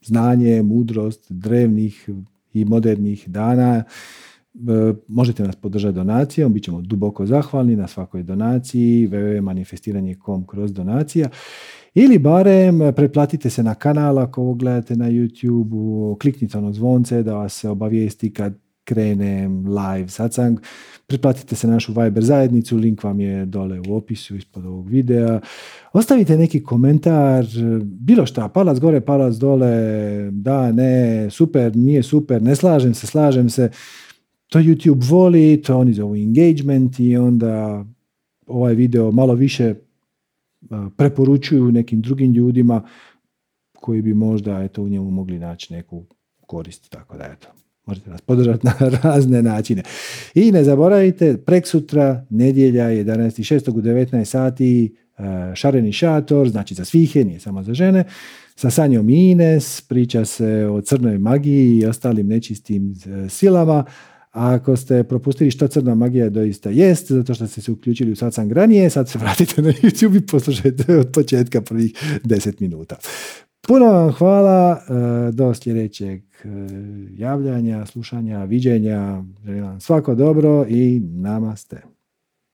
znanje, mudrost drevnih i modernih dana, E, možete nas podržati donacijom, bit ćemo duboko zahvalni na svakoj donaciji, www.manifestiranje.com kroz donacija. Ili barem pretplatite se na kanal ako ovo gledate na YouTube, kliknite ono zvonce da vas se obavijesti kad krenem live satsang. Pretplatite se na našu Viber zajednicu, link vam je dole u opisu ispod ovog videa. Ostavite neki komentar, bilo šta, palac gore, palac dole, da, ne, super, nije super, ne slažem se, slažem se to YouTube voli, to oni zovu engagement i onda ovaj video malo više preporučuju nekim drugim ljudima koji bi možda eto, u njemu mogli naći neku korist. Tako da eto, možete nas podržati na [LAUGHS] razne načine. I ne zaboravite, prek sutra, nedjelja 11.6. u 19 sati, šareni šator, znači za svihe, nije samo za žene, sa Sanjom Ines, priča se o crnoj magiji i ostalim nečistim e, silama, a ako ste propustili što crna magija doista jest, zato što ste se uključili u satsang ranije, sad se vratite na YouTube i poslušajte od početka prvih 10 minuta. Puno vam hvala, e, do sljedećeg e, javljanja, slušanja, viđenja. Želim svako dobro i namaste.